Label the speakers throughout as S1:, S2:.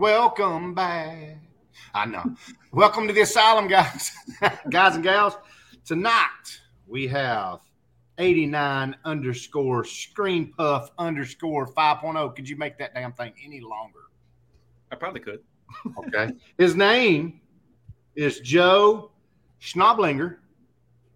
S1: Welcome back. I know. Welcome to the asylum, guys, guys and gals. Tonight we have 89 underscore scream puff underscore 5.0. Could you make that damn thing any longer?
S2: I probably could.
S1: Okay. His name is Joe Schnoblinger,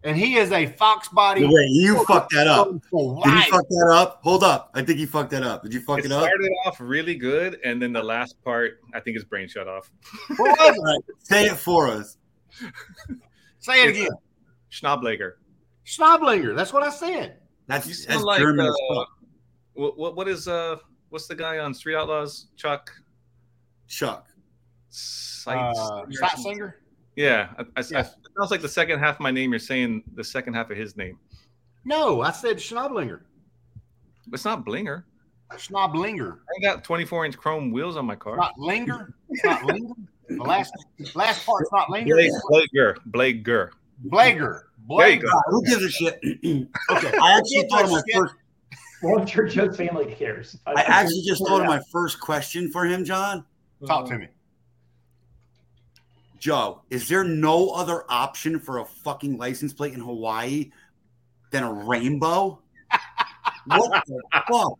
S1: and he is a fox body.
S3: Wait, you fucked that up. Did you fuck that up? Hold up. I think you fucked that up. Did you fuck
S2: It
S3: it, up?
S2: started off really good, and then the last part, I think his brain shut off.
S1: What was it?
S3: All right, say it for us.
S1: Say it again.
S2: Schnablager.
S1: Schnoblinger. That's what I said.
S3: That's,
S2: You
S3: that's
S2: like
S3: German as
S2: uh,
S3: fuck.
S2: what, what what is uh what's the guy on Street Outlaws? Chuck
S3: Chuck.
S2: Sites.
S1: Uh, Seitsinger.
S2: Yeah, I, I,
S1: Yeah.
S2: I- it sounds like the second half of my name. You're saying the second half of his name.
S1: No, I said Schnoblinger.
S2: It's not Blinger.
S1: Schnoblinger.
S2: I got 24 inch chrome wheels on my car.
S1: Not linger. It's not linger. The last last part's not linger.
S2: Blake, Blager, Blager.
S1: Blager.
S2: There you
S1: Blager.
S2: go.
S3: Who gives a shit?
S1: Okay.
S3: I actually thought of my first.
S4: Well, I'm sure family cares.
S3: I actually just thought of my first question for him, John.
S1: Talk to me.
S3: Joe, is there no other option for a fucking license plate in Hawaii than a rainbow? what the fuck?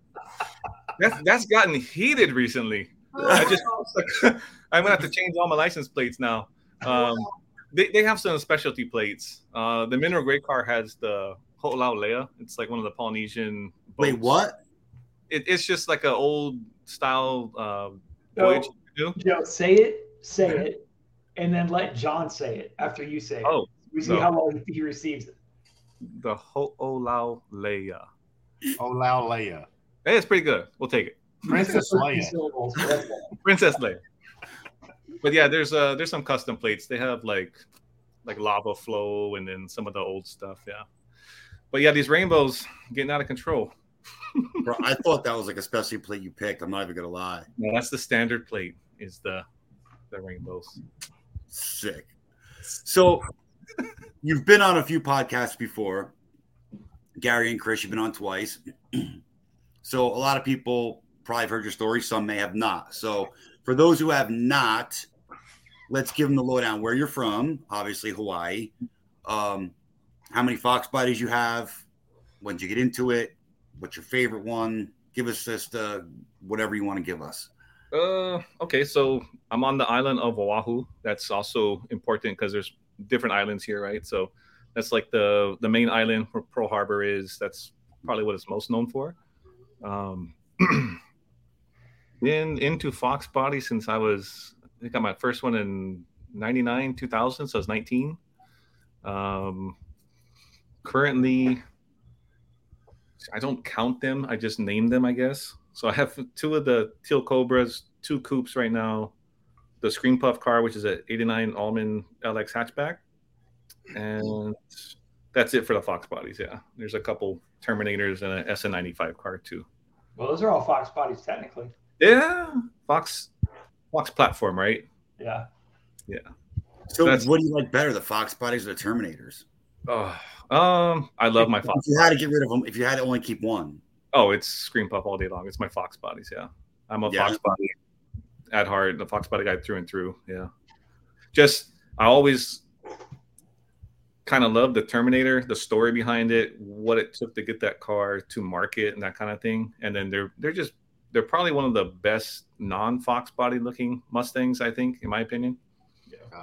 S2: That's that's gotten heated recently. I just I'm gonna have to change all my license plates now. Um, they, they have some specialty plates. Uh, the mineral gray car has the Ho'olau It's like one of the Polynesian.
S3: Wait, what?
S2: It, it's just like an old style uh,
S4: So,
S2: voyage. you do.
S4: Joe, say it, say it, and then let John say it after you say it.
S2: Oh,
S4: we see
S2: no.
S4: how long he receives it.
S2: the Ho'olau
S1: Olau Leia.
S2: Hey, it's pretty good. We'll take it.
S1: Princess
S4: First
S1: Leia.
S4: but.
S2: Princess Leia. But yeah, there's uh there's some custom plates. They have like like lava flow and then some of the old stuff. Yeah. But yeah, these rainbows getting out of control.
S3: Bro, I thought that was like a specialty plate you picked. I'm not even gonna lie.
S2: No, that's the standard plate. Is the the rainbows.
S3: Sick. So you've been on a few podcasts before. Gary and Chris, you've been on twice. so a lot of people probably heard your story. Some may have not. So for those who have not, let's give them the lowdown. Where you're from, obviously Hawaii. Um, how many fox bodies you have? When did you get into it? What's your favorite one? Give us just uh, whatever you want to give us.
S2: Uh okay, so I'm on the island of Oahu. That's also important because there's different islands here, right? So that's like the the main island where Pearl Harbor is. That's probably what it's most known for. Um, into Fox Body since I was, I think I got my first one in 99, 2000, so I was 19. Um, currently, I don't count them, I just name them, I guess. So I have two of the Teal Cobras, two coupes right now, the Scream Puff car, which is an 89 Almond LX hatchback. And that's it for the Fox bodies. Yeah. There's a couple Terminators and an SN95 car too.
S4: Well, those are all Fox bodies technically.
S2: Yeah. Fox, Fox platform, right?
S4: Yeah. Yeah.
S3: So
S2: That's-
S3: what do you like better, the fox bodies or the Terminators?
S2: Oh, um, I love my Fox.
S3: If
S2: Fox.
S3: you had to get rid of them, if you had to only keep one,
S2: Oh, it's Scream Puff all day long. It's my Fox bodies. Yeah. I'm a
S3: Yeah.
S2: Fox body at heart, the Fox body guy through and through. Yeah. Just, I always kind of love the Terminator, the story behind it, what it took to get that car to market and that kind of thing. And then they're, they're just, they're probably one of the best non Fox body looking Mustangs, I think, in my opinion. Yeah.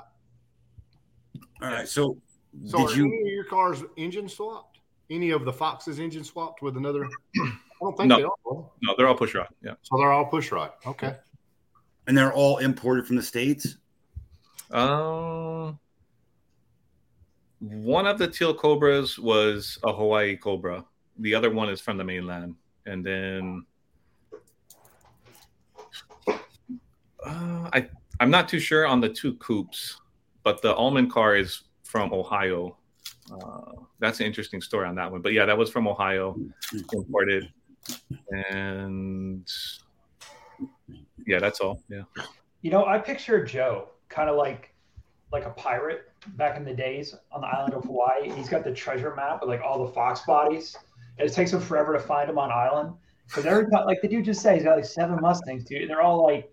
S3: All right. So,
S1: So
S3: did
S1: are
S3: you?
S1: any of your cars engine swapped? Any of the Foxes engine swapped with another? I don't think
S2: No.
S1: they are.
S2: No, they're all push rod. Yeah.
S1: So they're all push rod. Okay.
S3: And they're all imported from the states.
S2: Um, one of the teal cobras was a Hawaii cobra. The other one is from the mainland, and then uh, I I'm not too sure on the two coupes, but the almond car is from Ohio. Uh, that's an interesting story on that one. But yeah, that was from Ohio, imported, and yeah, that's all. Yeah.
S4: You know, I picture Joe kind of like like a pirate back in the days on the island of Hawaii. He's got the treasure map with like all the fox bodies. And it takes him forever to find them on island. Because every time, like the dude just said, he's got like seven Mustangs, dude, and they're all like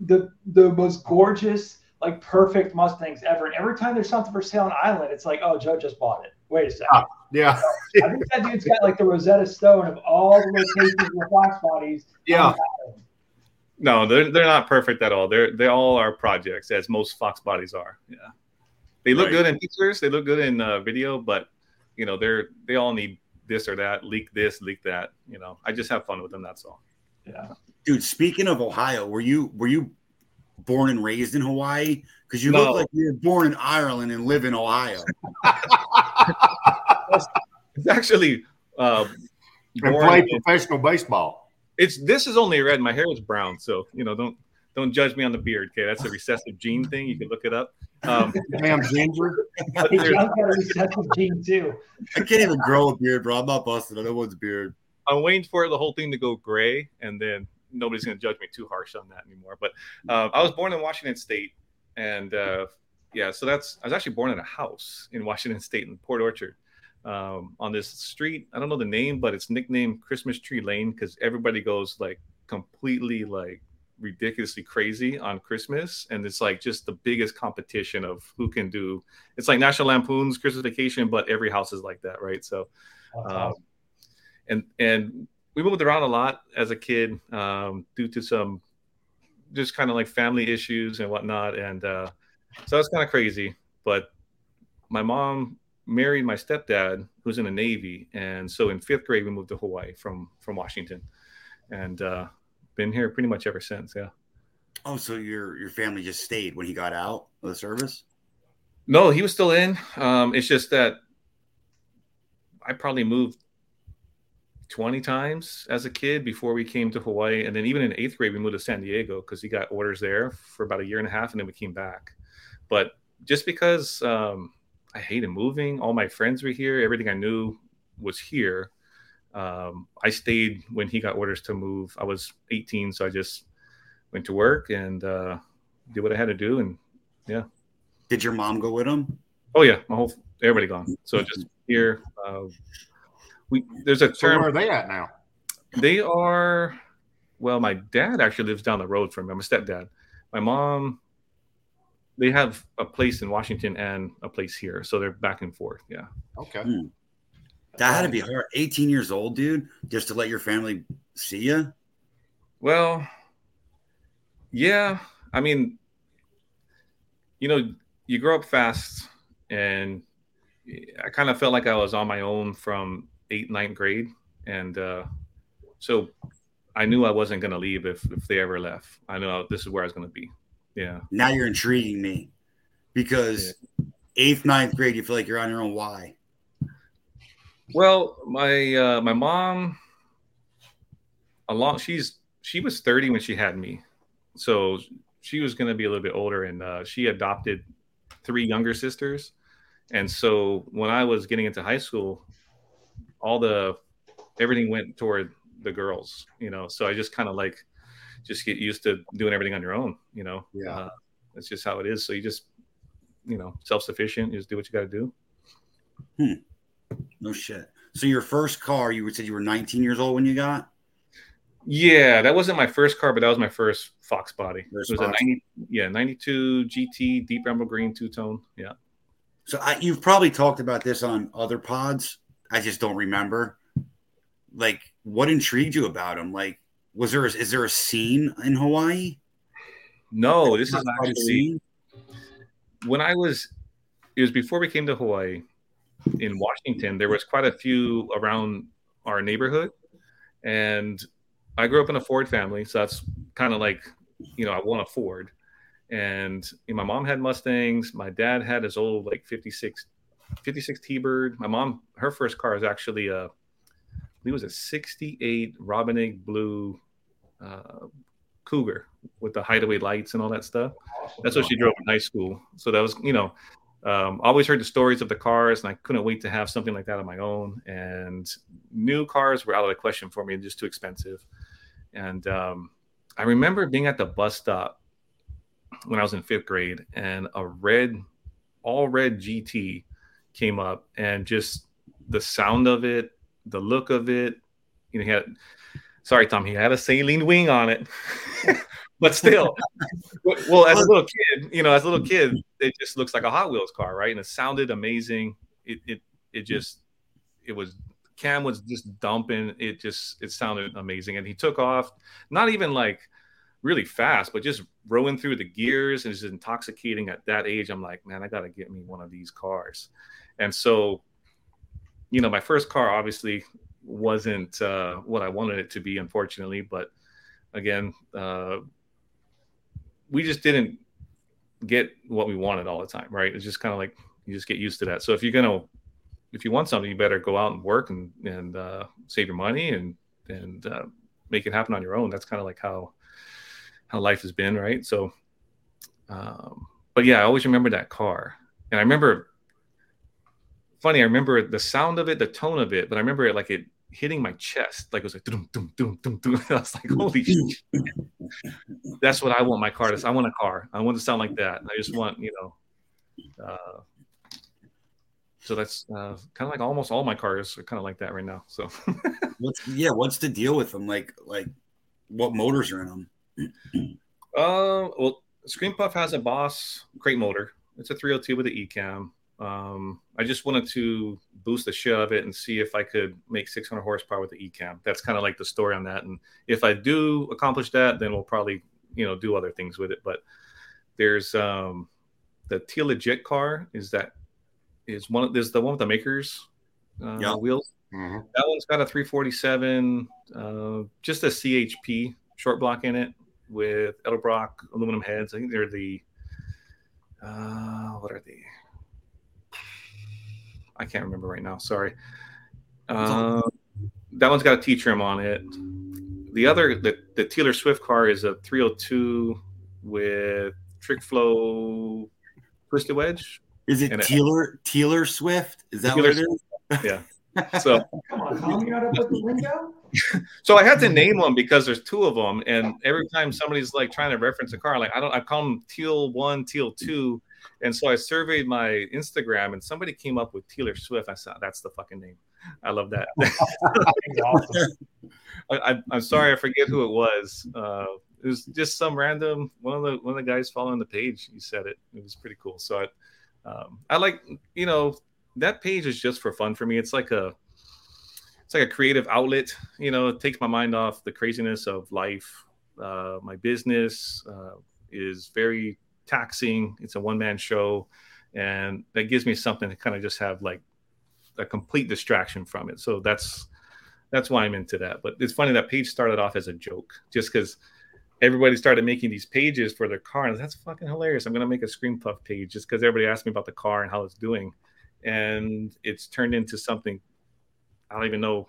S4: the the most gorgeous, like perfect Mustangs ever. And every time there's something for sale on Island, it's like, oh, Joe just bought it. Wait a second.
S1: Ah, Yeah.
S4: I think that dude's got like the Rosetta Stone of all the locations with fox bodies.
S1: Yeah.
S2: No, they're they're not perfect at all. They're they all are projects, as most Fox bodies are. Yeah, they look
S3: Right.
S2: good in pictures. They look good in uh, video, but you know they're they all need this or that, leak this, leak that. You know, I just have fun with them. That's all.
S4: Yeah.
S3: Dude, speaking of Ohio, were you were you born and raised in Hawaii? Because you
S2: No.
S3: look like you were born in Ireland and live in Ohio.
S2: It's actually uh,
S1: And play professional baseball.
S2: it's this is only red. My hair is brown, so you know don't don't judge me on the beard. Okay, that's a recessive gene thing. You can look it up. Um,
S1: Damn ginger.
S2: but
S4: Hey,
S2: there's-
S4: John's got a recessive gene too.
S3: I can't even grow a beard, bro. I'm not busting on no one's beard.
S2: I'm waiting for the whole thing to go gray, and then nobody's going to judge me too harsh on that anymore. But uh, I was born in Washington State, and uh, yeah, so that's I was actually born in a house in Washington State in Port Orchard, um, on this street. I don't know the name, but it's nicknamed Christmas Tree Lane because everybody goes like completely like ridiculously crazy on Christmas, and it's like just the biggest competition of who can do. It's like National Lampoon's Christmas Vacation, but every house is like that, right? So um, and and we moved around a lot as a kid um, due to some just kind of like family issues and whatnot, and uh, so that's kind of crazy. But my mom married my stepdad, who's in the Navy, and so in fifth grade we moved to Hawaii from from Washington, and uh, been here pretty much ever since. Yeah.
S3: Oh, so your your family just stayed when he got out of the service?
S2: No, he was still in. Um, it's just that I probably moved 20 times as a kid before we came to Hawaii. And then even in eighth grade, we moved to San Diego because he got orders there for about a year and a half and then we came back. But just because um, I hated moving, all my friends were here, everything I knew was here. Um, I stayed when he got orders to move. I was 18, so I just went to work and uh, did what I had to do. And yeah.
S3: Did your mom go with him?
S2: Oh yeah, my whole everybody gone. So just here, uh, we there's a
S1: So where are they at now?
S2: They are, well, my dad actually lives down the road from me. My stepdad, my mom, they have a place in Washington and a place here, so they're back and forth. Yeah.
S1: Okay.
S3: That had to be hard. 18 years old, dude, just to let your family see you.
S2: Well, yeah. I mean, you know, you grow up fast, and I kind of felt like I was on my own from eighth, ninth grade, and uh, so I knew I wasn't going to leave if if they ever left. I know this is where I was going to be. Yeah.
S3: Now you're intriguing me because eighth, ninth grade, you feel like you're on your own. Why?
S2: Well, my uh, my mom, along she's she was thirty when she had me, so she was going to be a little bit older, and uh, she adopted three younger sisters, and so when I was getting into high school, all the everything went toward the girls, you know. So I just kind of like just get used to doing everything on your own, you know.
S1: Yeah.
S2: Uh, that's just how it is. So you just you know self sufficient. You just do what you got to do.
S3: No shit. So your first car, you said you were 19 years old when you got?
S2: Yeah, that wasn't my first car, but that was my first Fox body.
S3: First
S2: it was
S3: Fox.
S2: a 90, yeah, 92 GT deep emerald green two tone. Yeah.
S3: So I, you've probably talked about this on other pods. I just don't remember. Like, what intrigued you about him? Like, was there is there a scene in Hawaii?
S2: No, this is
S3: Not a scene?
S2: when I was, it was before we came to Hawaii in Washington. There was quite a few around our neighborhood. And I grew up in a Ford family. So that's kind of like, you know, I want a Ford. And you know, my mom had Mustangs. My dad had his old like 56, 56 T-Bird. My mom, her first car is actually a, I believe it was a 68 Robin Egg Blue uh, Cougar with the hideaway lights and all that stuff. That's what she drove in high school. So that was, you know, um, always heard the stories of the cars, and I couldn't wait to have something like that on my own. And new cars were out of the question for me; just too expensive. And um, I remember being at the bus stop when I was in fifth grade, and a red, all red GT came up, and just the sound of it, the look of it, you know, he had Sorry, Tom. He had a saline wing on it, but still. well, as a little kid, you know, as a little kid, it just looks like a Hot Wheels car, right? And it sounded amazing. It it it just it was Cam was just dumping. It just it sounded amazing, and he took off. Not even like really fast, but just rolling through the gears and just intoxicating at that age. I'm like, man, I got to get me one of these cars. And so, you know, my first car obviously wasn't uh, what I wanted it to be, unfortunately. But again, uh, we just didn't get what we wanted all the time, right? It's just kind of like you just get used to that. So if you're gonna, if you want something, you better go out and work and and uh, save your money and and uh, make it happen on your own. That's kind of like how how life has been, right? So, um, but yeah, I always remember that car, and I remember. Funny, I remember the sound of it, the tone of it, but I remember it like it hitting my chest, like it was like dum dum dum dum dum. I was like, holy shit! That's what I want my car to. I want a car. I want to sound like that. I just want, you know. Uh, so that's uh, kind of like almost all my cars are kind of like that right now. So,
S3: what's yeah? What's the deal with them? Like, like what motors are in them?
S2: Uh, well, Scream Puff has a Boss crate motor. It's a 302 with an eCam. Um, I just wanted to boost the shit out of it and see if I could make 600 horsepower with the eCam. That's kind of like the story on that. And if I do accomplish that, then we'll probably, you know, do other things with it. But there's um, the Teal Legit car is that is one of there's the one with the makers uh, yeah. wheels. Mm-hmm. That one's got a 347, uh, just a CHP short block in it with Edelbrock aluminum heads. I think they're the uh, what are they? I can't remember right now. Sorry. Uh, that one's got a T trim on it. The other, the, the Taylor Swift car is a 302 with trick flow twisted wedge.
S3: Is it Taylor Taylor Swift? Is that Taylor what it is?
S2: Yeah. So come on, Tom, you gotta put the window. so I had to name them because there's two of them, and every time somebody's like trying to reference a car, like I don't, I call them Teal One, Teal Two, and so I surveyed my Instagram, and somebody came up with Taylor Swift. I said, "That's the fucking name." I love that. I, am sorry, I forget who it was. Uh, it was just some random one of the one of the guys following the page. He said it. It was pretty cool. So I, um, I like you know that page is just for fun for me. It's like a it's like a creative outlet. You know, it takes my mind off the craziness of life. Uh, my business uh, is very taxing. It's a one man show, and that gives me something to kind of just have like a complete distraction from it. So that's that's why I'm into that. But it's funny that page started off as a joke, just because everybody started making these pages for their car, and that's fucking hilarious. I'm gonna make a Scream Puff page just because everybody asked me about the car and how it's doing, and it's turned into something I don't even know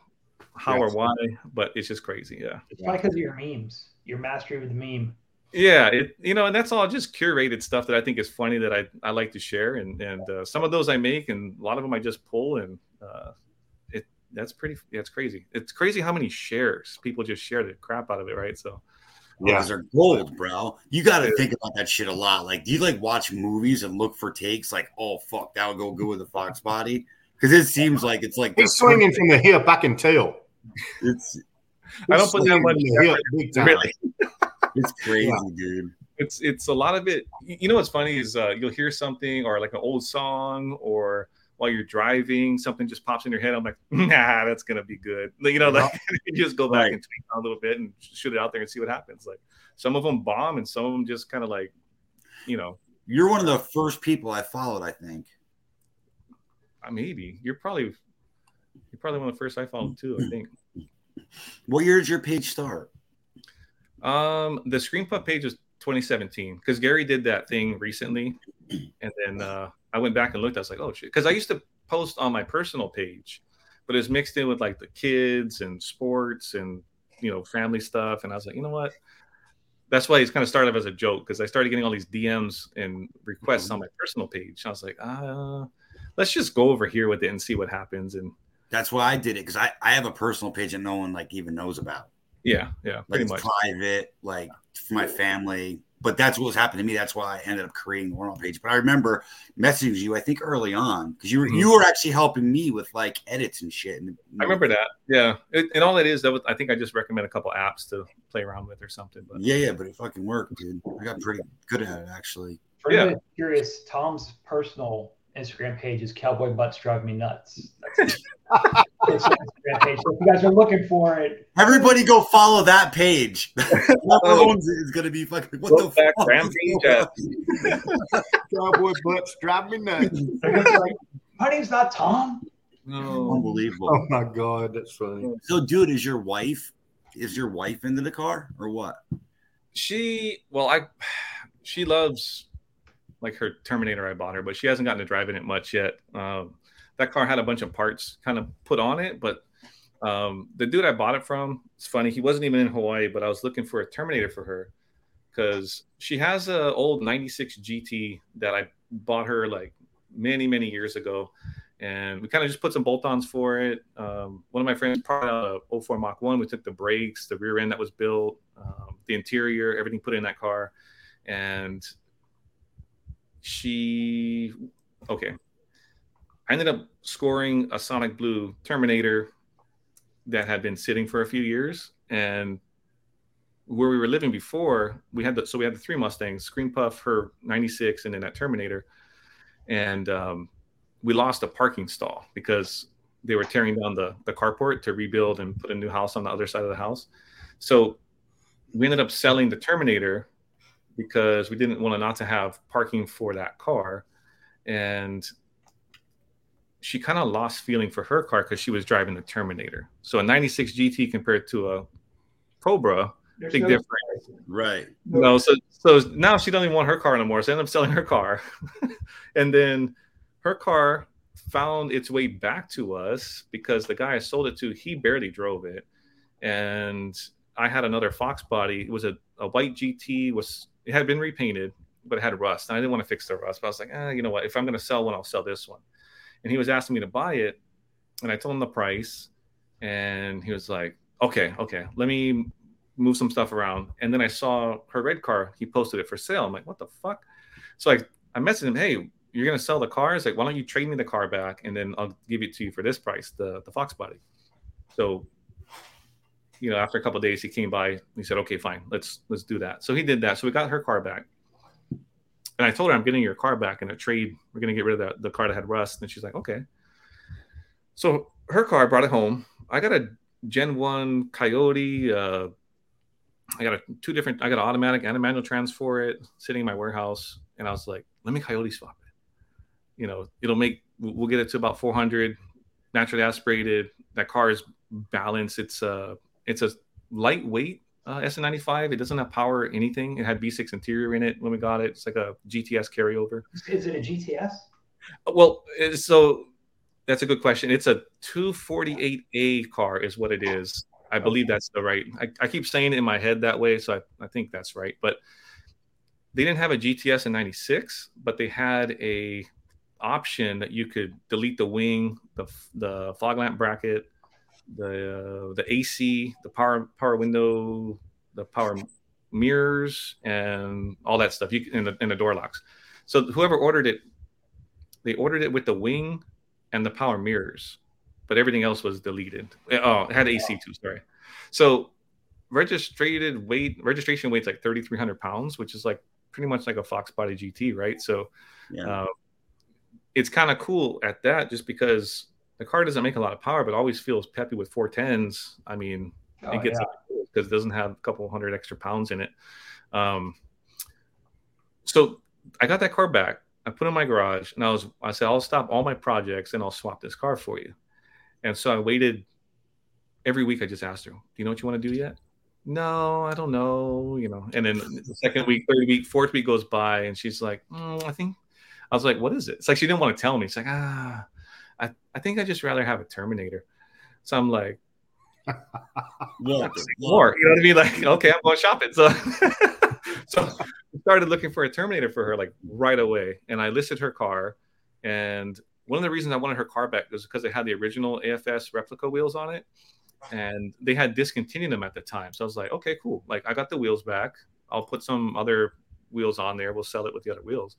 S2: how yes. or why, but it's just crazy. Yeah.
S4: It's probably because of your memes, your mastery with the meme.
S2: Yeah, it you know, and that's all just curated stuff that I think is funny that I, I like to share, and and uh, some of those I make, and a lot of them I just pull, and uh, it that's pretty. Yeah, it's crazy. It's crazy how many shares people just share the crap out of it, right? So.
S3: Yeah, they're gold, bro. You got to think about that shit a lot. Like, do you like watch movies and look for takes? Like, oh fuck, that would go good with the Fox body because it seems like it's like
S1: he's swinging from the hip. I can tell.
S3: It's.
S2: I don't put that much hip, big time. Really.
S3: it's crazy, yeah. dude.
S2: It's it's a lot of it. You know what's funny is uh, you'll hear something or like an old song or while you're driving, something just pops in your head. I'm like, nah, that's gonna be good. You know, like you just go back right. and tweak a little bit and shoot it out there and see what happens. Like some of them bomb and some of them just kind of like, you know.
S3: You're one of the first people I followed, I think.
S2: Uh, maybe you're probably you're probably one of the first I followed too. I think.
S3: What year did your page start?
S2: Um, the Scream Puff page was 2017 because Gary did that thing recently, and then uh, I went back and looked. I was like, oh shit, because I used to post on my personal page, but it's mixed in with like the kids and sports and you know family stuff, and I was like, you know what? That's why it's kind of started as a joke because I started getting all these DMs and requests on my personal page. I was like, uh, let's just go over here with it and see what happens. And
S3: that's why I did it because I, I have a personal page that no one like even knows about.
S2: Yeah, yeah,
S3: like
S2: pretty
S3: it's
S2: much.
S3: private, like for my family. But that's what was happening to me. That's why I ended up creating the Warnow page. But I remember messaging you, I think early on, because you were
S2: Mhm.
S3: you were actually helping me with like edits and shit. And
S2: I remember that. Yeah, it, and all it is that was, I think I just recommend a couple apps to play around with or something. But
S3: Yeah, yeah, but it fucking worked, dude. I got pretty good at it actually.
S4: For
S2: Yeah.
S4: curious, Tom's personal Instagram page is Cowboy Butts Drive Me Nuts. That's Instagram page. So if you guys are looking for it,
S3: Everybody go follow that page. Whoever owns it is gonna be fucking what
S2: Go
S3: the fuck?
S2: Rampage at-
S1: Cowboy butts drive me nuts.
S4: they're gonna be like, "My name's not Tom."
S2: No.
S3: Unbelievable.
S1: Oh my god, that's funny.
S3: So, dude, is your wife is your wife into the car or what?
S2: She, well, I, she loves like her Terminator I bought her, but she hasn't gotten to drive in it much yet. Um, that car had a bunch of parts kind of put on it, but um, the dude I bought it from, it's funny, he wasn't even in Hawaii, but I was looking for a Terminator for her because she has a old 96 GT that I bought her like many, many years ago. And we kind of just put some bolt-ons for it. Um, one of my friends brought out a 04 Mach 1. We took the brakes, the rear end that was built, um, the interior, everything put in that car. And she, okay. I ended up scoring a Sonic Blue Terminator that had been sitting for a few years. And where we were living before, we had the so we had the three Mustangs, Scream Puff, her 96, and then that Terminator. And um, we lost a parking stall because they were tearing down the, the carport to rebuild and put a new house on the other side of the house. So we ended up selling the Terminator because we didn't want to not to have parking for that car. And she kind of lost feeling for her car because she was driving the Terminator. So a 96 GT compared to a Cobra,
S4: There's
S2: big
S4: no
S2: difference.
S3: Right.
S2: No, so so now she doesn't even want her car anymore. So I ended up selling her car, and then her car found its way back to us because the guy I sold it to he barely drove it, and I had another Fox body. It was a, a white GT. was It had been repainted, but it had rust, and I didn't want to fix the rust. But I was like, eh, you know what? If I'm going to sell one, I'll sell this one. And he was asking me to buy it, and I told him the price, and he was like, okay, okay, let me move some stuff around. And then I saw her red car. He posted it for sale. I'm like, what the fuck? So I, I messaged him, hey, you're gonna sell the car? Like, why don't you trade me the car back and then I'll give it to you for this price, the the Fox body. So, you know, after a couple days, he came by. He said, okay, fine, let's let's do that. So he did that. So we got her car back. And I told her I'm getting your car back in a trade. We're gonna get rid of the, the car that had rust. And she's like, okay. So her car brought it home. I got a Gen 1 Coyote, uh, I got a two different. I got an automatic and a manual trans for it sitting in my warehouse, and I was like, "Let me coyote swap it." You know, it'll make. We'll get it to about 400, naturally aspirated. That car is balanced. It's a it's a lightweight uh, SN95. It doesn't have power or anything. It had V6 interior in it when we got it. It's like a GTS carryover.
S4: Is it a GTS?
S2: Well, uh, so that's a good question. It's a 248A car, is what it is. I believe that's the right. I, I keep saying it in my head that way, so I, I think that's right. But they didn't have a GTS in '96, but they had a option that you could delete the wing, the the fog lamp bracket, the uh, the AC, the power power window, the power mirrors, and all that stuff. You and the, and the door locks. So whoever ordered it, they ordered it with the wing and the power mirrors but everything else was deleted. Oh, it had AC too. Sorry. So registered weight registration weight's like 3,300 pounds, which is like pretty much like a Fox Body GT, right? So
S3: Yeah.
S2: uh, it's kind of cool at that, just because the car doesn't make a lot of power, but always feels peppy with 410s. I mean,
S4: Oh,
S2: it gets
S4: yeah.
S2: because it doesn't have a couple hundred extra pounds in it. Um, so I got that car back. I put it in my garage, and I was I said I'll stop all my projects and I'll swap this car for you. And so I waited every week. I just asked her, "Do you know what you want to do yet?" No, I don't know. You know. And then the second week, third week, fourth week goes by, and she's like, mm, "I think." I was like, "What is it?" It's like she didn't want to tell me. It's like, ah, I I think I just rather have a Terminator. So I'm like,
S3: Walter,
S2: more. You know what I mean? Like, okay, I'm going shopping. So, so I started looking for a Terminator for her like right away, and I listed her car. And one of the reasons I wanted her car back was because it had the original AFS replica wheels on it, and they had discontinued them at the time. So I was like, okay, cool. Like I got the wheels back. I'll put some other wheels on there. We'll sell it with the other wheels.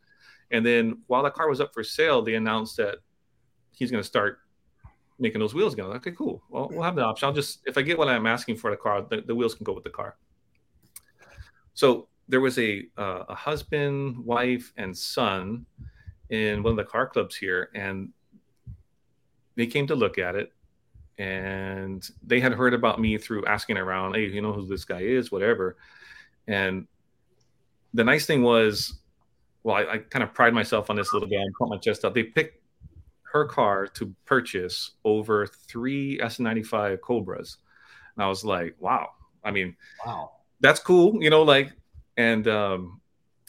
S2: And then while the car was up for sale, they announced that he's going to start making those wheels. Like, okay, cool. Well, we'll have the option. I'll just if I get what I'm asking for the car, the, the wheels can go with the car. So there was a uh, a husband, wife, and son in one of the car clubs here, and they came to look at it, and they had heard about me through asking around, hey, you know who this guy is, whatever. And the nice thing was, well, I, I kind of pride myself on this little guy and put my chest up. They picked her car to purchase over three S95 Cobras. And I was like, wow. I mean,
S1: Wow.
S2: that's cool, you know, like, and um,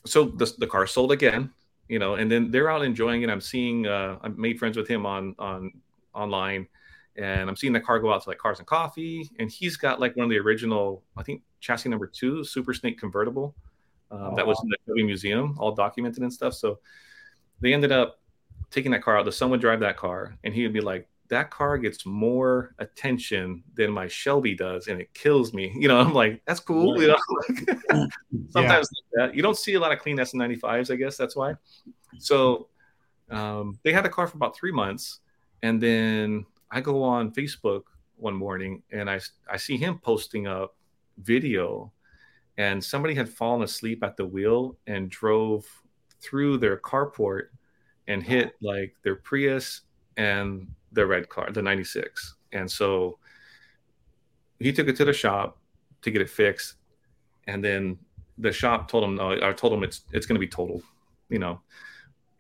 S2: so the, the car sold again, you know, and then they're out enjoying it. I'm seeing, uh, I made friends with him on, on online and I'm seeing the car go out to like cars and coffee. And he's got like one of the original, I think chassis number two, Super Snake convertible. Um, that was in the Adobe Museum, all documented and stuff. So they ended up taking that car out. The son would drive that car, and he would be like, "That car gets more attention than my Shelby does, and it kills me." You know, I'm like, "That's cool." You know, like, sometimes like that. you don't see a lot of clean S95s. I guess that's why. So um, they had the car for about three months, and then I go on Facebook one morning, and I I see him posting up video and somebody had fallen asleep at the wheel and drove through their carport and hit like their Prius and the red car, the 96. And so he took it to the shop to get it fixed. And then the shop told him, uh, no, I told him it's, it's going to be totaled, you know,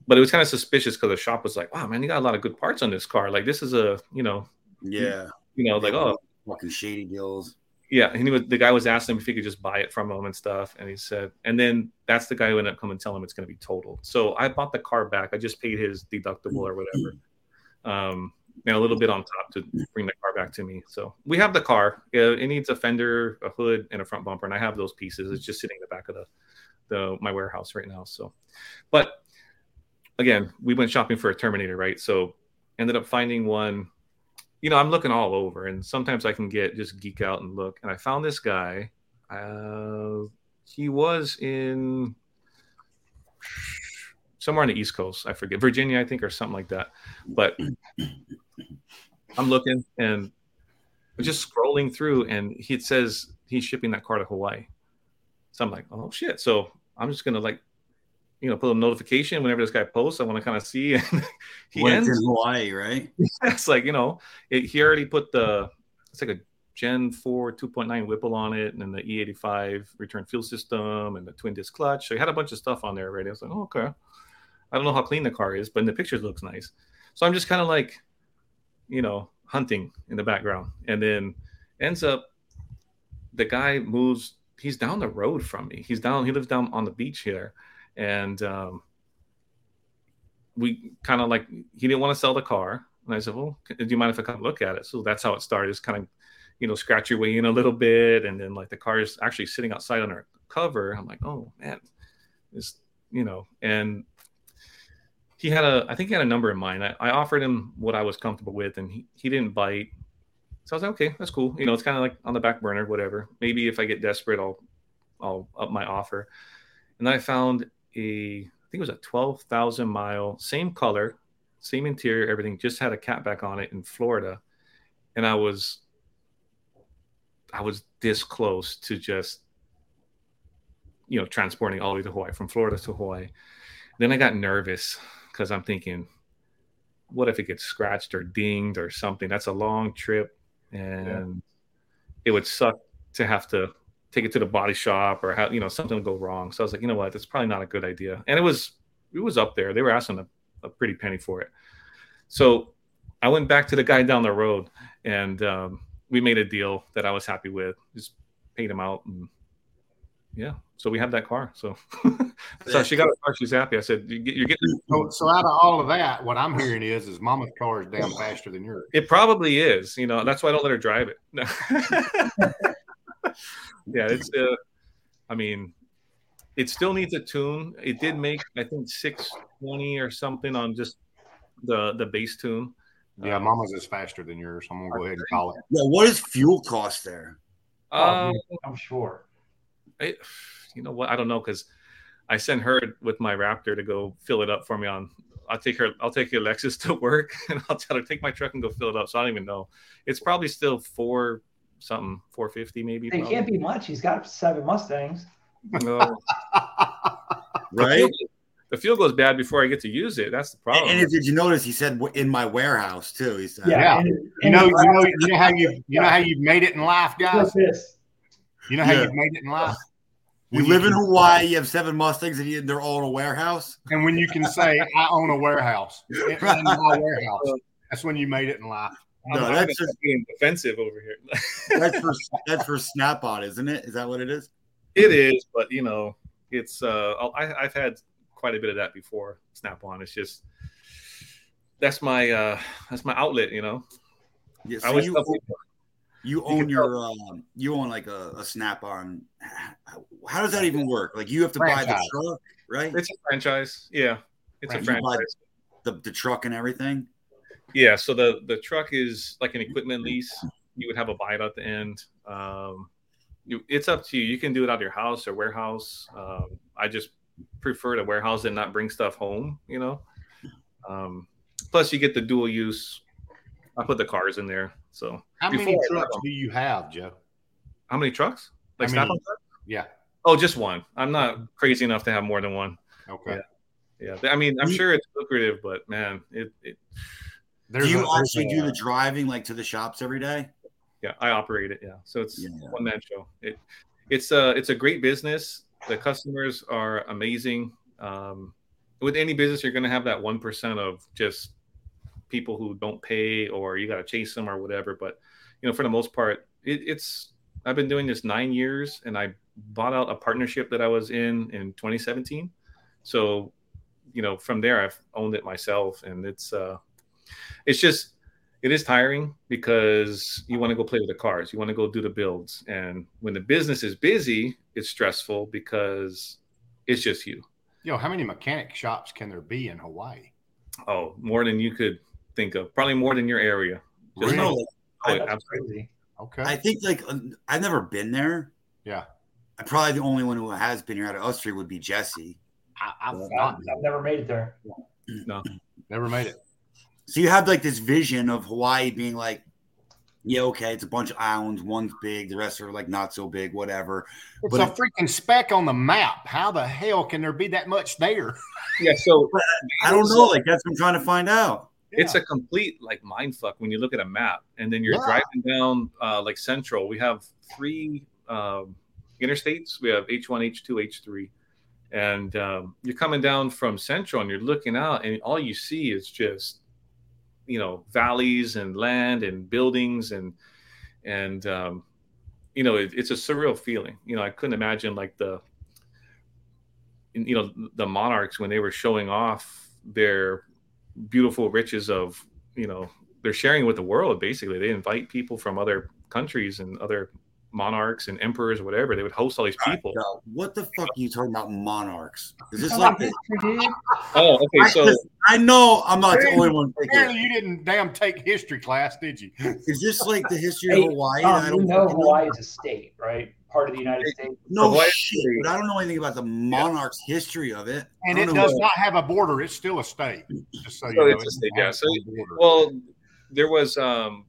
S2: but it was kind of suspicious because the shop was like, wow, man, you got a lot of good parts on this car. Like this is a, you know,
S3: Yeah.
S2: you know, like, oh,
S3: Fucking shady deals.
S2: Yeah, and he was the guy was asking him if he could just buy it from him and stuff, and he said, and then that's the guy who ended up coming and telling him it's going to be totaled. So I bought the car back. I just paid his deductible or whatever, um, and a little bit on top to bring the car back to me. So we have the car. Uh, It needs a fender, a hood, and a front bumper, and I have those pieces. It's just sitting in the back of the the my warehouse right now. So, but again, we went shopping for a Terminator, right? So ended up finding one you know, I'm looking all over, and sometimes I can get just geek out and look. And I found this guy. Uh, he was in somewhere on the East Coast. I forget Virginia, I think, or something like that. But I'm looking and just scrolling through, and he says he's shipping that car to Hawaii. So I'm like, oh shit! So I'm just gonna like, you know, put a notification whenever this guy posts. I want to kind of see. And he
S3: When
S2: ends
S3: in Hawaii, right?
S2: it's like you know it, he already put the it's like a gen 4 2.9 whipple on it and then the e85 return fuel system and the twin disc clutch so he had a bunch of stuff on there already i was like oh, okay i don't know how clean the car is but in the pictures it looks nice so i'm just kind of like you know hunting in the background and then ends up the guy moves he's down the road from me he's down he lives down on the beach here and um we kind of like he didn't want to sell the car. And i said well do you mind if i come look at it? So that's how it started. Just kind of you know scratch your way in a little bit. And then like the car is actually sitting outside on our cover. I'm like oh man this you know and he had a i think he had a number in mind. I, I offered him what i was comfortable with and he, he didn't bite. So i was like okay that's cool. You know it's kind of like on the back burner whatever. Maybe if i get desperate i'll i'll up my offer. And then i found a I think it was a 12,000 mile, same color, same interior, everything, just had a catback on it in Florida. And I was, I was this close to just, you know, transporting all the way to Hawaii, from Florida to Hawaii. Then I got nervous because I'm thinking, what if it gets scratched or dinged or something? That's a long trip. And it would suck to have to take it to the body shop or how you know something would go wrong. So I was like, you know what, that's probably not a good idea. And it was it was up there. They were asking a, a pretty penny for it. So I went back to the guy down the road and um, we made a deal that I was happy with. Just paid him out and yeah. So we had that car. So so she got a car. She's happy. I said, you get, you're getting.
S1: So, so out of all of that, what I'm hearing is, is Mama's car is damn faster than yours.
S2: It probably is. You know, that's why I don't let her drive it. yeah, it's. Uh, I mean, it still needs a tune. It did make I think 620 or something on just the the base tune,
S1: Yeah,
S2: Um,
S1: Mama's is faster than yours. I'm gonna go ahead and call it.
S3: Yeah, what is fuel cost there?
S4: Oh,
S2: Um,
S4: I'm sure.
S2: I, you know what? I don't know because I sent her with my Raptor to go fill it up for me. On I'll take her. I'll take your Lexus to work, and I'll tell her take my truck and go fill it up. So I don't even know. It's probably still four something, four fifty maybe.
S4: It can't be much. He's got seven Mustangs.
S2: No.
S3: Right?
S2: the fuel goes bad before I get to use it. That's the problem.
S3: and if, did you notice he said in my warehouse too? He said,
S1: Yeah.
S4: and-
S1: You know, you know, you know how you you know how you've made it in life, guys.
S4: at this.
S1: You know how
S3: Yeah.
S1: you've made it in life.
S3: You
S1: When
S3: live in
S1: can-
S3: Hawaii, you have seven Mustangs, and you, they're all in a warehouse.
S1: and when you can say, "I own a warehouse in, in my warehouse," that's when you made it in life.
S2: I'm,
S3: No,
S2: I'm
S3: that's just-
S2: being defensive over here.
S3: That's for that's for Snap-on, isn't it? Is that what it is?
S2: It is, but you know, it's uh, I, I've had quite a bit of that before. Snap on. It's just that's my uh, that's my outlet. You know,
S3: Yeah,
S2: I
S3: so you,
S2: tell
S3: you
S2: you
S3: own
S2: can
S3: your um, you own like a, a Snap-on. How does that even work? Like you have to buy the truck, right?
S2: it's a franchise. Yeah, it's a
S3: Right, you
S2: franchise.
S3: The, the truck and everything.
S2: Yeah, so the the truck is like an equipment lease. You would have a buyout at the end. Um, you, it's up to you. You can do it out of your house or warehouse. Um, I just prefer to warehouse and not bring stuff home. You know. Um, plus, you get the dual use. I put the cars in there. So
S1: How many
S2: Before I
S1: trucks do you have, Joe?
S2: how many trucks? Like
S1: How many?
S2: Snap-on trucks?
S1: Yeah.
S2: Oh, just one. I'm not crazy enough to have more than one.
S1: Okay.
S2: Yeah, I mean, I'm sure it's lucrative, but man, it, it
S1: There's
S3: do you
S1: a-
S3: actually do the driving like to the shops every day?
S2: yeah, I operate it. Yeah, so it's
S3: Yeah.
S2: one man show. It it's a it's a great business. The customers are amazing. Um, with any business, you're going to have that one percent of just people who don't pay or you got to chase them or whatever. But you know, for the most part, it, it's I've been doing this nine years, and I bought out a partnership that I was in in 2017. So you know, from there, I've owned it myself, and it's uh, it's just it is tiring because you want to go play with the cars, you want to go do the builds, and when the business is busy, it's stressful because it's just you.
S1: Yo, how many mechanic shops can there be in Hawaii?
S2: Oh, more than you could think of, probably more than your area. Just
S1: Really?
S3: No,
S2: Oh,
S3: I-
S2: absolutely.
S1: Okay.
S3: I think like uh, I've never been there.
S1: yeah.
S3: I'm probably the only one who has been here out of us three would be Jesse.
S1: I, I've not,
S4: I've never made it there.
S1: No, never made it.
S3: So you have like this vision of Hawaii being like, yeah, okay, it's a bunch of islands. One's big, the rest are like not so big, whatever.
S1: It's
S3: But
S1: a
S3: it-
S1: freaking speck on the map. How the hell can there be that much there?
S2: Yeah, so
S3: I don't know. Like that's what I'm trying to find out.
S2: it's a complete like mind fuck when you look at a map and then you're
S1: Yeah.
S2: driving down uh, like central we have three um, interstates we have h1 h2 h3 and um, you're coming down from central and you're looking out and all you see is just you know valleys and land and buildings and and um, you know it, it's a surreal feeling. You know i couldn't imagine like the you know the monarchs when they were showing off their beautiful riches of you know they're sharing with the world basically. They invite people from other countries and other monarchs and emperors or whatever they would host all these people
S3: Now, what the fuck are you talking about monarchs? Is this like
S4: on,
S3: the,
S4: history, dude.
S2: oh okay so
S3: listen, I know I'm not the only one.
S1: Apparently, you didn't damn take history class, did you?
S3: Is this like the history
S4: Hey,
S3: of Hawaii?
S4: Tom,
S3: that I don't
S4: know
S3: fucking
S4: Hawaii is a state, right? Part of the United States.
S3: No
S2: Hawaii-
S3: shit, but I don't know anything about the monarch's history of it.
S1: And it
S3: don't know
S1: does not have a border. It's still a state. Just so you know,
S2: it's a state, yeah. So, well there was um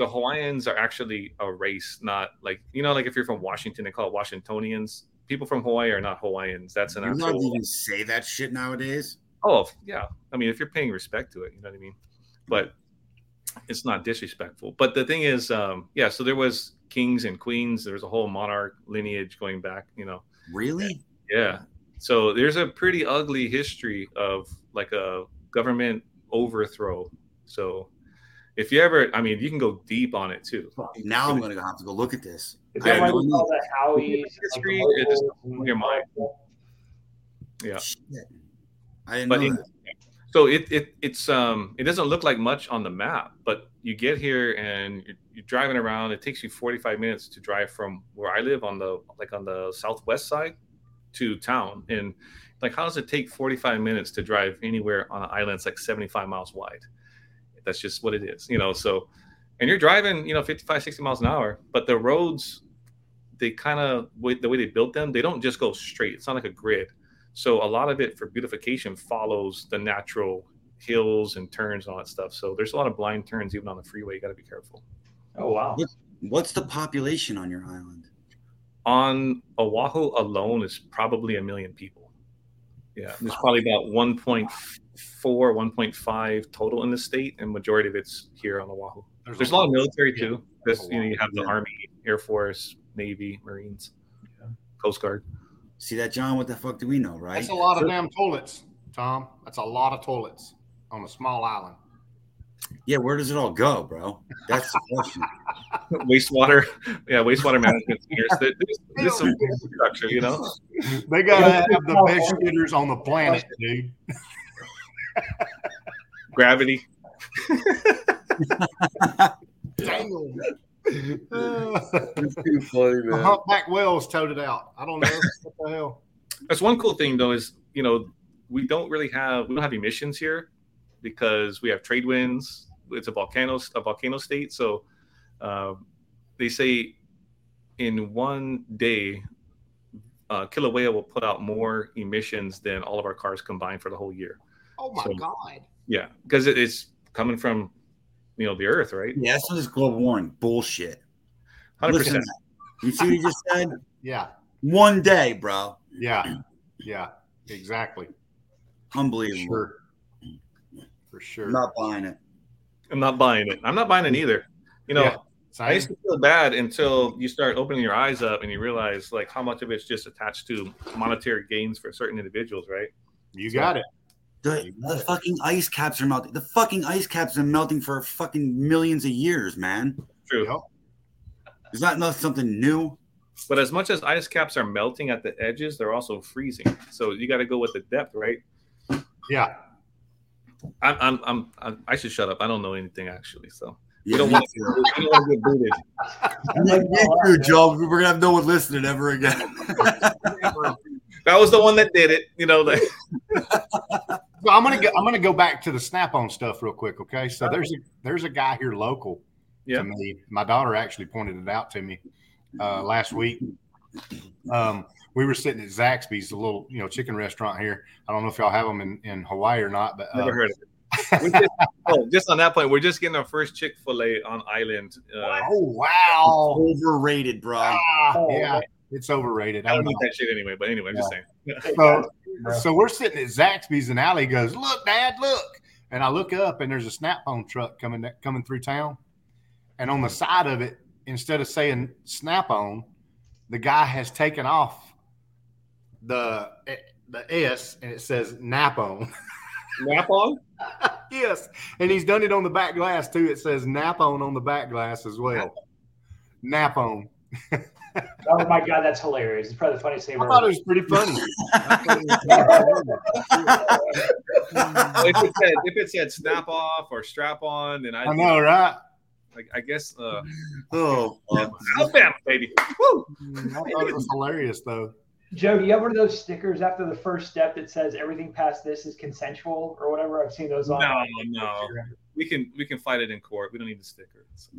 S2: the hawaiians are actually a race not like you know like if you're from washington they call it washingtonians people from hawaii are not hawaiians that's an
S3: You're not even say that shit nowadays.
S2: Oh yeah, I mean, if you're paying respect to it, you know what I mean. But it's not disrespectful. But the thing is, um, yeah. So there was kings and queens. There was a whole monarch lineage going back. You know,
S3: Really?
S2: yeah. So there's a pretty ugly history of like a government overthrow. So if you ever, I mean, you can go deep on it too.
S3: Now I'm gonna have to go look at this.
S4: Is
S3: I
S4: that
S3: had
S4: why we call that Howies?
S2: History,
S4: like
S2: just blew your mind. Yeah.
S3: Shit. I didn't
S2: But
S3: know
S2: in,
S3: that.
S2: so it, it it's um it doesn't look like much on the map, but you get here and you're, you're driving around. It takes you 45 minutes to drive from where I live on the like on the southwest side to town. And like, how does it take 45 minutes to drive anywhere on an island that's like 75 miles wide? That's just what it is, you know. So, and you're driving, you know, 55, 60 miles an hour, but the roads, they kind of the way they built them, they don't just go straight. It's not like a grid. So a lot of it for beautification follows the natural hills and turns and all that stuff. So there's a lot of blind turns even on the freeway. You got to be careful.
S4: Oh wow.
S3: What's the population on your island?
S2: On Oahu alone is probably a million people. Yeah, there's probably about 1.4, 1.5 total in the state, and majority of it's here on Oahu. There's, there's a lot of military yeah. too. There's, you know, you have the yeah. Army, Air Force, Navy, Marines, yeah. Coast Guard.
S3: See that, John? What the fuck do we know, right?
S1: That's a lot of damn toilets, Tom. That's a lot of toilets on a small island.
S3: Yeah, where does it all go, bro? That's the question.
S2: wastewater, yeah, wastewater management. There's, there's some infrastructure, you know.
S1: They gotta have the best shitters on the planet, dude.
S2: Gravity.
S1: Damn. it's too funny, man. Humpback whales towed it out. I don't know what the hell.
S2: That's one cool thing, though, is you know we don't really have we don't have emissions here because we have trade winds. It's a volcano a volcano state, so uh, they say in one day, uh, Kilauea will put out more emissions than all of our cars combined for the whole year.
S1: Oh my so, god!
S2: Yeah, because it, it's coming from you know the Earth, right?
S3: Yeah, so this global warming bullshit. Hundred percent. You see what you just said?
S1: yeah.
S3: One day, bro.
S1: Yeah. Yeah. Exactly.
S3: Unbelievable.
S1: Sure. For sure.
S3: I'm not buying it.
S2: I'm not buying it. I'm not buying it either. You know, yeah. I used to feel bad until you start opening your eyes up and you realize like how much of it's just attached to monetary gains for certain individuals, right?
S1: You so, got it.
S3: The, the fucking ice caps are melting. The fucking ice caps are melting for fucking millions of years, man.
S2: True.
S3: Is that not something new?
S2: But as much as ice caps are melting at the edges, they're also freezing. So you got to go with the depth, right?
S1: Yeah.
S2: I'm, I'm, I'm, I'm, i should shut up. I don't know anything actually. So we don't want to get booted.
S3: Me too, Joe. We're gonna have no one listening ever again.
S2: that was the one that did it. You know. That.
S1: well, I'm gonna go, I'm gonna go back to the snap-on stuff real quick. Okay, so there's a there's a guy here local yeah. to me. My daughter actually pointed it out to me uh, last week. Um, we were sitting at Zaxby's, a little you know chicken restaurant here. I don't know if y'all have them in, in Hawaii or not, but
S2: uh, never heard of it just, oh, just on that point, we're just getting our first Chick Fil A on Island.
S1: Uh, oh wow,
S3: overrated, bro.
S1: Ah, oh, yeah, it's overrated.
S2: I don't eat that shit anyway. But anyway, I'm yeah.
S1: just saying. so, so we're sitting at Zaxby's, and Allie goes, "Look, Dad, look!" And I look up, and there's a Snap-on truck coming coming through town, and on the side of it, instead of saying Snap-on, the guy has taken off the the S, and it says Nap-on.
S2: Nap-on.
S1: yes, and he's done it on the back glass too. It says nap on on the back glass as well. Nap on.
S4: oh my god, that's hilarious! It's probably the funniest thing.
S1: I thought it was pretty funny.
S2: if, it said, if it said snap off or strap on, then I'd
S1: I know, right?
S2: Like, I guess. Uh,
S3: oh,
S2: Alabama, baby! Woo!
S1: I thought it was hilarious though.
S4: Joe, do you have one of those stickers after the first step that says everything past this is consensual or whatever? I've seen those on.
S2: No, no. We can we can fight it in court. We don't need the stickers.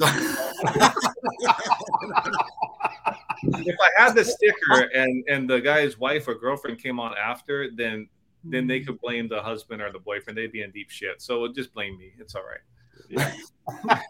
S2: if I had the sticker and and the guy's wife or girlfriend came on after, then then they hmm. could blame the husband or the boyfriend. They'd be in deep shit. So just blame me. It's all right. Yeah.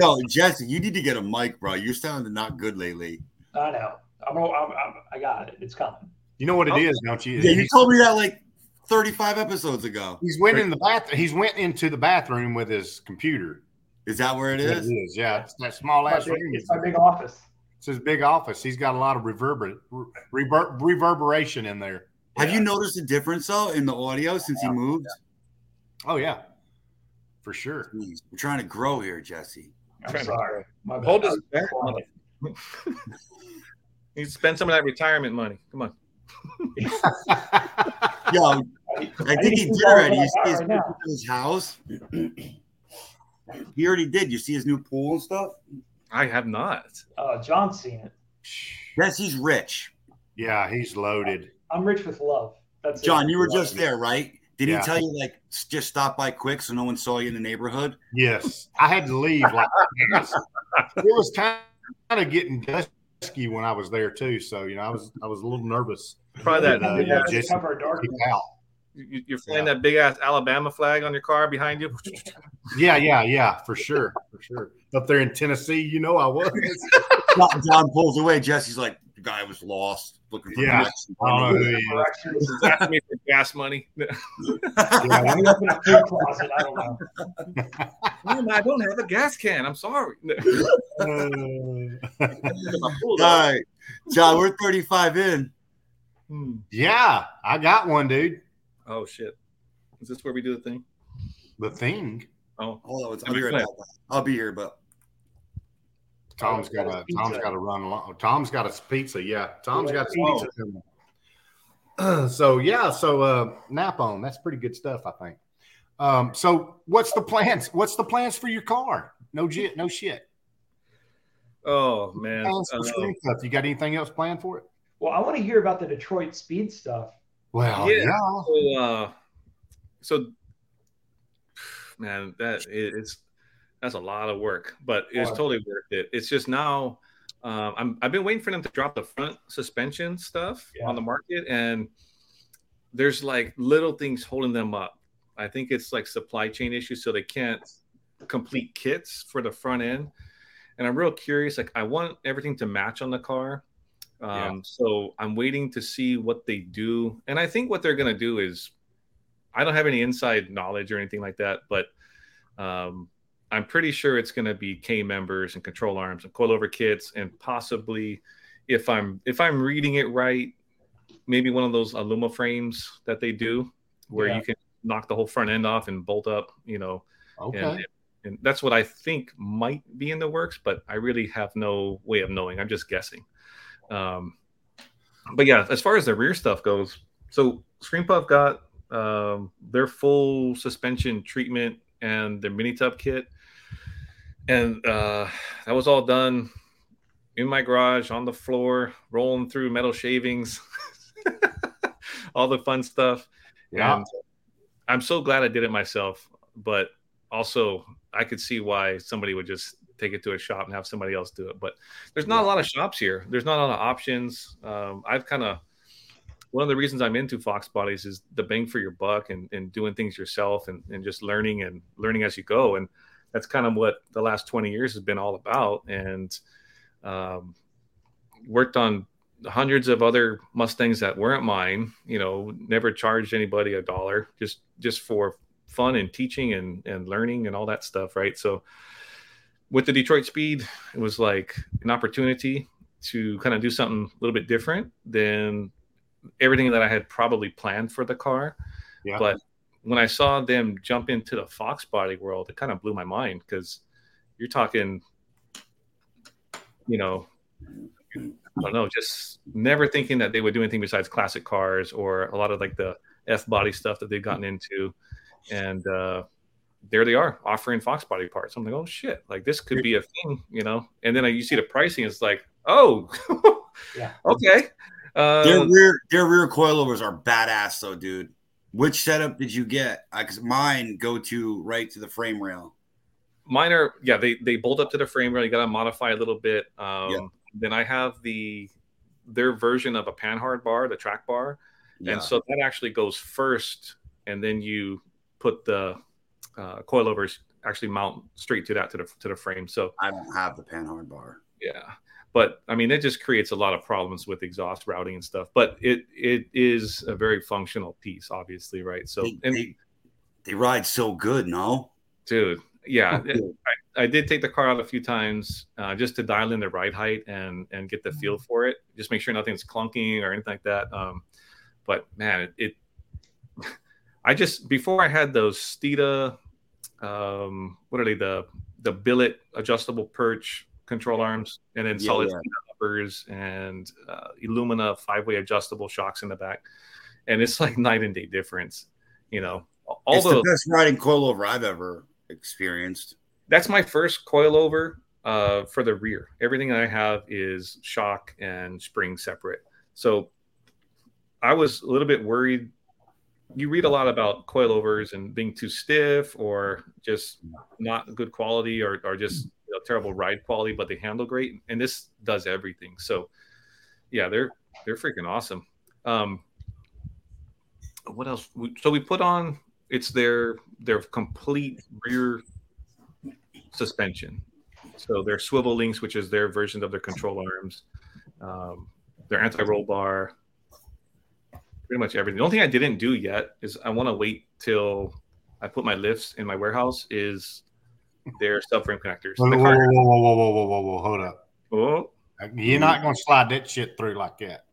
S3: Yo, Jesse, you need to get a mic, bro. You're sounding not good lately.
S4: I know. I'm, I'm, I'm, i got it. It's coming.
S1: You know what it oh. is, don't you?
S3: Yeah, you told me that like 35 episodes ago.
S1: He's went in the bath. He's went into the bathroom with his computer.
S3: Is that where it is?
S1: It is. Yeah, it's that small ass
S4: room. It's my big office.
S1: It's his big office. He's got a lot of reverber, rever, reverberation in there.
S3: Have yeah. you noticed a difference though in the audio since yeah. he moved?
S1: Oh yeah, for sure.
S3: Jeez, we're trying to grow here, Jesse.
S4: I'm sorry.
S2: Hold his He spend some of that retirement money. Come on.
S3: Yo, I think he did already. You see his, right his house. He already did. You see his new pool and stuff.
S2: I have not.
S4: Oh, John's seen it.
S3: Yes, he's rich.
S1: Yeah, he's loaded.
S4: I'm rich with love. That's
S3: John. It. You were just there, right? Did
S1: Yeah.
S3: he tell you like just stop by quick so no one saw you in the neighborhood?
S1: Yes, I had to leave. Like it was kind of getting dusky when I was there too. So you know, I was I was a little nervous.
S2: Probably that.
S1: Uh,
S4: We
S1: yeah,
S4: have
S1: Jesse-
S4: cover dark.
S1: Out.
S2: you- You're flying that big ass Alabama flag on your car behind you.
S1: Yeah, yeah, yeah, for sure, for sure. Up there in Tennessee, you know I was.
S3: John, John pulls away. Jesse's like, the guy was lost looking for
S1: Yeah.
S3: directions.
S1: I don't know who he is.
S4: Directions.
S2: Asking me for gas money.
S1: Yeah,
S4: We open a food closet. I don't know.
S2: Mom, I don't have a gas can. I'm sorry.
S1: Uh,
S3: All right, John, we're 35 in.
S2: Hmm.
S1: yeah, I got one, dude.
S2: Oh shit! Is this where we do the thing?
S1: The thing.
S2: Oh,
S3: Hold on, I'll be right. I'll be here, but
S1: Tom's got a Tom's got to run along. Tom's got a pizza. Yeah, Tom's got a
S2: Oh.
S1: pizza. so yeah, so uh, nap on. That's pretty good stuff, I think. Um, so what's the plans? What's the plans for your car? No shit, no shit.
S2: oh man.
S1: Plans for
S2: Uh,
S1: Scream Puff. You got anything else planned for it?
S4: Well, I want to hear about the Detroit speed stuff.
S1: Well,
S2: Yeah.
S1: yeah.
S2: so, uh, so man, that it- it's that's a lot of work, but it's totally worth it. It's just now. Um, I'm, I've been waiting for them to drop the front suspension stuff
S4: Yeah.
S2: on the market, and there's like little things holding them up. I think it's like supply chain issues, so they can't complete kits for the front end. And I'm real curious. Like, I want everything to match on the car. Um,
S1: Yeah.
S2: So I'm waiting to see what they do. And I think what they're going to do is, I don't have any inside knowledge or anything like that, but um, I'm pretty sure it's going to be K members and control arms and coilover kits, and possibly, if I'm if I'm reading it right, maybe one of those Aluma frames that they do, where
S4: Yeah.
S2: you can knock the whole front end off and bolt up, you know,
S1: Okay.
S2: and, and that's what I think might be in the works, but I really have no way of knowing. I'm just guessing. Um, but yeah, as far as the rear stuff goes, so Scream Puff got um, their full suspension treatment and their mini tub kit, and uh, that was all done in my garage on the floor, rolling through metal shavings, all the fun stuff.
S1: yeah.
S2: And I'm so glad I did it myself, but also I could see why somebody would just take it to a shop and have somebody else do it. But there's not a lot of shops here. There's not a lot of options. Um, I've kind of one of the reasons I'm into Fox Bodies is the bang for your buck and, and doing things yourself and, and just learning and learning as you go. And that's kind of what the last 20 years has been all about. And um, worked on hundreds of other Mustangs that weren't mine. You know, never charged anybody a dollar, just just for fun and teaching and and learning and all that stuff, right? So with the Detroit Speed, it was like an opportunity to kind of do something a little bit different than everything that I had probably planned for the car.
S1: Yeah.
S2: But when I saw them jump into the Fox body world, it kind of blew my mind because you're talking, you know, I don't know, just never thinking that they would do anything besides classic cars or a lot of like the F body stuff that they've gotten into. And uh, there they are offering Fox body parts. I'm like, oh shit, like this could be a thing, you know? And then you see the pricing, it's like, oh,
S4: Yeah.
S2: okay. Uh,
S3: their rear their rear coilovers are badass though, dude. Which setup did you get? Because mine go to right to the frame rail.
S2: mine are yeah they they bolt up to the frame rail you gotta modify a little bit um
S3: Yeah.
S2: then i have the their version of a panhard bar the track bar
S3: Yeah.
S2: and so that actually goes first and then you put the uh, coilovers actually mount straight to that to the to the frame so
S3: I don't have the panhard bar.
S2: yeah but i mean it just creates a lot of problems with exhaust routing and stuff but it it is a very functional piece obviously right so
S3: They,
S2: and
S3: they, they ride so good, no?
S2: dude yeah it-
S3: Dude.
S2: I did take the car out a few times uh, just to dial in the ride height and and get the feel for it. Just make sure nothing's clunking or anything like that. Um, but man, it, it I just before I had those Steeda, um, what are they the the billet adjustable perch control arms, and then
S3: Yeah,
S2: solid
S3: yeah.
S2: Uppers and uh, Illumina five way adjustable shocks in the back, and it's like night and day difference. You know, all
S3: it's
S2: those
S3: the best riding coilover I've ever experienced.
S2: that's my first coilover uh, for the rear. Everything I have is shock and spring separate. So I was a little bit worried you read a lot about coilovers and being too stiff or just not good quality or, or just you know, terrible ride quality, but they handle great. And this does everything. So yeah, they're they're freaking awesome. Um, what else? So we put on it's their their complete rear suspension. So their swivel links, which is their version of their control arms, um, their anti-roll bar, pretty much everything. The only thing I didn't do yet is I want to wait till I put my lifts in my warehouse. Is their subframe connectors?
S1: Whoa, whoa, whoa, whoa, whoa, whoa, whoa, whoa, whoa, hold up.
S2: Oh,
S1: You're not going to slide that shit through like that.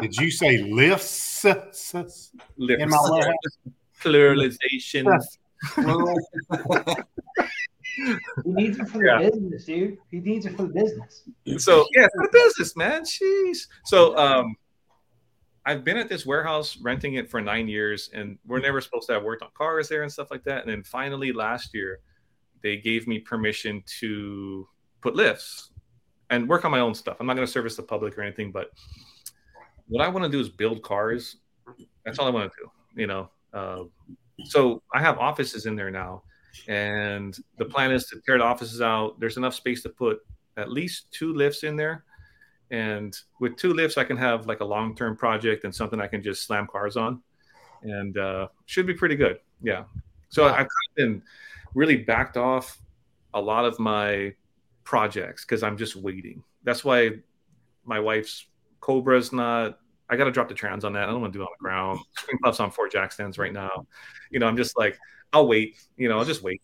S1: Did you say lifts?
S2: lifts.
S1: In my warehouse?
S2: Pluralization.
S4: He needs it for the
S2: Yeah.
S4: business, dude. He needs it for the business.
S2: so yeah, for the business, man. Jeez. So um, I've been at this warehouse renting it for nine years, and we're never supposed to have worked on cars there and stuff like that. And then finally last year, they gave me permission to put lifts and work on my own stuff. I'm not going to service the public or anything, but what I want to do is build cars. That's all I want to do. You know. Uh, so I have offices in there now, and the plan is to tear the offices out. There's enough space to put at least two lifts in there. And with two lifts, I can have like a long term project and something I can just slam cars on. And uh, should be pretty good. Yeah. So I've kind of been really backed off a lot of my projects because I'm just waiting. That's why my wife's Cobra's not. I got to drop the trans on that. I don't want to do it on the ground. Scream Puff's on four jack stands right now. You know, I'm just like, I'll wait. You know, I'll just wait.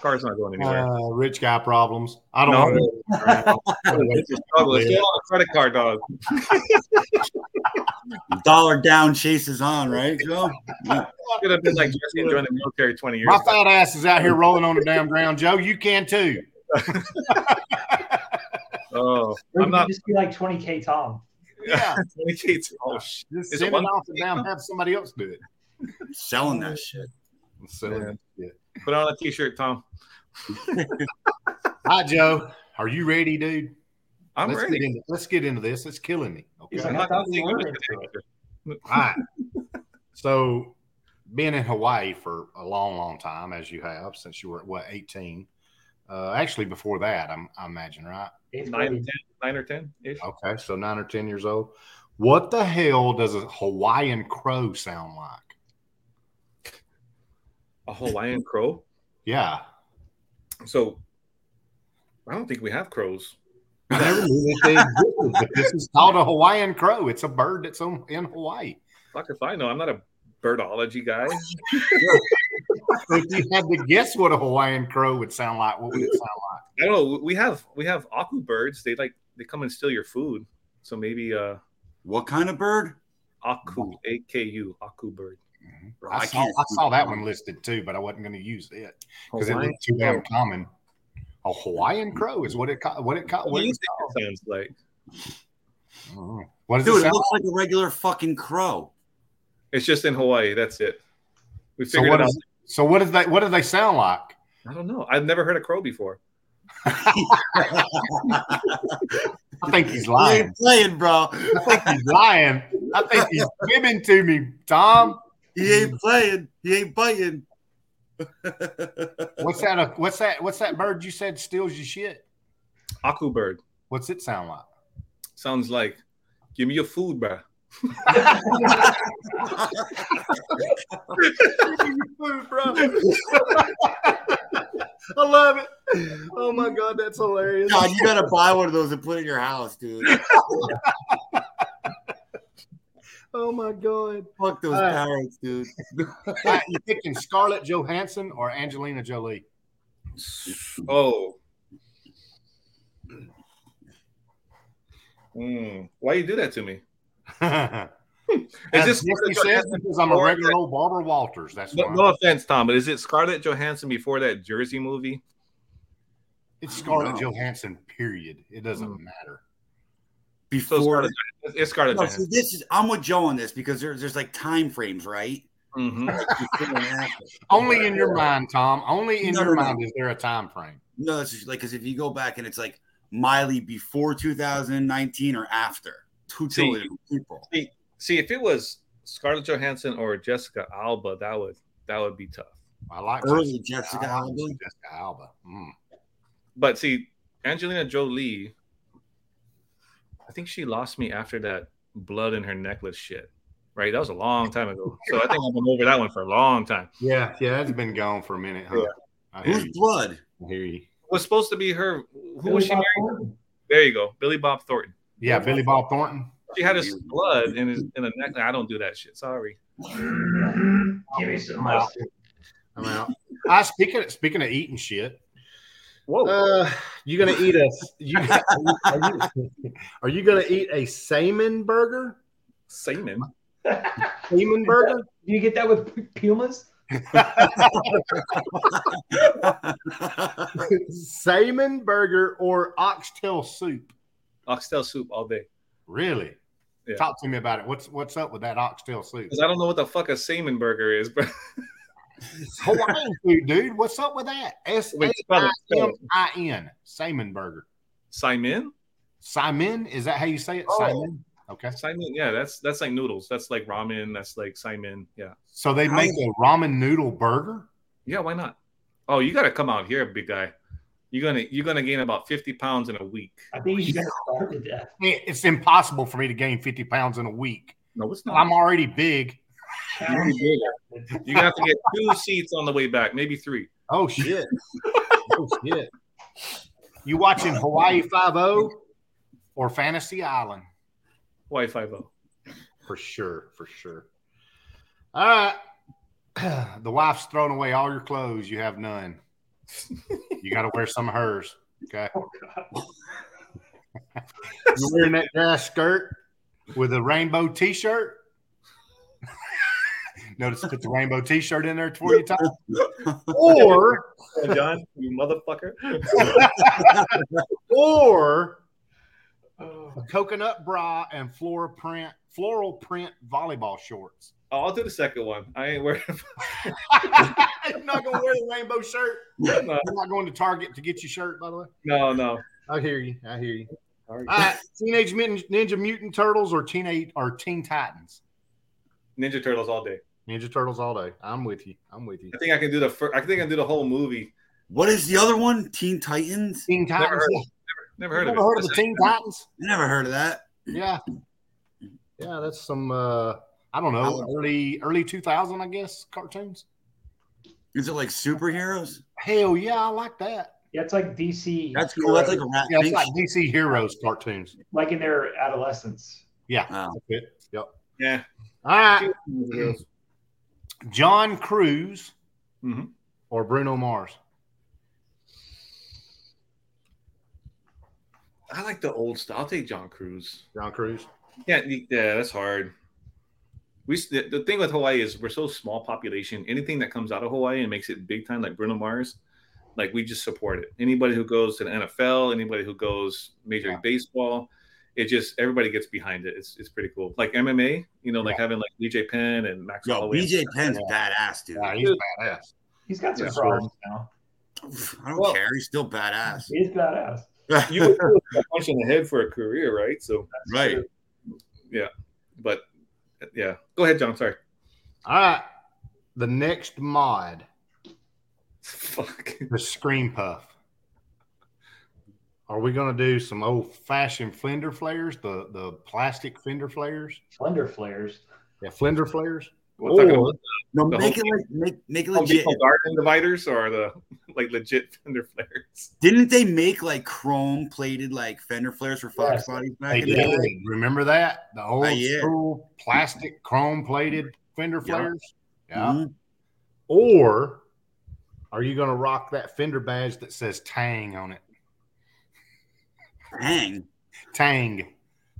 S2: Car's not going anywhere.
S1: Uh, rich guy problems. I don't
S2: No.
S1: know.
S2: It's a struggle. It's still on a credit card, dog.
S3: Dollar down chases on, right, Joe?
S2: Could have been like Jesse joined the military 20 years
S1: My
S2: ago.
S1: fat ass is out here rolling on the damn ground. Joe, you can too.
S2: Oh, I'm not.
S4: just be like 20K Tom.
S1: Yeah.
S2: 28. Oh, shit.
S1: Just
S2: Is
S1: send
S2: it
S1: it
S2: one-
S1: off and down, have somebody else do it.
S3: Selling that shit.
S1: So,
S2: Put on a t shirt, Tom.
S1: Hi, Joe. Are you ready, dude?
S2: I'm
S1: let's
S2: ready.
S1: Get into, let's get into this. It's killing me. Okay.
S4: He's
S2: I'm not
S4: I thought we
S2: gonna
S4: were
S2: say
S4: into it.
S1: All right. So, being in Hawaii for a long, long time, as you have since you were what eighteen. Uh, actually, before that, I'm, I imagine, right?
S2: Nine,
S4: grade.
S2: 10, nine or 10 ish.
S1: Okay, so nine or ten years old. What the hell does a Hawaiian crow sound like?
S2: A Hawaiian crow.
S1: Yeah,
S2: So I don't think we have crows.
S1: I never knew that they existed, but this is called a Hawaiian crow. It's a bird that's in Hawaii.
S2: Fuck if I know. I'm not a birdology guy.
S1: If you had to guess what a Hawaiian crow would sound like, what would it sound like?
S2: I don't know. We have we have aku birds. They like they come and steal your food. So maybe uh
S3: What kind of bird?
S2: aku a k u aku bird. Mm-hmm.
S3: Bro,
S1: I,
S3: I
S1: saw, I saw that one listed too, but I wasn't going to use it oh, because it
S2: Hawaiian
S1: looked too damn common. A Hawaiian crow is what it ca- what it ca-
S2: What
S1: what
S2: do
S1: it
S2: you think it sounds like?
S1: I. What does
S3: Dude,
S1: it
S3: it looks like a regular fucking crow.
S2: It's just in Hawaii. That's it. We
S1: So
S2: figured
S1: what
S2: it out.
S1: so what does they what do they sound like?
S2: I don't know. I've never heard a crow before.
S1: I think he's
S3: You
S1: lying.
S3: ain't playing, bro.
S1: I think he's lying. I think he's giving to me, Tom.
S3: He ain't playing. He ain't biting.
S1: What's that? uh, What's that? What's that bird you said steals your shit?
S2: Aku bird
S1: What's it sound like?
S2: sounds like, "Give me your food, bruh."
S1: bro. I love it. Oh my god, that's hilarious.
S3: God, you gotta buy one of those and put it in your house, dude.
S1: Oh my god.
S3: Fuck those
S1: Uh,
S3: parrots, dude.
S1: You picking Scarlett Johansson or Angelina Jolie?
S2: Oh. Hmm. Why you do that to me? Is
S1: Is
S2: this
S1: this he says because I'm a regular old Barbara Walters. That's
S2: No, no offense, Tom, but is it Scarlett Johansson before that Jersey movie?
S1: It's Scarlett
S3: No.
S1: Johansson. Period. It doesn't matter.
S2: So
S3: Before
S2: Scarlett, it's Scarlett
S3: no, see,
S2: Johansson.
S3: this is I'm with Joe on this because there's there's like time frames, right?
S2: Mhm.
S3: Like before and after.
S1: Only in your mind, Tom. Only in
S3: No,
S1: your
S3: no, no.
S1: mind is there a time frame.
S3: No, that's just like because if you go back and it's like Miley before 2019 or after, two
S2: See,
S3: totally different people.
S2: See, if it was Scarlett Johansson or Jessica Alba, that would that would be tough.
S1: I like
S3: Early Jessica
S1: I like
S3: Alba.
S1: Jessica Alba. Mm.
S2: But see, Angelina Jolie, I think she lost me after that blood in her necklace shit. Right, that was a long time ago. So I think I've been over that one for a long time.
S1: Yeah, yeah, that's been gone for a minute, huh?
S2: Yeah.
S3: Who's blood?
S1: I hear you.
S2: It was supposed to be her. Who
S4: Billy
S2: was she
S4: Bob
S2: married?
S4: Thornton.
S2: There you go, Billy Bob Thornton.
S1: Yeah, Billy Bob Thornton.
S2: She had his blood in his in a necklace. I don't do that shit. Sorry.
S4: Give me some mustard.
S1: I'm out. I speaking of, speaking of eating shit.
S2: Whoa.
S1: Uh, you gonna eat a you, are, you, are you gonna eat a salmon burger?
S2: Seaman.
S1: Salmon burger?
S4: Do you get that with pumas?
S1: salmon burger or oxtail soup?
S2: Oxtail soup all day.
S1: Really?
S2: Yeah.
S1: Talk to me about it. What's what's up with that oxtail soup?
S2: Because I don't know what the fuck a salmon burger is, but
S1: It's Hawaiian food, dude. What's up with that? S A
S2: Wait, spell
S1: I
S2: it, spell
S1: M
S2: it.
S1: I N. Salmon burger.
S2: Simon?
S1: Simon? Is that how you say it?
S2: Oh.
S1: Simon? Okay.
S2: Simon, yeah, that's that's like noodles. That's like ramen. That's like Simon. Yeah.
S1: So they
S3: How-
S1: make a ramen noodle burger?
S2: Yeah, why not? Oh, you gotta come out here, big guy. You're gonna you're gonna gain about 50 pounds in a week.
S4: I think he's gonna starve death.
S1: It's impossible for me to gain 50 pounds in a week.
S2: No, it's not.
S1: I'm already big.
S2: You're gonna have to get two seats on the way back, maybe three.
S1: Oh shit. oh shit. You watching Hawaii Five O or Fantasy Island?
S2: Why five oh?
S1: For sure, for sure. All right. The wife's throwing away all your clothes. You have none. You got to wear some of hers. Okay.
S4: Oh, God.
S1: You're wearing that dress skirt with a rainbow T-shirt. Notice, put the rainbow T-shirt in there for you, Tom. Or,
S2: John, you motherfucker.
S1: or
S4: Oh.
S1: a coconut bra and floral print, floral print volleyball shorts.
S2: Oh, I'll do the second one. I ain't wearing.
S1: I'm not gonna wear the rainbow shirt.
S2: no,
S1: You're not going to Target to get your shirt, by the way.
S2: no, no.
S1: I hear you. I hear you.
S2: All right.
S1: All right, Teenage Mutant Ninja Mutant Turtles or Teenage or Teen Titans.
S2: Ninja Turtles all day.
S1: Ninja Turtles all day. I'm with you. I'm with you.
S2: I think I can do the first. I think I can do the whole movie.
S3: What is the other one? Teen Titans?
S1: Teen Titans.
S2: heard Never heard
S1: Never
S2: of it.
S1: heard of the Teen Titans?
S3: I never heard of that.
S1: Yeah, yeah. That's some. uh I don't know, early early 2000, I guess, cartoons.
S3: Is it like superheroes?
S1: Hell yeah, I like that.
S4: Yeah, it's like DC.
S3: That's cool. That's like a rat
S1: Yeah, it's like DC Heroes cartoons.
S4: like in their adolescence.
S1: Yeah,
S3: Wow.
S1: that's it. Yep.
S2: Yeah.
S1: All right, John Cruz
S2: Mhm.
S1: or Bruno Mars.
S2: I like the old stuff. I'll take John Cruz.
S1: John Cruz.
S2: Yeah, yeah, that's hard. We the, the thing with Hawaii is we're so small population. Anything that comes out of Hawaii and makes it big time, like Bruno Mars, like we just support it. Anybody who goes to the NFL, anybody who goes Major League Baseball, it just everybody gets behind it. It's it's pretty cool. Like MMA, you know, like having like BJ Penn and Max
S3: Yo,
S2: Holloway.
S3: BJ Penn's badass, dude.
S1: Yeah, he's badass.
S4: He's got some
S2: Yeah.
S4: problems now.
S3: I don't
S2: Well-
S3: care. He's still badass.
S4: He is badass.
S2: You would do a punch in the head for a career, right? So,
S3: right.
S2: Yeah, but yeah, go ahead, John. Sorry.
S1: All right. The next mod,
S2: Fuck.
S1: the Scream Puff. Are we going to do some old fashioned fender flares, the, the plastic fender flares?
S4: Slender flares.
S1: Yeah, fender flares.
S2: We're talking
S1: Or-
S2: about
S3: No,
S2: The
S3: make
S2: whole-
S3: it like make make it legit.
S2: Garden dividers or the like legit fender flares.
S3: Didn't they make like chrome plated like fender flares for Fox
S4: Yes.
S3: bodies back
S1: They
S3: in the day?
S1: did. Remember that? The old
S3: Uh, yeah.
S1: school plastic chrome plated fender
S3: Yeah.
S1: flares? Yeah.
S3: Mhm.
S1: Or are you going to rock that fender badge that says Tang on it?
S3: Hang.
S1: Tang,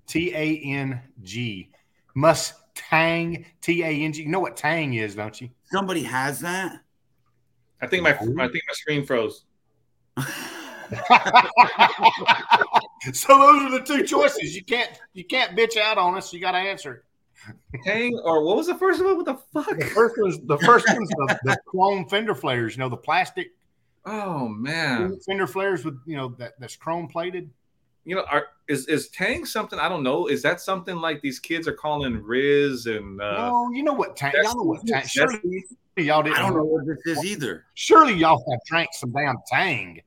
S1: T A N G. Mustang, T A N G. You know what Tang is, don't you?
S3: Somebody has that.
S2: I think my I think my screen froze.
S1: so those are the two choices. You can't you can't bitch out on us. You got to answer
S2: Tang or what was the first one? What the fuck?
S1: The first one's the first one's the, the chrome fender flares. You know the plastic
S2: Oh man.
S1: fender flares with you know that that's chrome plated.
S2: You know, are is is Tang something? I don't know. Is that something like these kids are calling Riz and uh,
S1: no, you know what Tang? Y'all know what Tang? Surely y'all didn't.
S3: I don't know what this is either.
S1: Surely y'all have drank some damn Tang.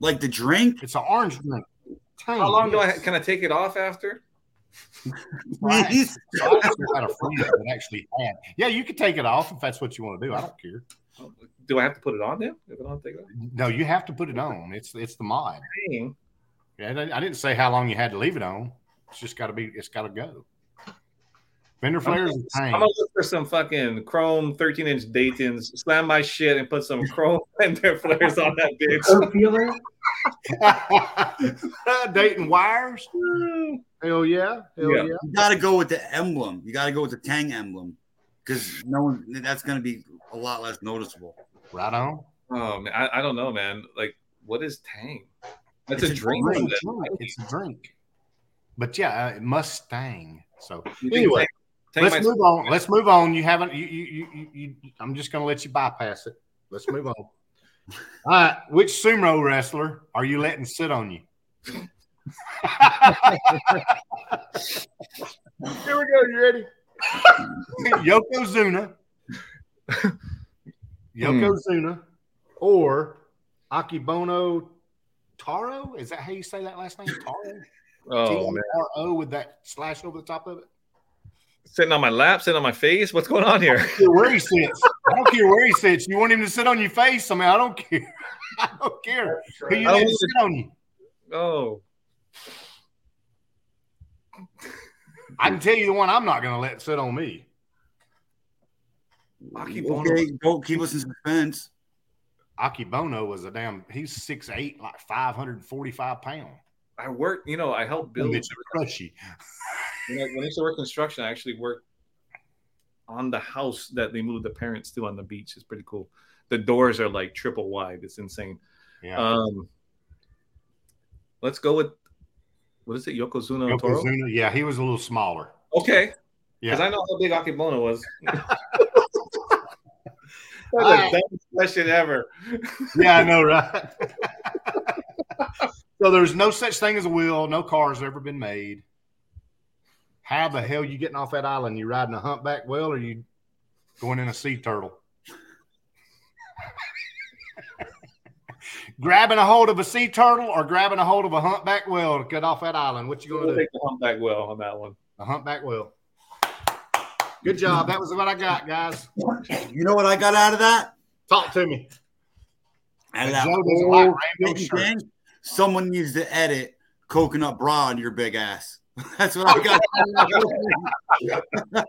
S3: Like the drink?
S1: It's an orange drink. Tang.
S2: How long do I can I take it off after?
S1: Right.
S3: Please.
S1: So I actually had a friend that actually had. Yeah, you can take it off if that's what you want to do. I don't care.
S2: Do I have to put it on then? If I don't take it off?
S1: No, you have to put it on. It's it's the mod.
S2: Dang.
S1: Yeah, I didn't say how long you had to leave it on. It's just got to be. It's got to go. Fender flares and
S2: I'm gonna look for some fucking chrome 13 inch Daytons, slam my shit, and put some chrome fender flares on that bitch.
S4: Her feeler.
S1: Dayton wires. Hell yeah. Hell
S2: Yeah.
S1: yeah.
S3: You got to go with the emblem. You got to go with the Tang emblem because no one. That's going to be a lot less noticeable.
S1: Right on.
S2: Oh man, I, I don't know, man. Like, what is Tang? That's
S3: It's
S2: a
S3: a
S2: drink.
S1: It's a drink. It's a drink. But yeah, uh, it must sting. So
S2: You think
S1: anyway,
S2: Tang
S1: let's move on. Let's move on. You haven't. You, you, you, you, you, I'm just going to let you bypass it. Let's move on. All right. Which sumo wrestler are you letting sit on you? Here we go. You ready? Yokozuna. Yokozuna or Akebono Taro? Is that how you say that last name? Taro?
S2: Oh man,
S1: with that slash over the top of it?
S2: sitting on my lap, sitting on my face. What's going on here?
S1: I don't care where he sits. I don't care where he sits. You want him to sit on your face? I mean, I don't care. I don't care. Who you
S2: I don't
S1: let sit on you?
S2: Oh,
S1: I can tell you the one I'm not going to let sit on me.
S2: Akebono.
S3: Okay, don't keep us in suspense.
S1: Akebono was a damn. He's six eight, like five hundred and forty five pounds.
S2: I worked. You know, I helped build.
S1: Bitch, crushy.
S2: When I, when I used to work construction, I actually worked on the house that they moved the parents to on the beach. It's pretty cool. The doors are like triple wide. It's insane.
S1: Yeah.
S2: Um, let's go with what is it, Yokozuna Toro?
S1: Yokozuna, yeah, he was a little smaller.
S2: Okay,
S1: Yeah.
S2: because I know how big Akebono was.
S1: All
S2: That's
S1: right.
S2: the dumbest question ever.
S1: Yeah, I know, right? so there's no such thing as a wheel. No car's ever been made. How the hell you getting off that island? You riding a humpback whale or you going in a sea turtle? grabbing a hold of a sea turtle or grabbing a hold of a humpback whale to get off that island? What you gonna do?
S2: take the humpback well on that one.
S1: A humpback whale. Good job. That was what I got, guys.
S3: You know what I got out of that?
S1: Talk to me.
S3: Out of that whole thing, someone needs to edit coconut bra on your big ass. That's what I got. out of that.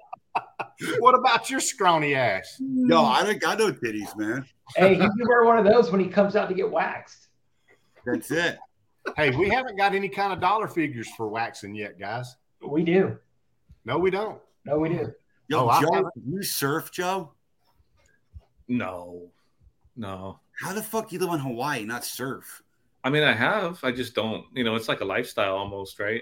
S1: What about your scrawny ass?
S3: Yo, I don't got no titties, man.
S4: Hey, he can wear one of those when he comes out to get waxed.
S3: That's it.
S1: Hey, we haven't got any kind of dollar figures for waxing yet, guys.
S4: We do.
S1: No, we don't.
S4: No, we do.
S3: Yo,
S1: Oh,
S3: Joe,
S1: haven't.
S3: you surf, Joe?
S2: No, no.
S3: How the fuck you live in Hawaii, not surf?
S2: I mean, I have. I just don't. You know, it's like a lifestyle almost, right?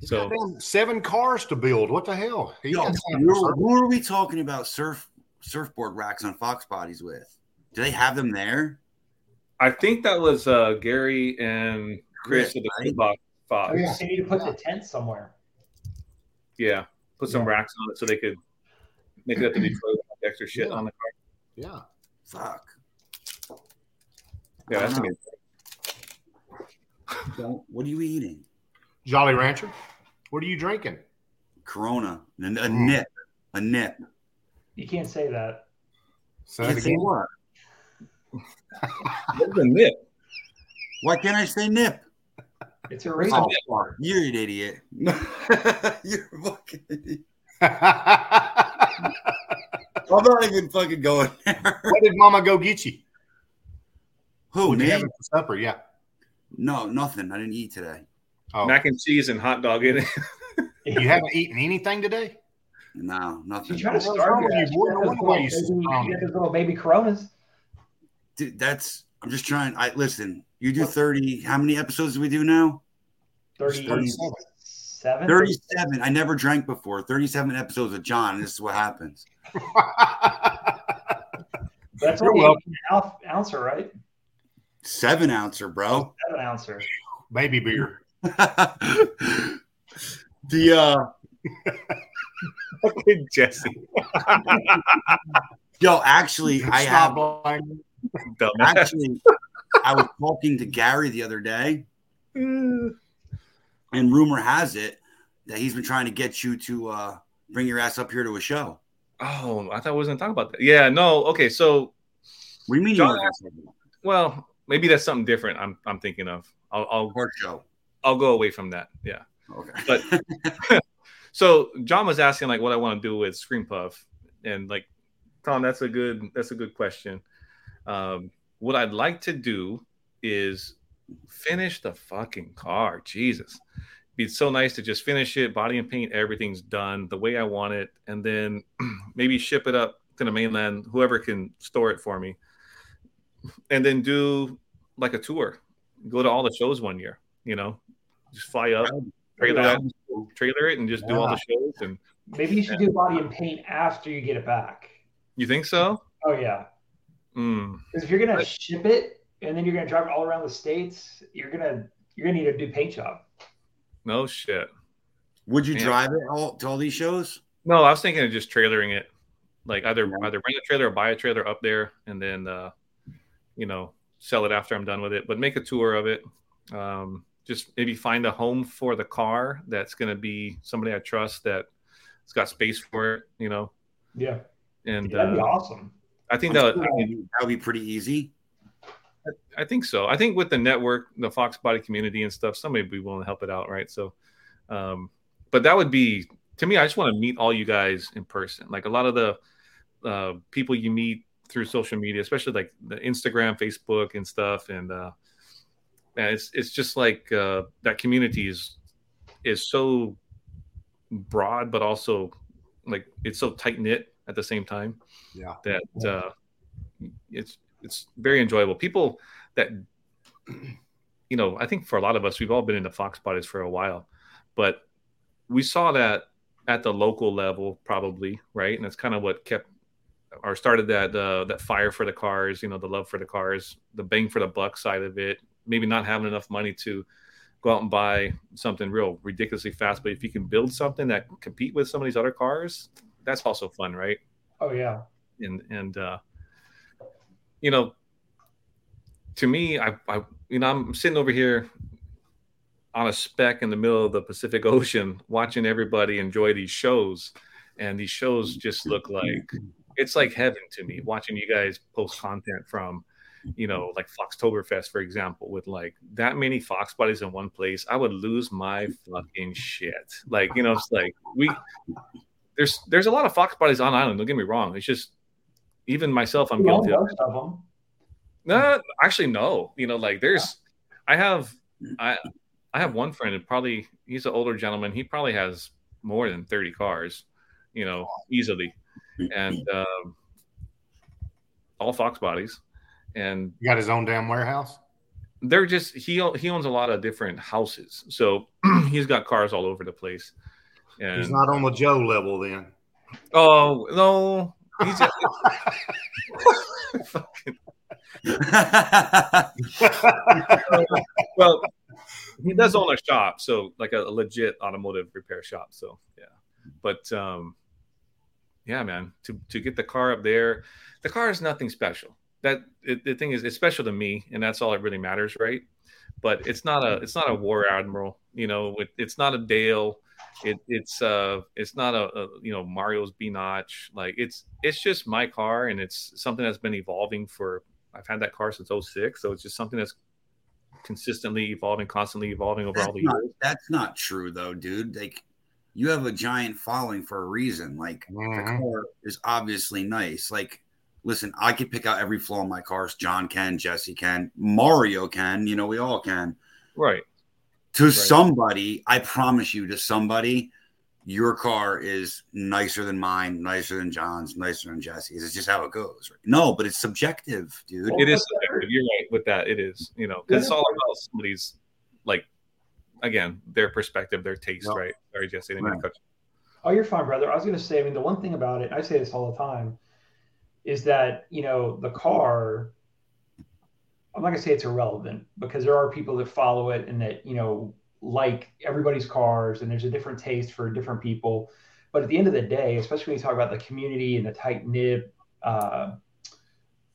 S1: He's
S2: So
S1: got seven cars to build. What the hell? He
S3: Yo, who, who are we talking about surf surfboard racks on Fox bodies with? Do they have them there?
S2: I think that was uh, Gary and Chris
S3: Chris,
S2: with the
S3: right?
S2: Fox. Fox.
S4: Oh, yeah. They need to put the tent somewhere.
S2: Yeah, put some racks on it so they could make it up to Detroit. with Extra shit
S1: Yeah.
S2: on the car.
S1: Yeah.
S3: Fuck.
S2: Yeah, that's
S3: I
S2: a
S3: don't
S2: good.
S3: Don't- What are you eating?
S1: Jolly Rancher. What are you drinking?
S3: Corona. A, a nip. A nip.
S4: You can't say that.
S1: Say
S3: Can't say
S1: again.
S3: what?
S2: What's a nip?
S3: Why can't I say nip?
S4: It's a
S3: Oh,
S4: razor.
S3: fuck. You're an idiot. You're a fucking idiot. I'm not even fucking going there.
S1: what did Mama go get you?
S3: Who,
S1: What'd you
S3: me?
S1: have for supper? Yeah.
S3: No, nothing. I didn't eat today.
S1: Oh,
S2: Mac and cheese and hot dog in it.
S1: you haven't eaten anything today?
S3: No, nothing.
S4: She's trying to
S1: What's
S4: starve you.
S1: with you, boy? No wonder why you
S4: little
S1: so
S4: baby-
S1: strong.
S4: you got those little baby coronas.
S3: Dude, that's. I'm just trying. I listen. You do 30. How many episodes do we do now?
S4: 37.
S3: 37. I never drank before. 37 episodes of John. And this is what happens.
S4: That's
S1: You're
S4: only
S1: welcome.
S4: an ounce, ouncer, right?
S3: Seven ouncer, bro.
S4: Seven ouncer.
S1: Baby beer.
S3: the uh
S2: Fucking Jesse.
S3: yo, actually, I have
S1: Stop lying.
S3: Actually I was talking to Gary the other day, and rumor has it that he's been trying to get you to uh bring your ass up here to a show.
S2: Oh, I thought I was gonna talk about that. Yeah, no. Okay, so
S3: What do you mean
S2: John
S3: you
S2: well, maybe that's something different. I'm I'm thinking of. I'll I'll,
S3: Horse show?
S2: I'll go away from that. Yeah.
S3: Okay.
S2: But- So John was asking like what I want to do with Scream Puff, and like Tom, that's a good that's a good question. Um, what I'd like to do is finish the fucking car. Jesus, It'd be so nice to just finish it, body and paint, everything's done the way I want it, and then maybe ship it up to the mainland, whoever can store it for me, and then do like a tour, go to all the shows one year. You know, just fly up, trailer that, trailer it, and just do all the shows. And
S4: Maybe you should do body and paint after you get it back.
S2: you think so?
S4: Oh yeah,
S2: Mm.
S4: because if you're gonna ship it and then you're gonna drive it all around the states, you're gonna you're gonna need a new paint job.
S2: No shit.
S3: Would you
S2: Yeah.
S3: drive it all to all these shows?
S2: No, I was thinking of just trailering it, like either
S3: Yeah.
S2: either bring a trailer or buy a trailer up there, and then uh, you know sell it after I'm done with it. But make a tour of it. Um, just maybe find a home for the car that's going to be somebody I trust that has got space for it. You know,
S4: Yeah,
S2: and
S4: that'd be
S2: uh,
S4: awesome.
S2: I think that
S3: sure
S2: I,
S3: that'd be- that would be pretty easy.
S2: I think so. I think with the network, the Fox Body community and stuff, somebody would be willing to help it out, right? So, um, but that would be to me. I just want to meet all you guys in person. Like a lot of the uh, people you meet through social media, especially like the Instagram, Facebook, and stuff, and uh, it's it's just like uh, that community is is so broad, but also like it's so tight knit at the same time
S1: Yeah.
S2: that uh, it's it's very enjoyable. People that you know, I think for a lot of us, we've all been into Fox bodies for a while, but we saw that at the local level, probably right, and that's kind of what kept or started that uh, that fire for the cars. You know, the love for the cars, the bang for the buck side of it. Maybe not having enough money to go out and buy something real ridiculously fast, but if you can build something that compete with some of these other cars, that's also fun, right?
S4: Oh yeah,
S2: and and uh, you know, to me, I, I you know I'm sitting over here on a speck in the middle of the Pacific Ocean, watching everybody enjoy these shows, and these shows just look like it's like heaven to me. Watching you guys post content from, you know, like Foxtoberfest, for example, with like that many Fox bodies in one place, I would lose my fucking shit. Like you know, it's like we there's there's a lot of Fox bodies on island. Don't get me wrong. It's just even myself, I'm
S4: own
S2: guilty of.
S4: them.
S2: No, actually, no. You know, like there's, I have, I, I have one friend. And probably he's an older gentleman. He probably has more than thirty cars, you know, easily, and um, all Fox bodies, and
S1: You got his own damn warehouse.
S2: they're just he he owns a lot of different houses, so he's got cars all over the place. And
S1: He's not on the Joe level then.
S2: oh no, he's just, fucking well, he does own a shop, so like a, a legit automotive repair shop. So yeah, but um, yeah, man, to to get the car up there, the car is nothing special. That it, the thing is, it's special to me, and that's all that really matters, right? But it's not a it's not a war admiral, you know. It, it's not a Dale. It, it's uh it's not a, a you know Mario's B notch. Like it's it's just my car, and it's something that's been evolving for. I've had that car since 06, so it's just something that's consistently evolving, constantly evolving over
S3: that's,
S2: all the
S3: not,
S2: years.
S3: that's not true though, dude. Like you have a giant following for a reason. Like the
S1: Mhm.
S3: car is obviously nice. Like, listen, I could pick out every flaw in my cars. John can, Jesse can, Mario can. You know, we all can.
S2: Right.
S3: To somebody, I promise you, to somebody, your car is nicer than mine, nicer than John's, nicer than Jesse's. It's just how it goes. Right? No, but it's subjective, dude.
S2: It is subjective. You're right with that. It is, you know, because it's all about somebody's like, again, their perspective, their taste,
S1: Yep.
S2: right? Sorry, Jesse. I didn't
S3: Right.
S2: cut.
S4: Oh, you're fine, brother. I was going to say, I mean, the one thing about it, I say this all the time, is that, you know, the car, I'm not to say it's irrelevant because there are people that follow it and that, you know, like everybody's cars and there's a different taste for different people. But at the end of the day, especially when you talk about the community and the tight knit, uh,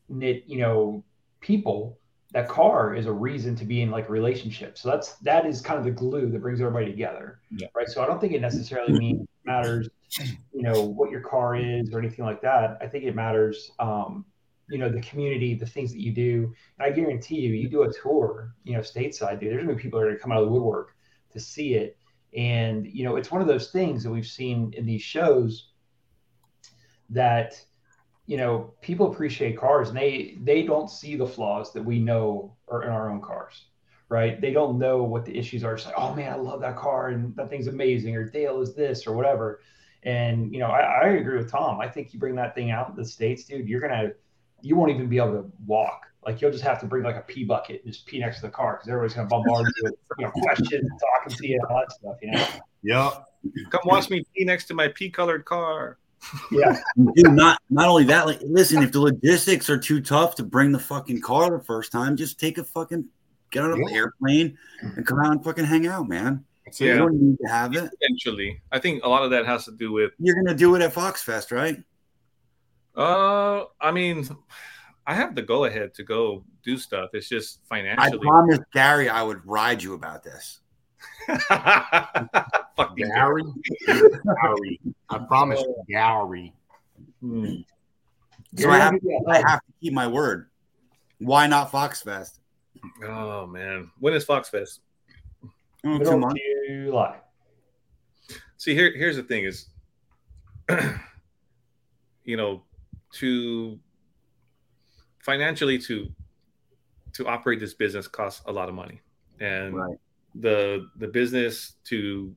S4: knit, you know, people, that car is a reason to be in like a relationship. So that's that is kind of the glue that brings everybody together,
S2: Yeah.
S4: right? So I don't think it necessarily means matters, you know, what your car is or anything like that. I think it matters, um, you know, the community, the things that you do. And I guarantee you, you do a tour, you know, stateside, dude. There's gonna be people that are gonna come out of the woodwork to see it. And you know, it's one of those things that we've seen in these shows that you know people appreciate cars and they they don't see the flaws that we know are in our own cars right they don't know what the issues are it's like oh man i love that car and that thing's amazing or dale is this or whatever and you know I, I agree with tom i think you bring that thing out in the states dude you're gonna you won't even be able to walk like you'll just have to bring like a pee bucket and just pee next to the car because everybody's gonna bombard you with you know questions talking to you and all that stuff you know
S1: Yep.
S2: Come watch me pee next to my pea colored car.
S4: yeah
S3: Dude, not not only that, like listen, if the logistics are too tough to bring the fucking car the first time, just take a fucking get on an
S1: Yeah.
S3: airplane and come out and fucking hang out, man.
S1: That's
S3: You don't need to have it.
S2: Eventually, I think a lot of that has to do with.
S3: You're gonna do it at Fox Fest, right?
S2: Uh, I mean, I have the go ahead to go do stuff. It's just financially.
S3: I
S2: financially.
S3: promised Gary I would ride you about this.
S2: Fucking
S1: Gary. Gary. I promise you, Gary.
S2: Hmm.
S3: So I have,
S4: Yeah.
S3: I have to keep my word. Why not Fox Fest?
S2: Oh man, when is Fox Fest?
S3: Oh, two
S4: middle
S3: months.
S4: July.
S2: See, here, here's the thing: is you know, to financially to to operate this business costs a lot of money, and
S3: Right.
S2: the the business to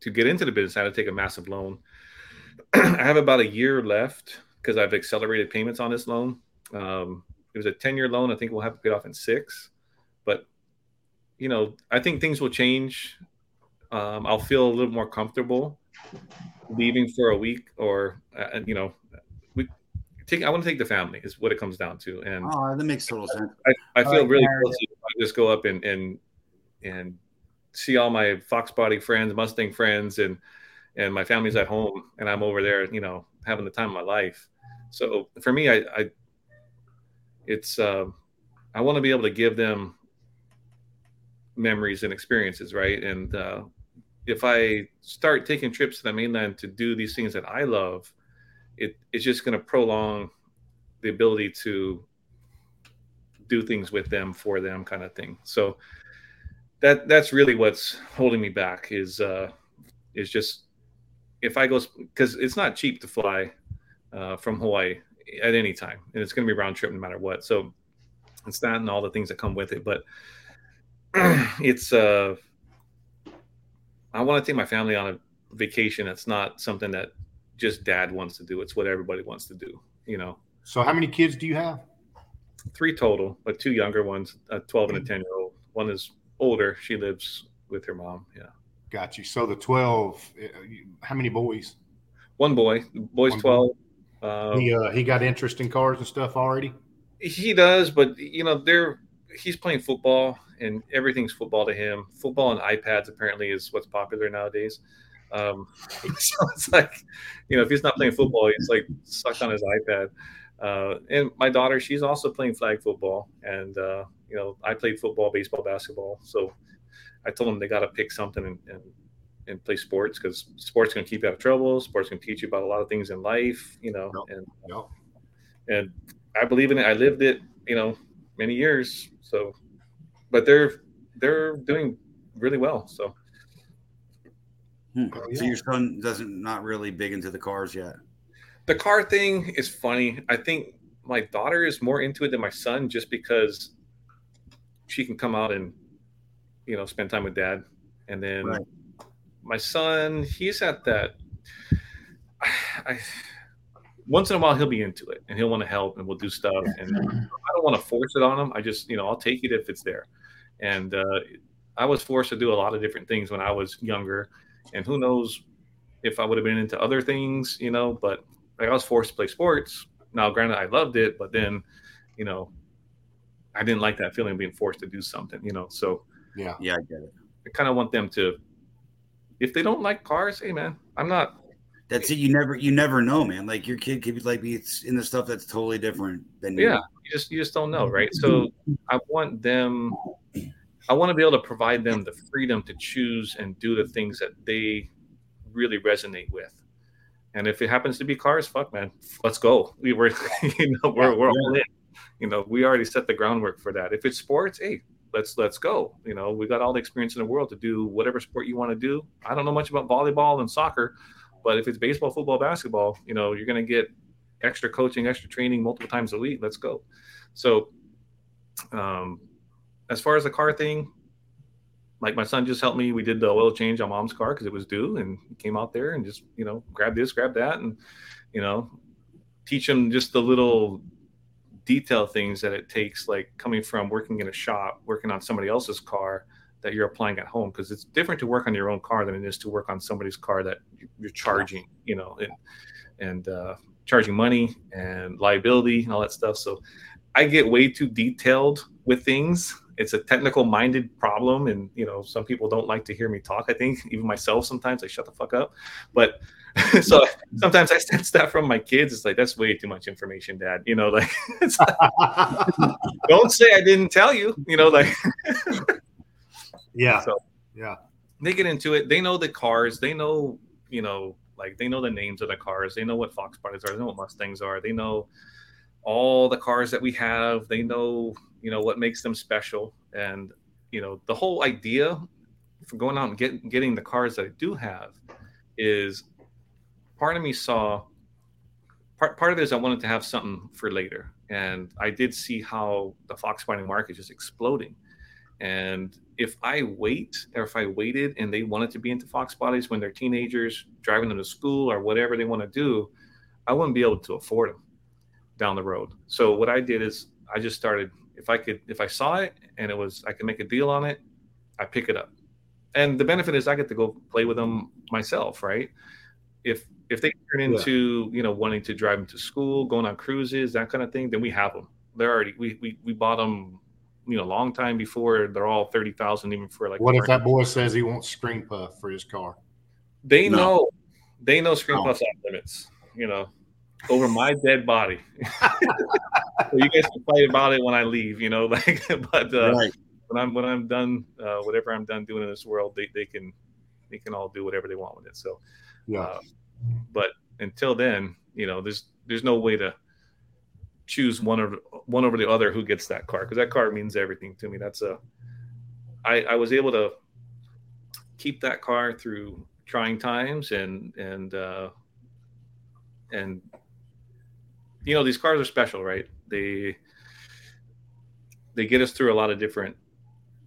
S2: to get into the business, I had to take a massive loan. I have about a year left because I've accelerated payments on this loan. Um, it was a 10 year loan. I think we'll have to pay off in six. But, you know, I think things will change. Um, I'll feel a little more comfortable leaving for a week or, uh, you know, take, I want to take the family is what it comes down to. And
S3: Oh, that makes total sense.
S2: I, I feel
S3: like
S2: really guilty if I just go up and, and, and see all my Fox body friends, Mustang friends, and, and my family's at home and I'm over there, you know, having the time of my life. So for me, I, I it's, uh, I want to be able to give them memories and experiences. Right. And, uh, if I start taking trips to the mainland to do these things that I love, it, it's just going to prolong the ability to do things with them for them kind of thing. So that that's really what's holding me back is uh is just if I go because it's not cheap to fly uh, from Hawaii at any time, and it's going to be round trip no matter what. So it's that and all the things that come with it, but it's uh I want to take my family on a vacation. That's not something that just dad wants to do. It's what everybody wants to do. You know,
S1: So, how many kids do you have?
S2: three total, but two younger ones, a 12 and a 10 year old. One is older. She lives with her mom. Yeah.
S1: Got you. So, the 12, uh, how many boys?
S2: One boy, boy's
S1: One
S2: 12. Uh,
S1: He, uh, he got interest in cars and stuff already?
S2: he does, but you know, they're he's playing football and everything's football to him. Football and iPads apparently is what's popular nowadays. Um, so it's like, you know, if he's not playing football, he's like stuck on his iPad. Uh, and my daughter, she's also playing flag football, and uh, you know, I played football, baseball, basketball. So I told them they got to pick something and, and and play sports because sports to keep you out of trouble. Sports can teach you about a lot of things in life, you know,
S1: Yep.
S2: and
S1: Yep.
S2: and I believe in it. I lived it, you know, many years. So, but they're they're doing really well. So
S3: Hmm.
S1: Oh,
S3: So
S1: yeah.
S3: your son doesn't not really big into the cars yet.
S2: the car thing is funny. I think my daughter is more into it than my son, just because she can come out and you know spend time with dad, and then
S3: Right.
S2: my son, he's at that. I once in a while he'll be into it and he'll want to help and we'll do stuff and I don't want to force it on him. I just you know I'll take it if it's there, and uh, I was forced to do a lot of different things when I was younger, and who knows if I would have been into other things, you know. But like, I was forced to play sports. Now, granted, I loved it, but then, you know, I didn't like that feeling of being forced to do something, you know. So
S1: Yeah.
S3: Yeah, I get it.
S2: I kind of want them to, if they don't like cars, hey man, I'm not.
S3: That's it. You never, you never know, man. Like your kid could be like be it's in the stuff that's totally different than
S2: yeah. You just you just don't know, right? So I want them. I want to be able to provide them the freedom to choose and do the things that they really resonate with. And if it happens to be cars, fuck man, let's go. We were, you know, we're, we're all in. You know, we already set the groundwork for that. If it's sports, hey, let's let's go. You know, we got all the experience in the world to do whatever sport you want to do. I don't know much about volleyball and soccer, but if it's baseball, football, basketball, you know, you're going to get extra coaching, extra training multiple times a week. Let's go. So, um, as far as the car thing, like my son just helped me. We did the oil change on mom's car because it was due, and he came out there and just you know grab this, grab that, and you know teach him just the little detail things that it takes, like coming from working in a shop, working on somebody else's car that you're applying at home because it's different to work on your own car than it is to work on somebody's car that you're charging, you know, and and uh, charging money and liability and all that stuff. So I get way too detailed with things. It's a technical minded problem, and you know, some people don't like to hear me talk. I think even myself sometimes I shut the fuck up, but so sometimes I sense that from my kids. It's like that's way too much information, Dad. You know, like, like don't say I didn't tell you. You know, like
S1: yeah,
S2: so
S1: yeah.
S2: They get into it. They know the cars. They know, you know, like they know the names of the cars. They know what Fox bodies are. They know what Mustangs are. They know all the cars that we have. They know, you know, what makes them special. And you know, the whole idea for going out and get, getting the cars that I do have is part of me saw part part of it is I wanted to have something for later, and I did see how the fox binding market is just exploding. And if I wait, or if I waited and they wanted to be into fox bodies when they're teenagers, driving them to school or whatever they want to do, I wouldn't be able to afford them down the road. So what I did is I just started. If I could, if I saw it and it was, I could make a deal on it, I pick it up. And the benefit is I get to go play with them myself, right? If if they turn into yeah. you know wanting to drive them to school, going on cruises, that kind of thing, then we have them. They're already we we, we bought them you know a long time before they're all 30,000 even for like
S1: What if that boy says he wants Scream Puff for his car?
S2: They no. know they know Scream no. puffs off limits, you know, over my dead body. so you guys can fight about it when I leave, you know, like but uh, right. when I'm when I'm done uh, whatever I'm done doing in this world, they, they can they can all do whatever they want with it. So yeah. Uh, but until then, you know, there's there's no way to choose one or one over the other who gets that car because that car means everything to me. That's a I, I was able to keep that car through trying times and and uh, and you know these cars are special, right? They they get us through a lot of different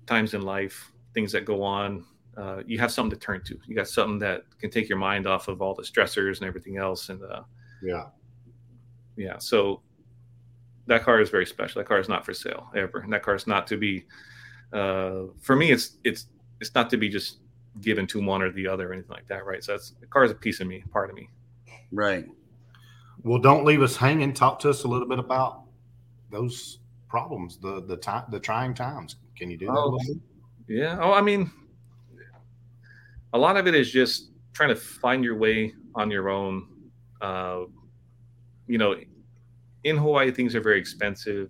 S2: times in life, things that go on, uh, you have something to turn to. You got something that can take your mind off of all the stressors and everything else. And uh,
S1: yeah,
S2: yeah. So that car is very special. That car is not for sale ever. And that car is not to be. Uh, for me, it's it's it's not to be just given to one or the other or anything like that, right? So that's the car is a piece of me, part of me.
S3: Right.
S1: Well, don't leave us hanging. Talk to us a little bit about those problems, the the time, the trying times. Can you do that?
S2: Oh, yeah. Oh, I mean, a lot of it is just trying to find your way on your own. Uh, you know, in Hawaii, things are very expensive.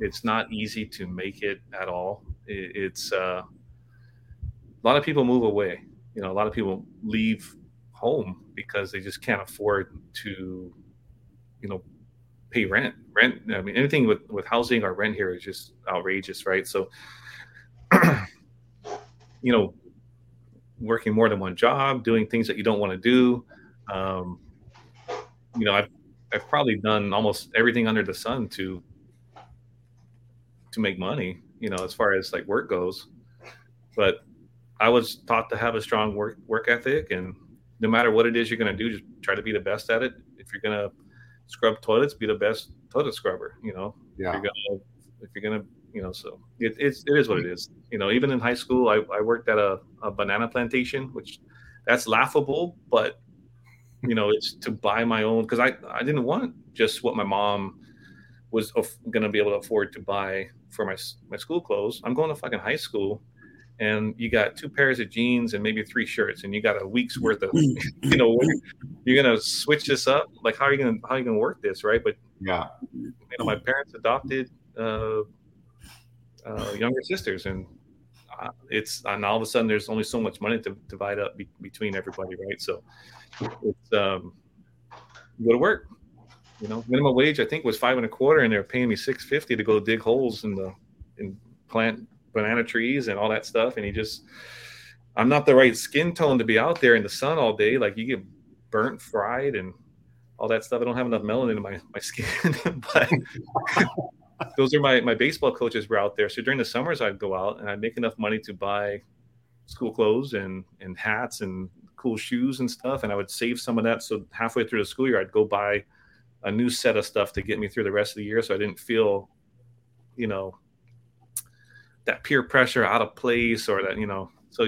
S2: It's not easy to make it at all. It, it's uh, a lot of people move away. You know, a lot of people leave home because they just can't afford to, you know, pay rent. Rent. I mean, anything with with housing or rent here is just outrageous, right? So, you know, working more than one job, doing things that you don't want to do. Um, you know, I've I've probably done almost everything under the sun to to make money. You know, as far as like work goes, but I was taught to have a strong work work ethic, and no matter what it is you're going to do, just try to be the best at it. If you're going to scrub toilets, be the best toilet scrubber. You know,
S1: yeah.
S2: if you're gonna if you're gonna you know so it, it's it is what it is you know even in high school i, I worked at a, a banana plantation which that's laughable but you know it's to buy my own because i i didn't want just what my mom was going to be able to afford to buy for my my school clothes i'm going to fucking high school and you got two pairs of jeans and maybe three shirts, and you got a week's worth of, you know, you're gonna switch this up. Like, how are you gonna how are you gonna work this, right? But
S1: Yeah.
S2: you know, my parents adopted uh, uh, younger sisters, and uh, it's and all of a sudden there's only so much money to divide up be- between everybody, right? So it's um, you go to work. You know, minimum wage I think was five and a quarter, and they're paying me six fifty to go dig holes in the in plant banana trees and all that stuff. And he just, I'm not the right skin tone to be out there in the sun all day. Like you get burnt, fried, and all that stuff. I don't have enough melanin in my my skin, but those are my my baseball coaches were out there. So during the summers, I'd go out and I'd make enough money to buy school clothes and and hats and cool shoes and stuff. And I would save some of that. So halfway through the school year, I'd go buy a new set of stuff to get me through the rest of the year. So I didn't feel, you know, that peer pressure out of place or that, you know, so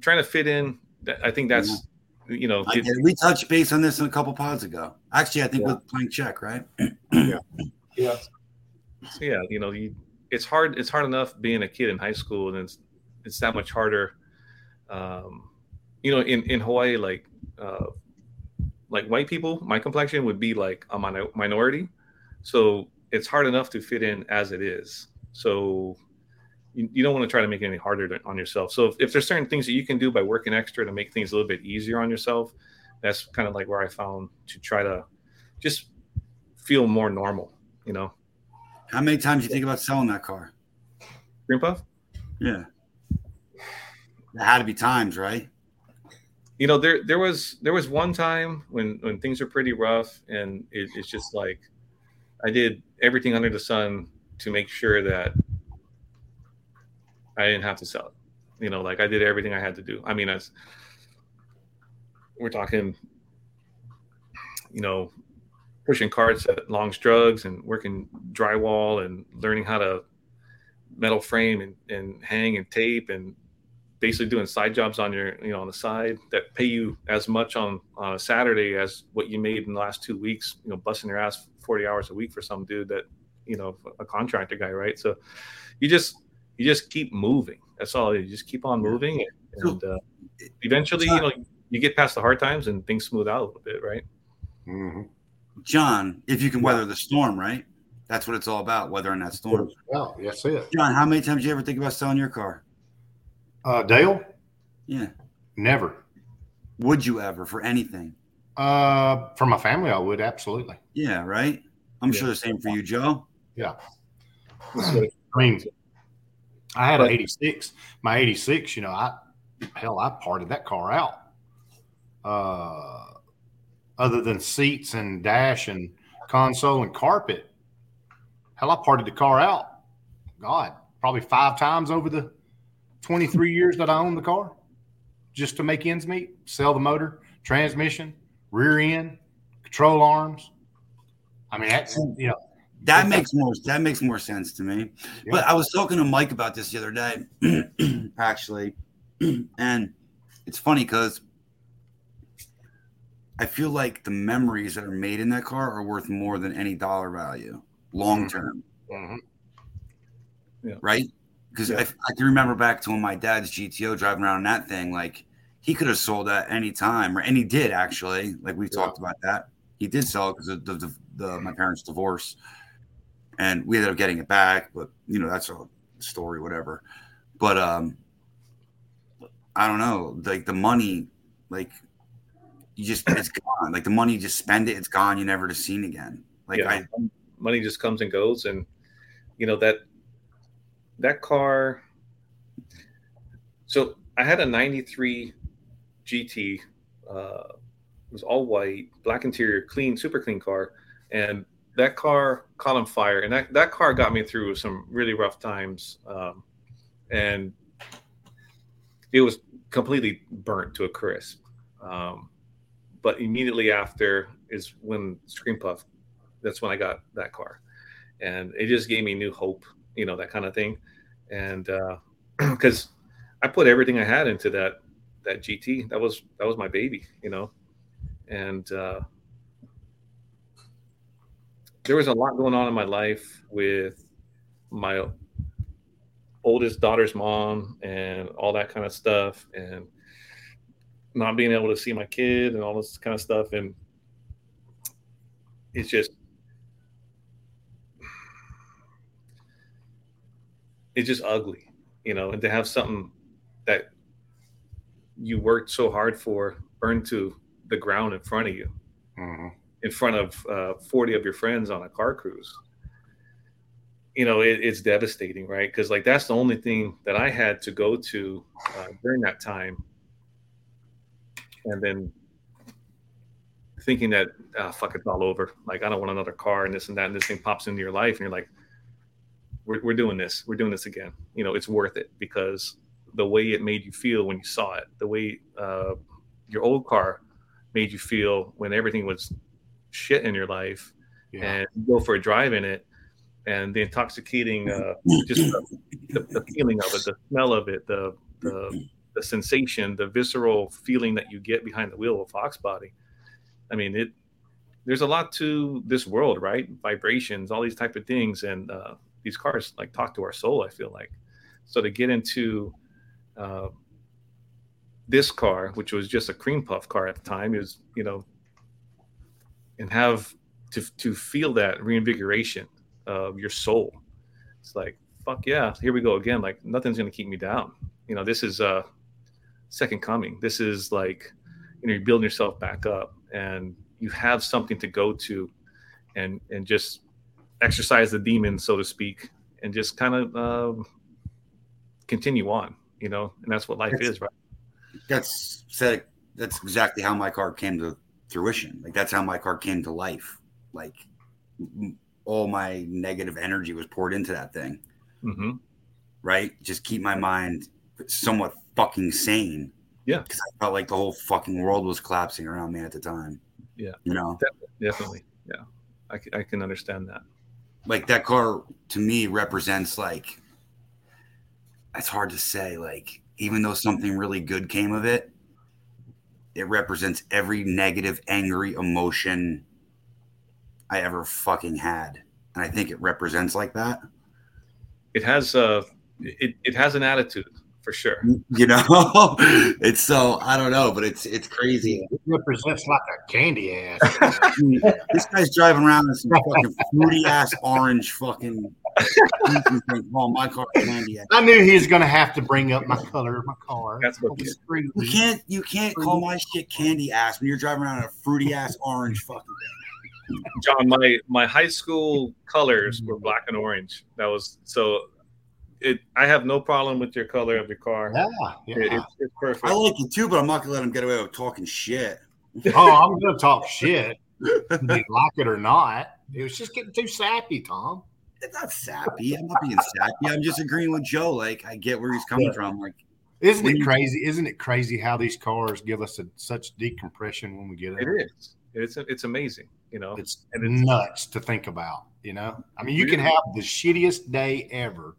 S2: trying to fit in, I think that's, you know,
S3: I
S2: it-
S3: get we touched base on this in a couple pods ago. Actually, I think
S1: Yeah.
S3: with playing check, right?
S4: Yeah.
S2: Yeah so, yeah you know you it's hard it's hard enough being a kid in high school and it's it's that much harder um you know in in hawaii like uh like white people my complexion would be like a minor- minority so it's hard enough to fit in as it is so you, you don't want to try to make it any harder to, on yourself so if, if there's certain things that you can do by working extra to make things a little bit easier on yourself that's kind of like where i found to try to just feel more normal you know
S3: How many times do you think about selling that car?
S2: Scream Puff
S3: Yeah. There had to be times, right?
S2: you know there there was there was one time when when things are pretty rough and it, it's just like i did everything under the sun to make sure that i didn't have to sell it. You know like i did everything i had to do. I mean as we're talking you know pushing carts at long's drugs and working drywall and learning how to metal frame and, and hang and tape and basically doing side jobs on your you know on the side that pay you as much on on a saturday as what you made in the last two weeks you know busting your ass 40 hours a week for some dude that you know a contractor guy right so you just you just keep moving that's all you just keep on moving and uh, eventually you know you get past the hard times and things smooth out a little bit right
S1: hmm
S3: John, if you can weather the storm, right? That's what it's all about, weathering that storm.
S1: Well, that's it.
S3: John, how many times do you ever think about selling your car?
S1: Uh, Dale,
S3: Yeah.
S1: never.
S3: Would you ever for anything?
S1: Uh, for my family, I would absolutely.
S3: Yeah, right? I'm
S2: Yeah.
S3: sure the same for you, Joe.
S1: Yeah.
S2: What-
S1: I mean, I had an 86. My 86, you know, I hell, I parted that car out. Uh, other than seats and dash and console and carpet, hell, I parted the car out. God, probably five times over the 23 years that I owned the car, just to make ends meet. Sell the motor, transmission, rear end, control arms. I mean, that's you know,
S3: That makes more that makes more sense to me. But I was talking to Mike about this the other day, actually, and it's funny because I feel like the memories that are made in that car are worth more than any dollar value long term,
S1: mhm.
S3: right? Because
S2: Yeah.
S3: I, I can remember back to when my dad's GTO driving around in that thing, like he could have sold that any time, or and he did actually. Like we've
S1: Yeah.
S3: talked about that, he did sell it because of the, the, the my parents' divorce, and we ended up getting it back. But you know that's a story, whatever. But um, I don't know, like the money, like you just it's gone. Like the money, you just spend it, it's gone. You never to seen again. Like
S2: yeah,
S3: I,
S2: money just comes and goes, and you know that that car. So I had a '93 GT. Uh, it was all white, black interior, clean, super clean car, and that car caught on fire, and that that car got me through some really rough times, um, and it was completely burnt to a crisp. Um, but immediately after is when Scream Puff that's when I got that car, and it just gave me new hope, you know, that kind of thing, and because I put everything I had into that that GT, that was that was my baby, you know, and uh, there was a lot going on in my life with my oldest daughter's mom and all that kind of stuff and not being able to see my kid and all this kind of stuff and it's just it's just ugly you know and to have something that you worked so hard for burned to the ground in front of you
S1: Mhm.
S2: In front of uh, 40 of your friends on a car cruise you know it, it's devastating right? Because like that's the only thing that i had to go to uh, during that time. And then thinking that ah, fuck it's all over. Like i don't want another car and this and that and this thing pops into your life and you're like we're, we're doing this. We're doing this again. You know it's worth it because the way it made you feel when you saw it the way uh, your old car made you feel when everything was shit in your life
S1: Yeah.
S2: and you go for a drive in it and the intoxicating uh, just the, the, the feeling of it the smell of it the, the the sensation the visceral feeling that you get behind the wheel of a fox body. I mean it there's a lot to this world right? Vibrations all these type of things and uh, these cars like talk to our soul i feel like. So to get into uh, this car which was just a cream puff car at the time is you know and have to to feel that reinvigoration of your soul it's like fuck yeah here we go again like nothing's gonna keep me down you know this is uh second coming this is like you know you're building yourself back up and you have something to go to and and just exercise the demon so to speak and just kind of um, continue on you know and that's what life
S3: Yes.
S2: is right
S3: That's said. That's exactly how my car came to fruition. Like that's how my car came to life. Like all my negative energy was poured into that thing.
S2: hmm
S3: Right, just keep my mind somewhat fucking sane.
S2: Yeah.
S3: because I felt like the whole fucking world was collapsing around me at the time.
S2: Yeah.
S3: you know,
S2: definitely yeah I, I can understand that
S3: like that car to me represents like it's hard to say like even though something really good came of it it represents every negative angry emotion i ever fucking had. And i think it represents like that.
S2: It has uh it, it has an attitude for sure
S3: you know it's so i don't know but it's it's crazy
S1: It represents like a candy ass.
S3: this guy's driving around in some fucking fruity ass orange fucking oh my car candy ass.
S1: I knew he was going to have to bring up my color of my car.
S2: That's what-
S1: Screw
S3: You
S1: me.
S3: can't you can't call my shit candy ass when you're driving around in a fruity ass orange fucking thing.
S2: John, my my high school colors were mm. black and orange. That was so. It. I have no problem with your color of your car.
S1: Yeah,
S2: It- it's, it's perfect.
S3: I like it too, but I'm not gonna let him get away with talking shit.
S1: oh, I'm going to talk shit, you like it or not. It was just getting too sappy, Tom.
S3: It's not sappy. I'm not being sappy. I'm just agreeing with Joe. Like I get where he's coming
S1: Yeah.
S3: from. Like
S1: Isn't
S3: When
S1: it
S3: you-
S1: crazy? Isn't it crazy how these cars give us a, such decompression when we get it?
S2: It is. It's it's amazing. You know.
S1: It's
S2: And it's-
S1: nuts to think about. You know, I mean, you can have the shittiest day ever,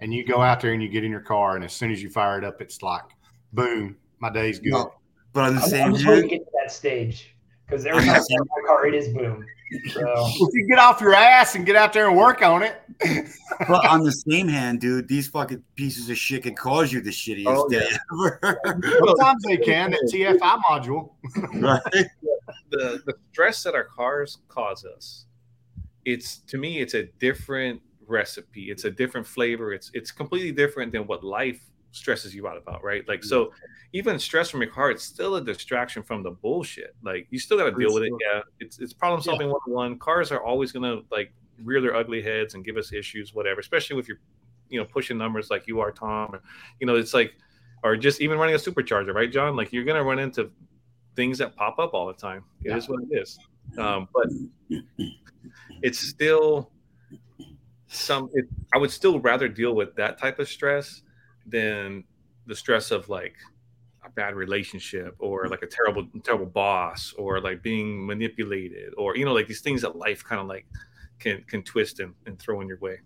S1: and you go out there and you get in your car, and as soon as you fire it up, it's like, boom, my day's good.
S3: No. but on the
S4: I'm,
S3: same
S4: I'm just to get to that stage because every time I get in my car, it is boom. So
S1: If you get off your ass and get out there and work on it,
S3: but on the same hand, dude, these fucking pieces of shit can cause you the shittiest
S2: Oh,
S3: day ever.
S1: sometimes they can. That TFI module.
S3: right?
S2: the the stress that our cars cause us it's to me it's a different recipe. It's a different flavor. It's it's completely different than what life stresses you out about right? Like so even stress from your car it's still a distraction from the bullshit. Like you still got to deal with it yeah. It's it's problem solving one one cars are always gonna like rear their ugly heads and give us issues whatever especially if you're you know pushing numbers like you are tom or, you know it's like or just even running a supercharger right john? Like you're gonna run into things that pop up all the time. It is
S1: Yeah.
S2: what it is. Um, but it's still some it, i would still rather deal with that type of stress than the stress of like a bad relationship or like a terrible terrible boss or like being manipulated or you know like these things that life kind of like can can twist and, and throw in your way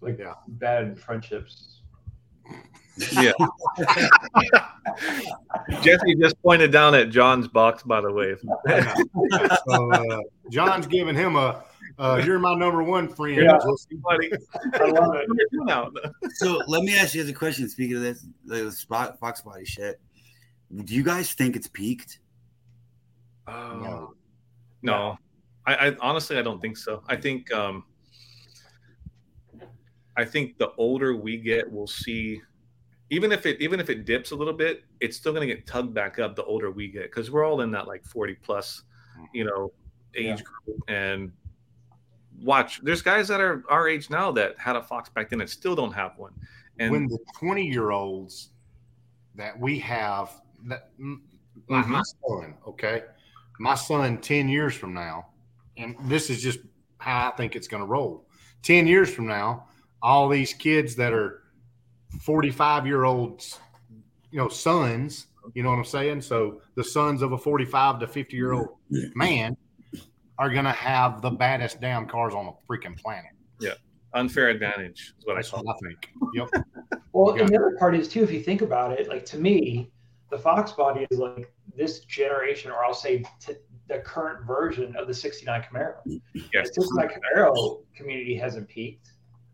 S4: like
S1: Yeah.
S4: bad friendships.
S2: yeah jesse just pointed down at john's box by the way
S1: so, uh, John's giving him a Uh, you're my number one friend.
S4: Yeah.
S1: Jesse.
S2: Buddy.
S4: I love it.
S3: So let me ask you the question. Speaking of this, the spot, Fox body shit, do you guys think it's peaked?
S2: Oh,
S1: No.
S2: no, I, I honestly I don't think so. I think um, I think the older we get, we'll see. Even if it even if it dips a little bit, it's still going to get tugged back up the older we get because we're all in that like forty plus, you know, age
S4: Yeah.
S2: group. And watch, there's guys that are our age now that had a Fox back then that still don't have one. And
S1: when the 20 year olds that we have, that m- like
S2: Mm-hmm.
S1: my son, okay, my son 10 years from now, and this is just how I think it's going to roll. 10 years from now, all these kids that are 45 year olds, you know, sons, you know what I'm saying? So the sons of a 45 to 50 year old man are going to have the baddest damn cars on the freaking planet. Yeah.
S2: Unfair advantage is what I
S1: That's
S2: call
S1: what. I think. Yep.
S4: Well,
S1: Yeah.
S4: and the other part is too, if you think about it, like to me, the Fox body is like this generation, or I'll say t- the current version of the '69 Camaro.
S2: Yes.
S4: The '69 Camaro community hasn't peaked.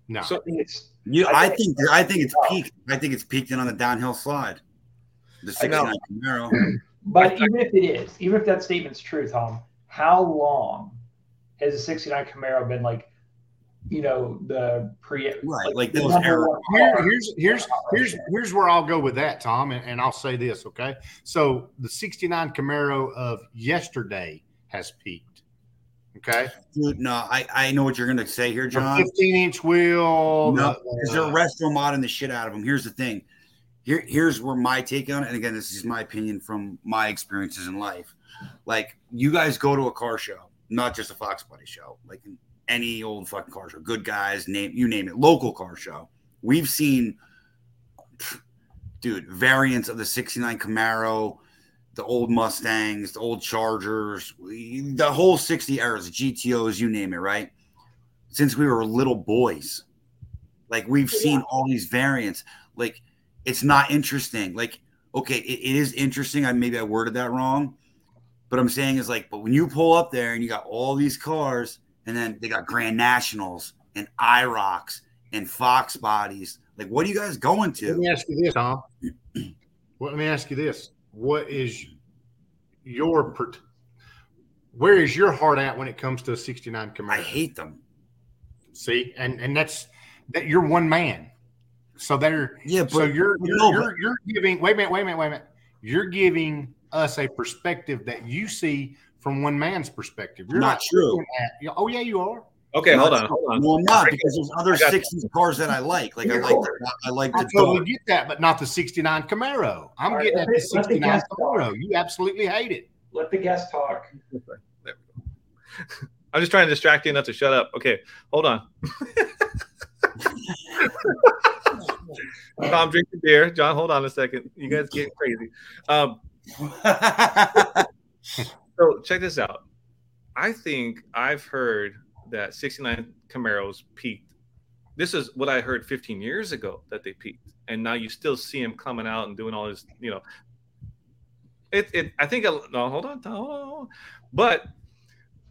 S1: No.
S2: So
S4: I think it's
S3: You,
S4: I
S3: I
S4: think-
S3: think I think it's peaked. I think it's peaked in on the downhill slide. The 69 Camaro.
S4: But even if it is, even if that statement's true, Tom, how long has the '69 Camaro been like, you know, the pre
S3: Right, like
S4: the
S3: those
S4: number
S3: era-
S4: one
S1: Here-
S4: car?
S1: here's here's here's here's where I'll go with that, Tom, and, and I'll say this, okay? So the '69 Camaro of yesterday has peaked. Okay,
S3: Dude, no, I, I know what you're gonna say here,
S1: the
S3: John.
S1: 15 inch wheel.
S3: No,
S1: the-
S3: because they're retro modding the shit out of them. Here's the thing. Here, here's where my take on it. And again, this is my opinion from my experiences in life. Like, you guys go to a car show, not just a Fox body show, like any old fucking car show. Good guys, name you name it, local car show. We've seen, dude, variants of the '69 Camaro, the old Mustangs, the old Chargers, the whole '60 eras, GTOs, you name it, right? Since we were little boys. Like we've seen all these variants. Like it's not interesting. Like okay, it, it is interesting. I maybe I worded that wrong, but I'm saying is like, but when you pull up there and you got all these cars, and then they got Grand Nationals and IROCs and Fox bodies. Like, what are you guys going to?
S1: Let me ask you this, Tom. Well, let me ask you this: What is your where is your heart at when it comes to a '69 Camaro?
S3: I hate them.
S1: See, and and that's that you're one man. So they're
S3: Yeah, but
S1: so you're you're,
S3: no,
S1: you're you're giving wait a minute, wait a minute, wait a minute. You're giving us a perspective that you see from one man's perspective. You're
S3: Not true.
S1: At, oh yeah, you are.
S2: Okay, hold on, hold on.
S3: No, I'm not because there's other
S2: I got
S3: '60s cars that I like. Like I like, the, I like
S1: I
S3: the
S1: totally
S3: Dodge.
S1: get that, but not the '69 Camaro. I'm
S4: All right,
S1: getting at the
S4: me- let me
S1: '69
S4: guess.
S1: Camaro. You absolutely hate it.
S4: Let the guest talk.
S2: I'm just trying to distract you enough to shut up. Okay, hold on. Tom, drink the beer. John, hold on a second. You guys get crazy. Um, so check this out. I think I've heard that 69 Camaros peaked. This is what I heard 15 years ago that they peaked, and now you still see them coming out and doing all this. You know, it. it I think. Uh, no, hold on, hold on. But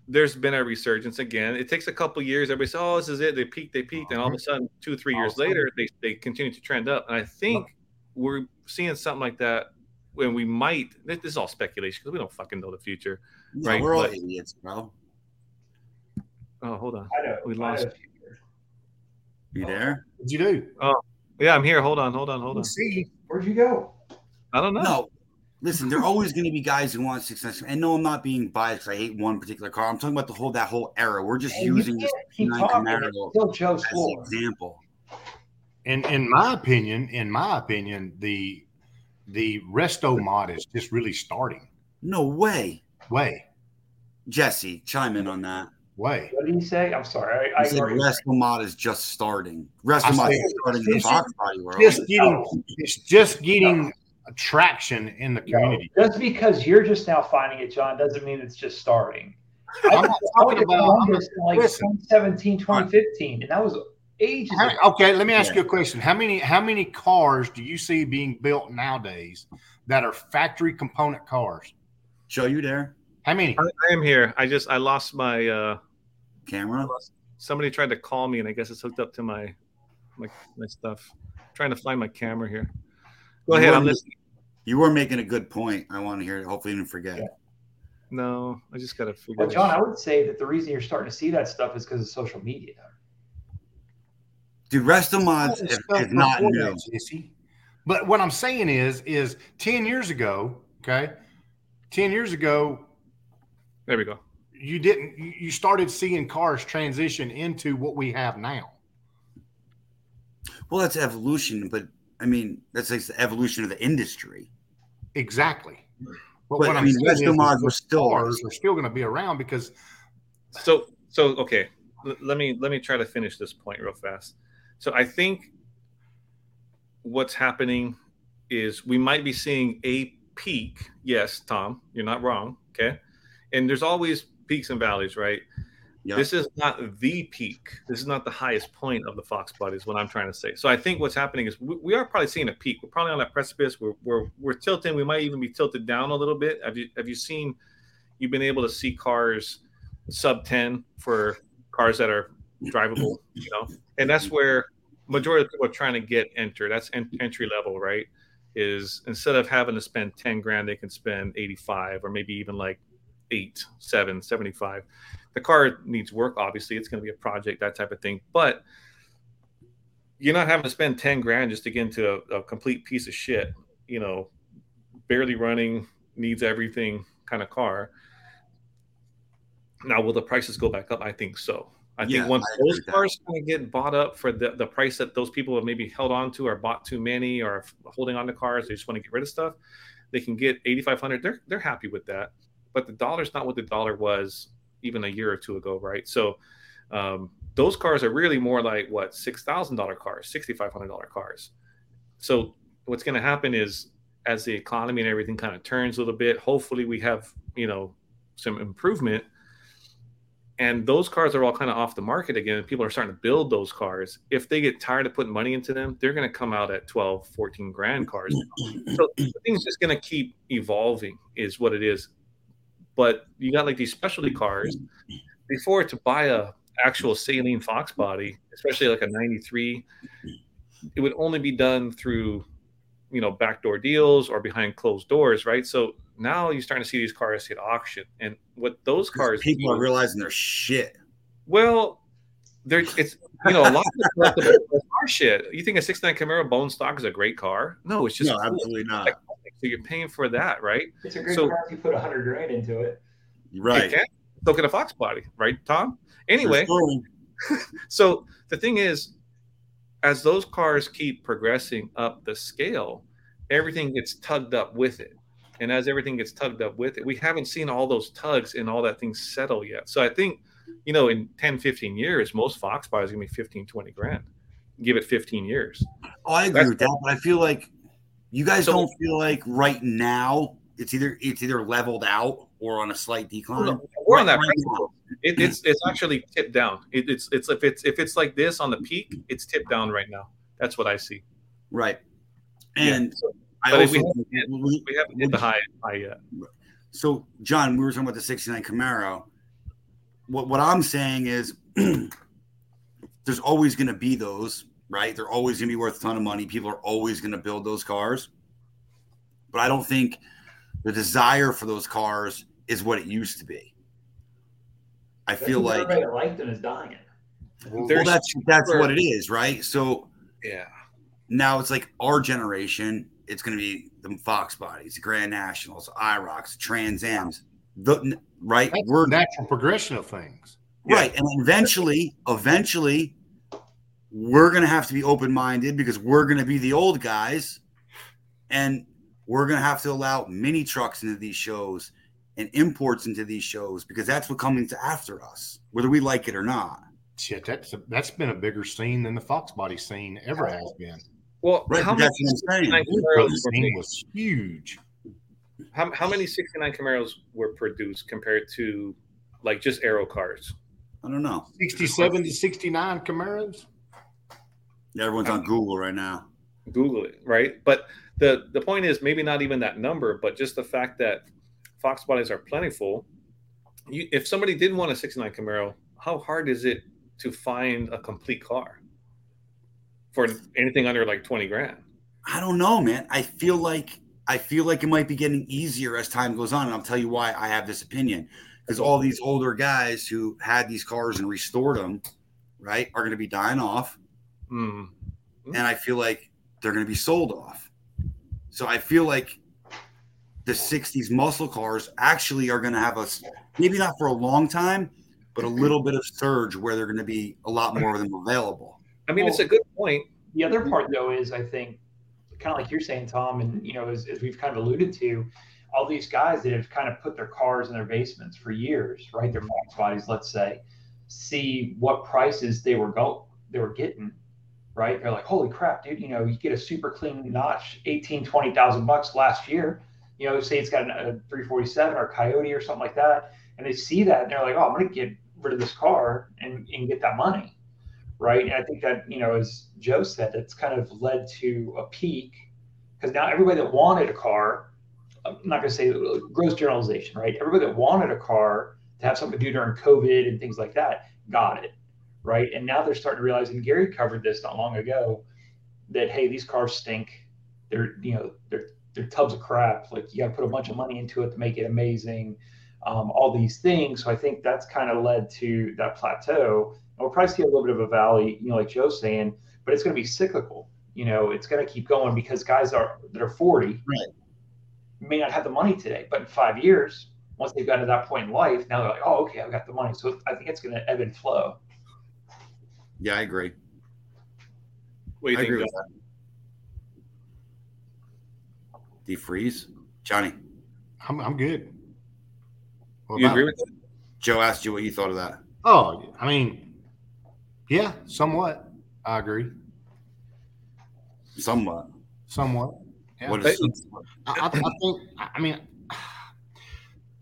S2: there's been a resurgence again. It takes a couple years. Everybody says, "Oh, this is it." They peaked, they peaked, and all of a uh-huh. sudden, two, three years later, they they continue to trend up. And I think we're seeing something like that when we might. This is all speculation because we don't fucking know the future.
S3: No,
S2: Right,
S3: we're all
S2: but-
S3: idiots, bro.
S2: Oh, hold on.
S4: I.
S2: We lost-
S4: know.
S3: You there?
S1: What'd you do?
S2: Oh, yeah, I'm here. Hold on, hold on, hold on.
S1: See.
S4: Where'd you go?
S2: I don't know.
S3: No. Listen, there are always going to be guys who want success, and no, I'm not being biased. 'cause I hate one particular car. I'm talking about the whole that whole era. We're just
S4: Hey,
S3: using this
S4: keep
S3: 69
S4: talking.
S3: Camaro
S4: It's Still Joe's
S3: as an example.
S1: In in my opinion, in my opinion, the the resto mod is just really starting.
S3: No way,
S1: Way,
S3: Jesse, chime in on that.
S1: way.
S4: What did he say? I'm sorry. I,
S3: I
S4: I
S3: said. Resto Mod is just starting. Resto Mod is starting in the
S1: It's
S3: Fox body world.
S1: Just getting it's just getting traction in the
S4: No,
S1: community.
S4: just because you're just now finding it, John, doesn't mean it's just starting.
S1: I'm not talking
S4: went
S1: about. I'm
S4: Columbus in like
S1: listen.
S4: 2017, 2015, and that was ages
S1: How- okay, let me ask
S3: Yeah.
S1: you a question. How many how many cars do you see being built nowadays that are factory component cars?
S3: Show you there.
S1: How many?
S2: I, I am here. I just I lost my uh
S3: camera?
S2: Somebody tried to call me, and I guess it's hooked up to my my, my stuff. trying to find my camera here. Go ahead. I'm listening.
S3: You were making a good point. I want to hear it. Hopefully, you didn't forget.
S4: Yeah.
S2: No, I just got to figure.
S4: Well,
S2: it
S4: John,
S2: out.
S4: I would say that the reason you're starting to see that stuff is because of social media.
S3: Dude, Resto Mods
S1: All
S3: is, is not
S1: before
S3: new.
S1: Jesse. But what I'm saying is, is 10 years ago, okay, 10 years ago,
S2: There we go.
S1: you didn't, you you started seeing cars transition into what we have now.
S3: Well, that's evolution, but I mean, that's like the evolution of the industry.
S1: Exactly. But,
S3: But, I mean,
S1: saying is,
S3: Resto
S1: is
S3: Mods
S1: the
S3: were still-
S1: cars are still going to be around because
S2: So so okay. L- let me let me try to finish this point real fast. So I think what's happening is we might be seeing a peak. Yes, Tom, you're not wrong. Okay, and there's always peaks and valleys, right?
S3: Yeah.
S2: This is not the peak. This is not the highest point of the Fox body, is what I'm trying to say. So I think what's happening is we, we are probably seeing a peak. We're probably on that precipice. We're, we're, we're tilting. We might even be tilted down a little bit. Have you, have you seen, you've been able to see cars sub 10 for cars that are drivable, you know? And that's where majority of people are trying to get enter. That's en- entry level, right? Is instead of having to spend 10 grand, they can spend 85 or maybe even like eight, seven, 75 the car needs work obviously it's going to be a project that type of thing but you're not having to spend 10 grand just to get into a, a complete piece of shit you know barely running needs everything kind of car now will the prices go back up i think so i
S3: Yeah,
S2: think once
S3: I
S2: those cars kind of get bought up for the, the price that those people have maybe held on to or bought too many or holding on to cars they just want to get rid of stuff they can get 8500 they're they're happy with that but the dollar's not what the dollar was even a year or two ago, right? So um, those cars are really more like what six thousand dollar cars, sixty five hundred dollar cars. So what's going to happen is as the economy and everything kind of turns a little bit, hopefully we have you know some improvement. And those cars are all kind of off the market again. And people are starting to build those cars. If they get tired of putting money into them, they're going to come out at 12, 14 grand cars. so thing's just going to keep evolving, is what it is but you got like these specialty cars before to buy a actual Saleen fox body especially like a 93 it would only be done through you know backdoor deals or behind closed doors right so now you're starting to see these cars hit auction and what those cars
S3: People
S2: do-
S3: are realizing they're shit.
S2: well there it's you know a lot of the car shit you think a 69 camaro bone stock is a great car no it's just
S3: No,
S2: cool.
S3: absolutely not.
S2: so you're paying for that right
S4: It's a great
S2: So-
S4: car if you put a hundred grand into it.
S3: Right.
S2: It can. Look at a fox body, right, Tom? Anyway, so the thing is, as those cars keep progressing up the scale, everything gets tugged up with it. And as everything gets tugged up with it, we haven't seen all those tugs and all that thing settle yet. So I think, you know, in 10, 15 years, most Fox going to be 15, 20 grand. Give it 15 years.
S3: Oh, I agree
S2: That's-
S3: with that, but I feel like you guys
S2: So-
S3: don't feel like right now it's either it's either leveled out or on a slight decline.
S2: We're on that
S3: Right.
S2: It, it's it's actually tipped down. It, it's it's if it's if it's like this on the peak, it's tipped down right now. That's what I see.
S3: Right. And I
S2: But
S3: also
S2: we haven't
S3: we-
S2: We haven't hit the high high yet.
S3: so John, we were talking about the 69 Camaro. What what I'm saying is there's always gonna be those, right? They're always gonna be worth a ton of money. People are always gonna build those cars. But I don't think the desire for those cars is what it used to be. I feel like
S4: everybody that liked them is dying.
S3: well,
S2: There's
S3: that's that's what it is, right? So
S2: Yeah.
S3: now it's like our generation, it's going to be the Fox bodies, the Grand Nationals, IROCs, Trans Ams, the right.
S1: that's
S3: We're
S1: natural progression of things.
S3: right, and eventually, eventually, we're going to have to be open minded because we're going to be the old guys, and we're going to have to allow mini trucks into these shows and imports into these shows because that's what comes after us, whether we like it or not.
S1: Shit, that's a, that's been a bigger scene than the Fox body scene ever has been.
S2: Well,
S3: Right,
S2: how
S3: but
S2: many
S3: that's what I'm saying.
S2: 69
S1: The
S2: Camaros were made?
S1: was huge.
S2: How, how many 69 Camaros were produced compared to like just aero cars?
S3: I don't know.
S1: 67 to 69 Camaros.
S3: Yeah, everyone's on Google right now.
S2: Google it, right? But the the point is maybe not even that number, but just the fact that Fox bodies are plentiful. You, if somebody did want a 69 Camaro, how hard is it to find a complete car for anything under like 20 grand?
S3: I don't know, man. I feel like I feel like it might be getting easier as time goes on, and I'll tell you why I have this opinion. Because all these older guys who had these cars and restored them, right, are going to be dying off,
S2: Hmm.
S3: and I feel like they're going to be sold off. So I feel like the '60s muscle cars actually are going to have a maybe not for a long time, but a little bit of surge where they're going to be a lot more of them available.
S2: I mean, it's a good point.
S4: The other part, though, is I think kind of like you're saying, Tom, and you know, as, as we've kind of alluded to, all these guys that have kind of put their cars in their basements for years, right? Their Fox bodies, let's say, see what prices they were go they were getting, right? They're like, holy crap, dude! You know, you get a super clean notch, 18, 20,000 bucks last year. You know, say it's got a 347 or a Coyote or something like that, and they see that and they're like, oh, I'm going to get rid of this car and, and get that money right? And I think that, you know, as Joe said, it's kind of led to a peak because now everybody that wanted a car, I'm not going to say gross generalization, right? Everybody that wanted a car to have something to do during COVID and things like that got it, right? And now they're starting to realize, and Gary covered this not long ago, that hey, these cars stink. They're, you know, they're they're tubs of crap. Like you got to put a bunch of money into it to make it amazing. Um, all these things. So I think that's kind of led to that plateau we'll probably see a little bit of a valley, you know, like Joe's saying, but it's going to be cyclical. You know, it's going to keep going because guys are that are 40
S3: Right.
S4: may not have the money today, but in five years, once they've gotten to that point in life, now they're like, oh, okay, I've got the money. So I think it's going to ebb and flow.
S3: Yeah, I agree.
S2: What do you
S3: I
S2: think?
S3: agree with
S2: John?
S3: that. Defreeze, Johnny.
S1: I'm, I'm good. What
S2: You agree with that?
S3: Joe asked you what you thought of that.
S1: Oh, I mean, yeah, somewhat. I agree.
S3: Somewhat.
S1: Somewhat. Yeah.
S3: What is
S1: I, I, I think. I mean,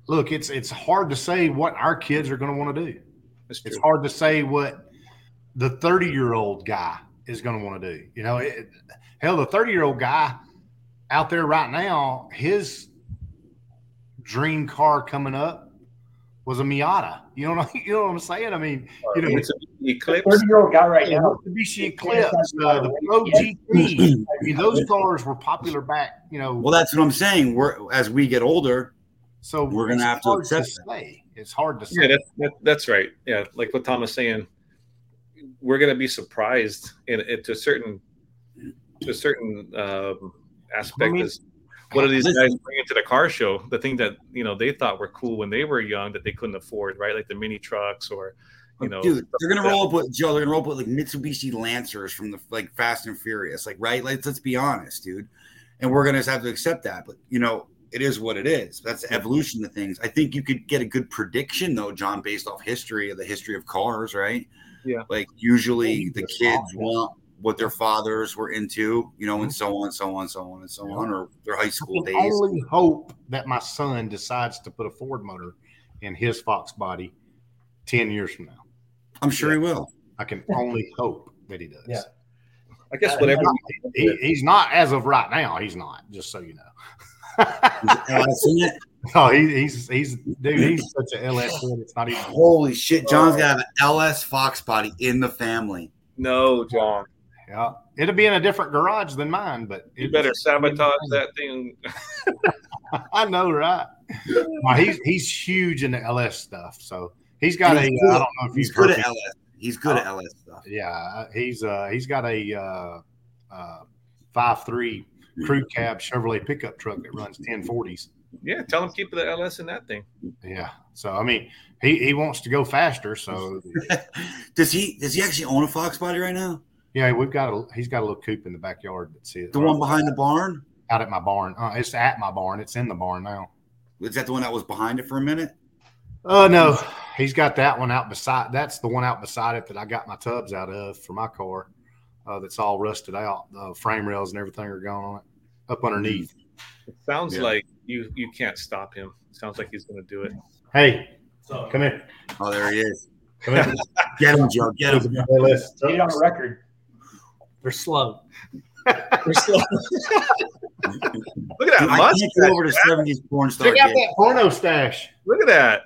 S1: look, it's it's hard to say what our kids are going to want to do. It's hard to say what the 30 year old guy is going to want to do. You know, it, hell, the 30 year old guy out there right now, his dream car coming up was a Miata. You know what, you know what I'm saying? I mean, you know,
S2: It's a Eclipse.
S4: 30 year old guy right
S1: yeah,
S4: now.
S1: Mitsubishi Eclipse, uh, the Pro GT. I mean, those cars were popular back, you know.
S3: Well, that's what I'm saying. We're as we get older,
S1: so
S3: we're gonna have to
S1: hard
S3: accept
S1: say. It's hard to say.
S2: Yeah, that, that, that's right. Yeah, like what Tom is saying, we're going to be surprised in it to a certain to a certain um, aspect.
S1: I mean,
S2: is what are these
S3: listen.
S2: guys bringing to the car show? The thing that you know they thought were cool when they were young that they couldn't afford, right? Like the mini trucks or you know,
S3: dude, they're gonna roll up with Joe. They're gonna roll up with like Mitsubishi Lancers from the like Fast and Furious, like right. Like, let's be honest, dude. And we're gonna have to accept that. But you know, it is what it is. That's the evolution of things. I think you could get a good prediction though, John, based off history of the history of cars, right?
S2: Yeah.
S3: Like usually the kids want what their fathers were into, you know, and so on, so on, so on, and so on, or their high
S1: I
S3: school
S1: can
S3: days.
S1: only hope that my son decides to put a Ford motor in his Fox body 10 years from now.
S3: I'm sure he will.
S1: I can only hope that he does.
S4: Yeah.
S2: I guess
S4: Uh,
S2: whatever.
S1: He, he's not, as of right now, he's not, just so you know.
S3: LS
S1: oh, he, he's, he's, dude, he's such an LS. It's not even.
S3: Holy shit, John's got an LS Fox body in the family.
S2: no, John,
S1: Yeah. It'll be in a different garage than mine, but
S2: you better sabotage that thing.
S1: I know, right? Well, he's he's huge in the LS stuff, so he's got a.
S3: He's
S1: uh,
S3: good.
S1: I don't know if
S3: He's good
S1: heard
S3: at LS. He's good at LS stuff.
S1: Yeah, he's uh he's got a uh, uh five three crew cab Chevrolet pickup truck that runs ten forties.
S2: Yeah, tell him keep the LS in that thing.
S1: Yeah, so I mean he he wants to go faster, so
S3: does he does he actually own a Fox body right now?
S1: Yeah, we've got a he's got a little coop in the backyard. That's it.
S3: The one behind the barn?
S1: out at my barn. Uh, it's at my barn. It's in the barn now.
S3: Is that the one that was behind it for a minute?
S1: Oh no, he's got that one out beside. That's the one out beside it that I got my tubs out of for my car. Uh, that's all rusted out. The frame rails and everything are gone on it. Up underneath.
S2: It sounds
S3: Yeah.
S2: like you you can't stop him. sounds like he's going to do it.
S1: Hey, come here.
S3: Oh, there he is.
S1: Come here.
S3: Get him, Joe. Get him.
S4: Get on the record.
S5: They're slow. They're slow.
S2: Look at that
S3: I
S2: mustache.
S3: can't get over the 70s porn star.
S1: Check out
S3: gig.
S1: that porno stash.
S2: Look at that.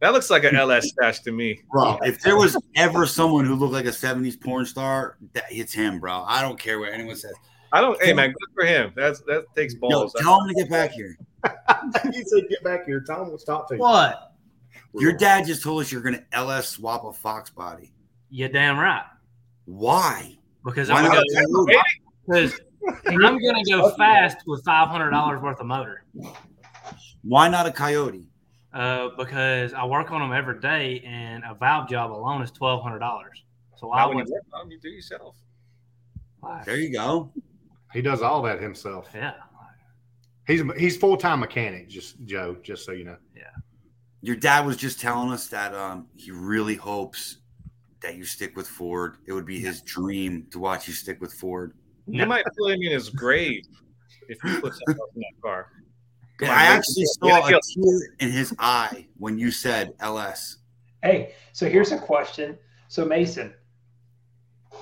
S2: That looks like an LS stash to me.
S3: Bro, if there was ever someone who looked like a 70s porn star, that it's him, bro. I don't care what anyone says.
S2: I don't. Hey man, good for him. That's that takes
S3: Yo,
S2: balls.
S3: tell him to get back here.
S1: you said get back here. Tom will stop to you.
S5: What?
S3: Your dad just told us you're gonna LS swap a Fox body.
S5: You damn right.
S3: Why?
S5: Because I'm gonna go, because I'm gonna go fast with five hundred dollars worth of motor.
S3: Why not a coyote?
S5: Uh, because I work on them every day, and a valve job alone is twelve hundred dollars. So I
S2: Now
S5: would,
S2: you work you do yourself.
S3: There you go.
S1: He does all that himself.
S5: yeah.
S1: He's he's full time mechanic. Just Joe. Just so you know. Yeah.
S3: Your dad was just telling us that um he really hopes that you stick with Ford. It would be his dream to watch you stick with Ford.
S2: You might put him in his grave if you put something in that car. Come on,
S3: I actually saw a tear in his eye when you said LS.
S4: Hey, so here's a question. So Mason,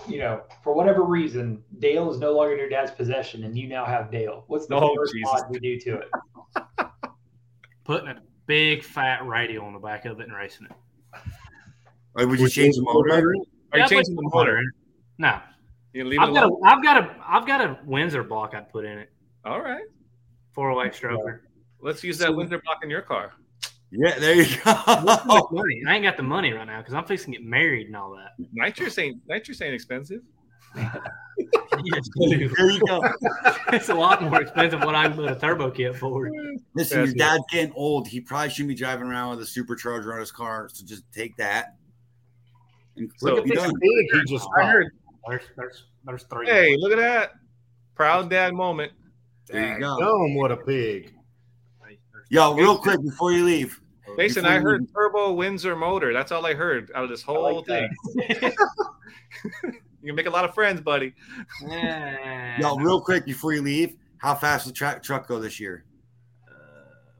S4: you know, for whatever reason, Dale is no longer in your dad's possession, and you now have Dale. What's the
S2: Oh,
S4: first
S2: Jesus.
S4: mod we do to it?
S5: Putting a big fat radio on the back of it and racing it.
S3: Or would you change the motor?
S2: Are you
S5: Yeah,
S2: changing the motor?
S5: No,
S2: You leave
S5: I've got
S2: alone?
S5: a, I've got a, I've got a Windsor block I'd put in it.
S2: All right.
S5: Four hundred eight stroker.
S2: Let's use that winter block in your car.
S3: Yeah, there you go.
S5: money. I ain't got the money right now because I'm fixing to get married and all that.
S2: Nitrous ain't nitrous ain't expensive.
S5: Yes, dude.
S3: there you go.
S5: it's a lot more expensive what I can put a turbo kit for.
S3: Listen,
S2: That's
S3: your dad's getting old. He probably shouldn't be driving around with a supercharger on his car. So just take that. And
S2: So-
S3: look, be done.
S1: Big. He just.
S2: I heard.
S5: There's there's there's three.
S2: Hey, look at that! Proud dad moment.
S3: There you go.
S1: Dumb. What a pig.
S3: Yo, real quick before you leave.
S2: Mason,
S3: Before
S2: I heard
S3: leave.
S2: turbo Windsor motor. That's all I heard out of this whole
S4: like
S2: thing. You can make a lot of friends, buddy.
S5: Yeah.
S3: Yo, real quick before you leave. How fast will the tra- truck go this year?
S5: Uh,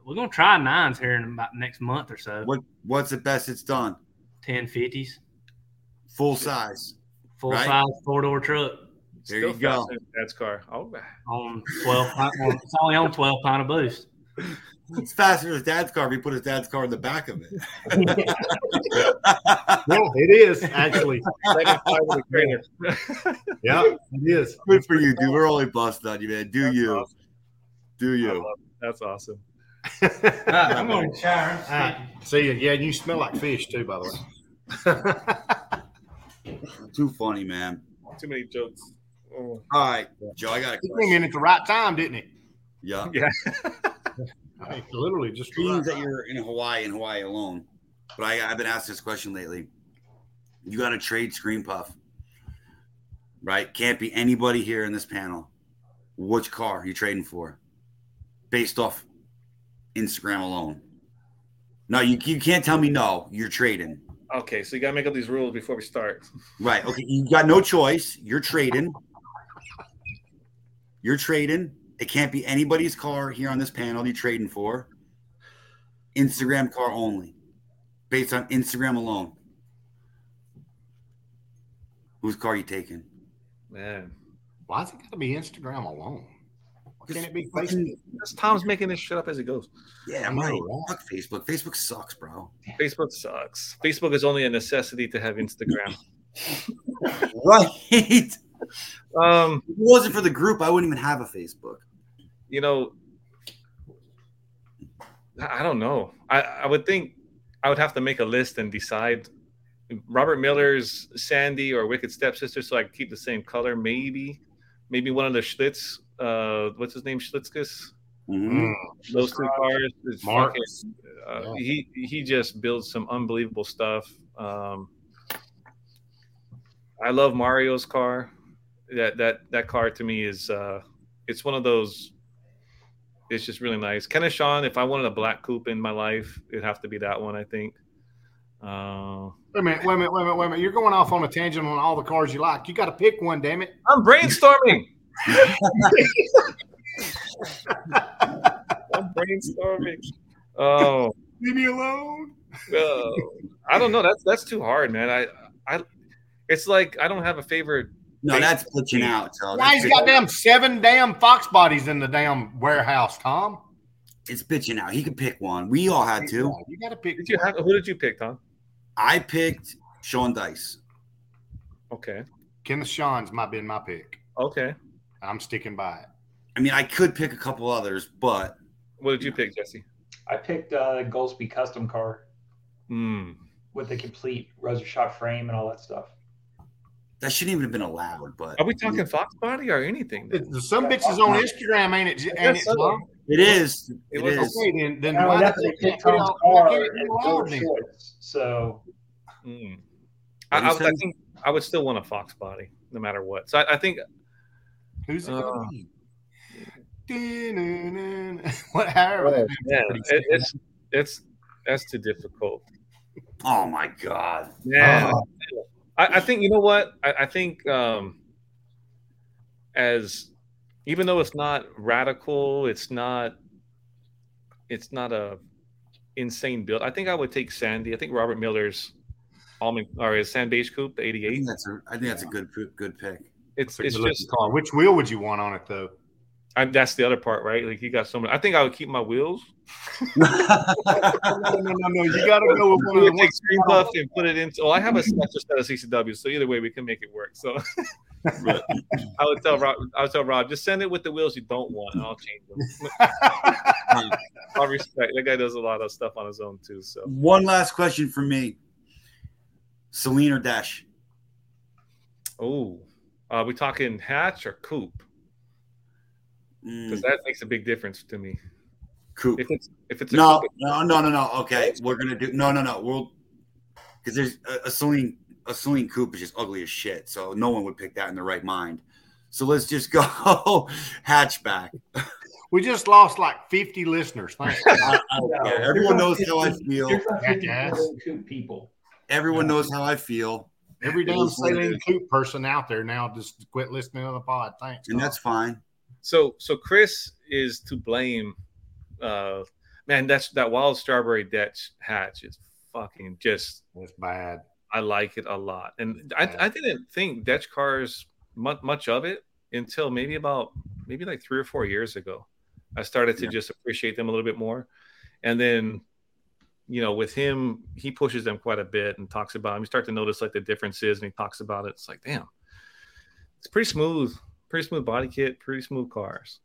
S5: we're gonna try nines here in about next month or so.
S3: What What's the best it's done?
S5: Ten fifties,
S3: Full size.
S5: full
S3: Right.
S5: size four door truck
S3: There
S2: Still
S3: you go.
S2: faster than Dad's car. All right.
S5: on twelve. on, it's only on twelve pound of boost.
S3: It's faster than his dad's car if he put his dad's car in the back of it.
S1: Yeah, it is actually.
S2: Second side of the trailer.
S1: Yeah, it is.
S3: Good for you, dude. We're only busting on you, man. Do
S2: That's
S3: you?
S2: awesome.
S3: Do you?
S2: That's awesome.
S5: I'm going to shower.
S1: Ah, see you. Yeah, you smell like fish too, by the way.
S3: Too funny, man.
S2: Too many jokes. Oh.
S3: All right, Joe, I got a
S1: he came
S3: question.
S1: in at the right time, didn't he?
S3: Yeah. Yeah.
S1: I mean, literally just
S3: Means
S1: right
S3: that
S1: time.
S3: you're in Hawaii and Hawaii alone. But I, I've been asked this question lately. You got to trade Scream Puff, right? Can't be anybody here in this panel. Which car are you trading for? Based off Instagram alone. No, you, you can't tell me no. You're trading.
S2: Okay, so you gotta make up these rules before we start.
S3: Right. Okay. You got no choice. You're trading. You're trading. It can't be anybody's car here on this panel you're trading for. Instagram car only. Based on Instagram alone. Whose car are you taking?
S2: Man,
S1: Why's it got to be Instagram alone? Why can't it be Facebook?
S3: Fucking-
S2: Tom's making this shit up as he goes.
S3: Yeah,
S1: I know,
S3: right.
S1: right?
S3: Fuck Facebook. Facebook sucks, bro.
S2: Facebook sucks. Facebook is only a necessity to have Instagram.
S3: Right. if
S2: Um,
S3: it wasn't for the group, I wouldn't even have a Facebook.
S2: you know, I I don't know. I, I would think I would have to make a list and decide Robert Miller's Sandy or Wicked Stepsister so I can keep the same color, maybe. Maybe one of the Schlitz, uh, what's his name? Schlitzkes?
S3: Mhm.
S1: Mm.
S2: Those two cars. is
S1: Mark.
S2: uh,
S1: Yeah.
S2: He he just builds some unbelievable stuff. Um, I love Mario's car. That that that car to me is uh, it's one of those. It's just really nice. Kenneth Sean, if I wanted a black coupe in my life, it'd have to be that one. I think. Uh,
S1: Wait a minute, wait a minute, wait a minute, wait a minute. You're going off on a tangent on all the cars you like. You got to pick one, damn it.
S2: I'm brainstorming. I'm brainstorming. Oh,
S1: Leave me alone.
S2: Oh, I don't know. That's that's too hard, man. I I it's like I don't have a favorite.
S3: No, that's glitching out. So
S1: Why
S3: that's
S1: he's got damn seven damn Fox bodies in the damn warehouse, Tom?
S3: it's bitching out. He could pick one. We all had to.
S1: You got to pick.
S2: Did you have who did you pick, Tom?
S3: I picked Sean Dice.
S2: Okay.
S1: Kenneth Sean's might been my pick.
S2: Okay.
S1: I'm sticking by it.
S3: I mean, I could pick a couple others, but
S2: What did you pick, Jesse?
S4: I picked uh, Goldsby custom car
S2: Hmm.
S4: with the complete Roadster Shop frame and all that stuff.
S3: that shouldn't even have been allowed. But
S2: Are we talking Fox body or anything?
S1: It's, some bitches on Instagram ain't it? j- Ain't it?
S2: Yes,
S1: Tom?
S3: it is.
S2: It
S3: It
S2: was
S3: is.
S1: Okay, then then why
S4: that's they
S1: fuck
S4: picked
S1: can't it
S4: Tom's car and
S1: be allowed
S4: George
S1: then?
S4: Shorts. So
S2: Mm. I, I, I think I would still want a Fox body, no matter what. So I, I think
S1: Who's it
S2: Uh,
S1: gonna be? What? However,
S2: yeah, it, it's it's that's too difficult.
S3: Oh my god.
S2: Yeah,
S1: Oh.
S2: I, I think you know what I, I think um, as even though it's not radical, it's not it's not a insane build. I think I would take Sandy. I think Robert Miller's almond or his Sand Beige Coupe, the
S3: I
S2: '88.
S3: think that's a. I think that's a good good pick.
S2: It's
S1: It's a
S2: it's
S1: good-looking
S2: just
S1: car. Which wheel would you want on it though?
S2: I, that's the other part, right? Like you got so many. I think I would keep my wheels.
S1: no, no, no, no, no. You got to go with one
S2: We
S1: of the
S2: would take scream puff and put it into. Well, I have a special set of CCW, so either way we can make it work. So I would tell Rob. I would tell Rob, just send it with the wheels you don't want, and I'll change them. I'll respect. That guy does a lot of stuff on his own too. So
S3: One last question for me. Saleen or Dash?
S2: oh, uh, we talking hatch or coupe? Because
S3: Mm,
S2: that makes a big difference to me.
S3: coupe.
S2: If it's if it's
S3: No,
S2: coupe,
S3: no, no, no, no. Okay, we're gonna do no, no, no. We'll because there's a, a Saleen, a Saleen coupe is just ugly as shit. So no one would pick that in their right mind. So let's just go hatchback.
S1: We just lost like 50 listeners. Thanks.
S3: I- I don't. Everyone knows how I feel.
S4: There's not 50
S1: Jackass.
S4: coop people.
S3: Everyone knows how I feel,
S1: Every damn
S3: is what it Saleen
S1: coop person out there now just quit listening to the pod. Thanks.
S3: and that's fine.
S2: so so Chris is to blame. Uh, man, that's that wild strawberry Dutch hatch is fucking just
S1: That's bad.
S2: I like it a lot, and I, I didn't think Dutch cars much, much of it until maybe about maybe like three or four years ago. I started to
S3: Yeah.
S2: just appreciate them a little bit more, and then you know with him he pushes them quite a bit and talks about them. You start to notice like the differences, and he talks about it. It's like damn, it's pretty smooth, pretty smooth body kit, pretty smooth cars.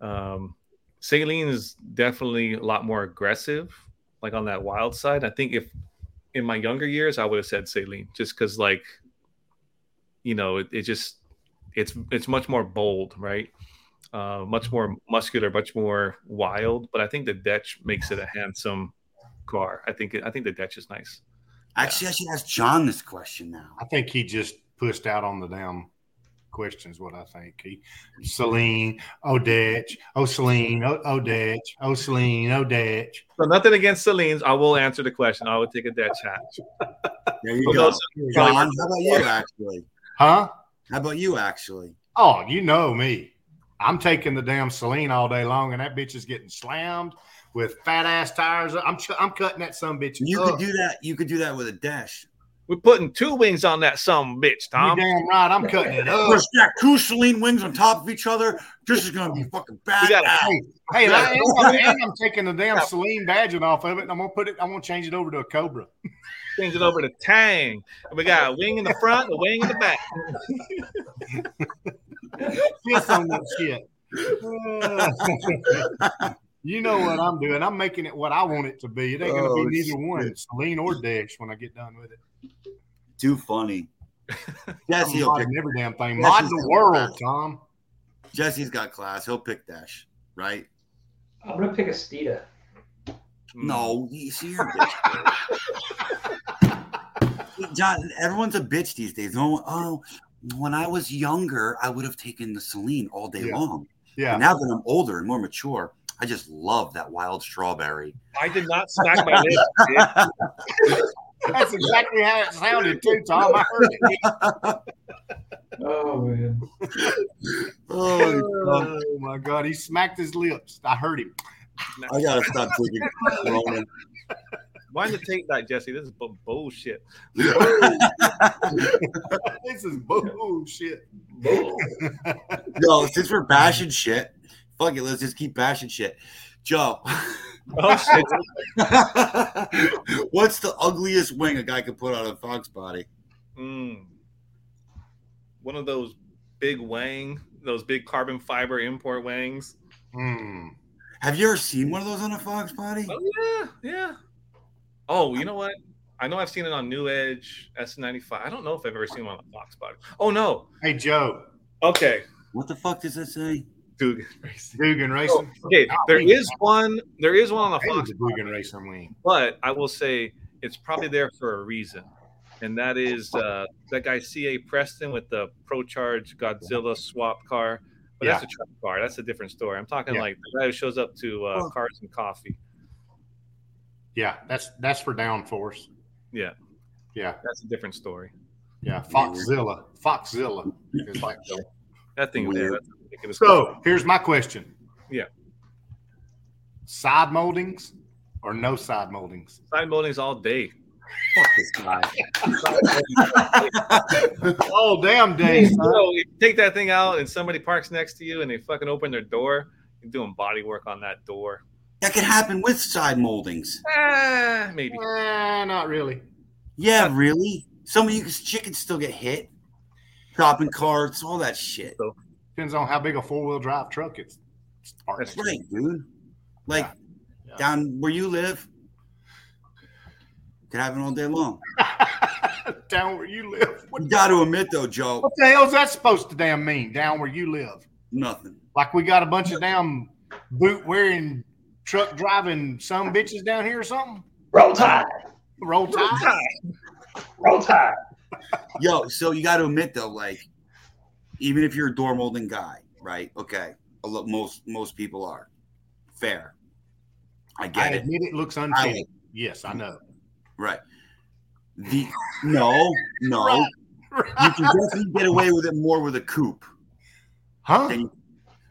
S2: Um, Saleen is definitely a lot more aggressive, like on that wild side. I think if in my younger years, I would have said Saleen just because, like, you know, it, it just it's it's much more bold, right? Uh, much more muscular, much more wild. But I think the Dutch makes it a handsome car. I think I think the Dutch is nice.
S3: Actually, I should ask John this question now.
S1: I think he just pushed out on the damn questions. What I think he Saleen, Odetch, oh Saleen, oh Odetch, oh Saleen, Odetch.
S2: So nothing against Saleen's. I will answer the question. I would take a Dutch hatch.
S3: There you
S2: For
S3: go. John, how about you actually?
S1: Huh?
S3: How about you actually?
S1: Oh, you know me. I'm taking the damn Saleen all day long, and that bitch is getting slammed with fat ass tires. I'm ch- I'm cutting that some bitch.
S3: You
S1: up.
S3: could do that. You could do that with a dash.
S2: We're putting two wings on that some bitch,
S1: You
S2: Tom.
S1: damn right. I'm cutting it up.
S3: We're stack two Saleen wings on top of each other. This is gonna be fucking bad.
S2: Gotta-
S1: Hey, hey, and, I, and, and I'm taking the damn Saleen badging off of it, and I'm gonna put it. I'm gonna change it over to a Cobra.
S2: Change it over to Tang. We got a wing in the front, a wing in the back.
S1: Piss on that shit. you know what I'm doing? I'm making it what I want it to be. It ain't gonna
S3: Oh,
S1: be neither one,
S3: shit.
S1: Saleen or Dash, when I get done with it.
S3: Too funny.
S1: I'm
S3: Jesse will pick.
S1: modding every damn thing.
S3: Yes,
S1: Mod the world,
S3: that.
S1: Tom.
S3: Jesse's got class. He'll pick dash, right?
S4: I'm gonna pick a Steeda. Hmm.
S3: No, you see your bitch. John, everyone's a bitch these days. No one, oh, when I was younger, I would have taken the Saleen all day
S1: Yeah.
S3: long.
S1: Yeah.
S3: Now that I'm older and more mature, I just love that wild strawberry.
S2: I did not smack my lips. dude.
S1: That's exactly how it sounded too, Tom. I heard it.
S4: Oh man.
S3: Oh,
S1: Oh my god, he smacked his lips. I heard him.
S3: I gotta stop taking Corona.
S2: Why did you take that, Jesse? This is bu- bullshit.
S1: this is bullshit.
S3: Yo, since we're bashing shit, fuck it, let's just keep bashing shit. Joe.
S2: Oh shit!
S3: What's the ugliest wing a guy could put on a fox body?
S2: Mm. One of those big wang, those big carbon fiber import wangs.
S1: Hmm.
S3: Have you ever seen one of those on a fox body?
S2: Oh yeah, yeah. Oh, you know what? I know I've seen it on New Edge S95. I don't know if I've ever seen one on a Fox body. Oh no.
S1: Hey Joe,
S2: Okay.
S3: What the fuck does that say?
S2: Dude.
S1: Dugan Racing.
S2: Okay, there is one. There is one on a
S1: Hey,
S2: Fox,
S1: the Dugan Racing wing.
S2: but I will say it's probably there for a reason, and that is uh, that guy C.A. Preston with the Pro Charge Godzilla swap car. But that's a truck car. That's a different story. I'm talking
S1: Yeah.
S2: like the guy who shows up to uh,
S3: Well-
S2: cars and coffee.
S1: Yeah, that's that's for downforce.
S2: Yeah,
S1: Yeah,
S2: that's a different story.
S1: yeah. Foxzilla. Foxzilla. is like the-
S2: That thing there.
S3: Weird.
S2: That's ridiculous.
S1: So here's my question.
S2: Yeah.
S1: Side moldings or no side moldings?
S2: side moldings all day.
S3: Fuck this guy.
S1: oh damn days.
S2: So if you take that thing out and somebody parks next to you and they fucking open their door, you're doing body work on that door.
S3: that could happen with side moldings.
S2: Ah, maybe.
S1: Eh, not really.
S3: Yeah, really? Some of you chickens still get hit. Shopping carts, all that shit.
S1: Depends on how big a four wheel drive truck it's. it's
S2: That's
S1: next to.
S3: Right, dude. Like
S1: Yeah.
S3: down where you live, could happen all day long.
S1: Down where you live. What,
S3: You got to admit though, Joe,
S1: what the hell's that supposed to damn mean? Down where you live?
S3: nothing.
S1: Like we got a bunch of damn boot wearing, truck driving some bitches down here or something?
S4: Roll Tide.
S1: Roll tide.
S4: Roll Tide.
S3: Yo, so you got to admit though, like, even if you're a door molding guy, right? Okay, a lo- most most people are fair. I
S1: I
S3: get it,
S1: admit it looks
S3: I-
S1: unfitting. Yes, I know.
S3: right? The no, no, you
S1: Right.
S3: can definitely get away with it more with a coupe.
S1: Huh?
S3: You,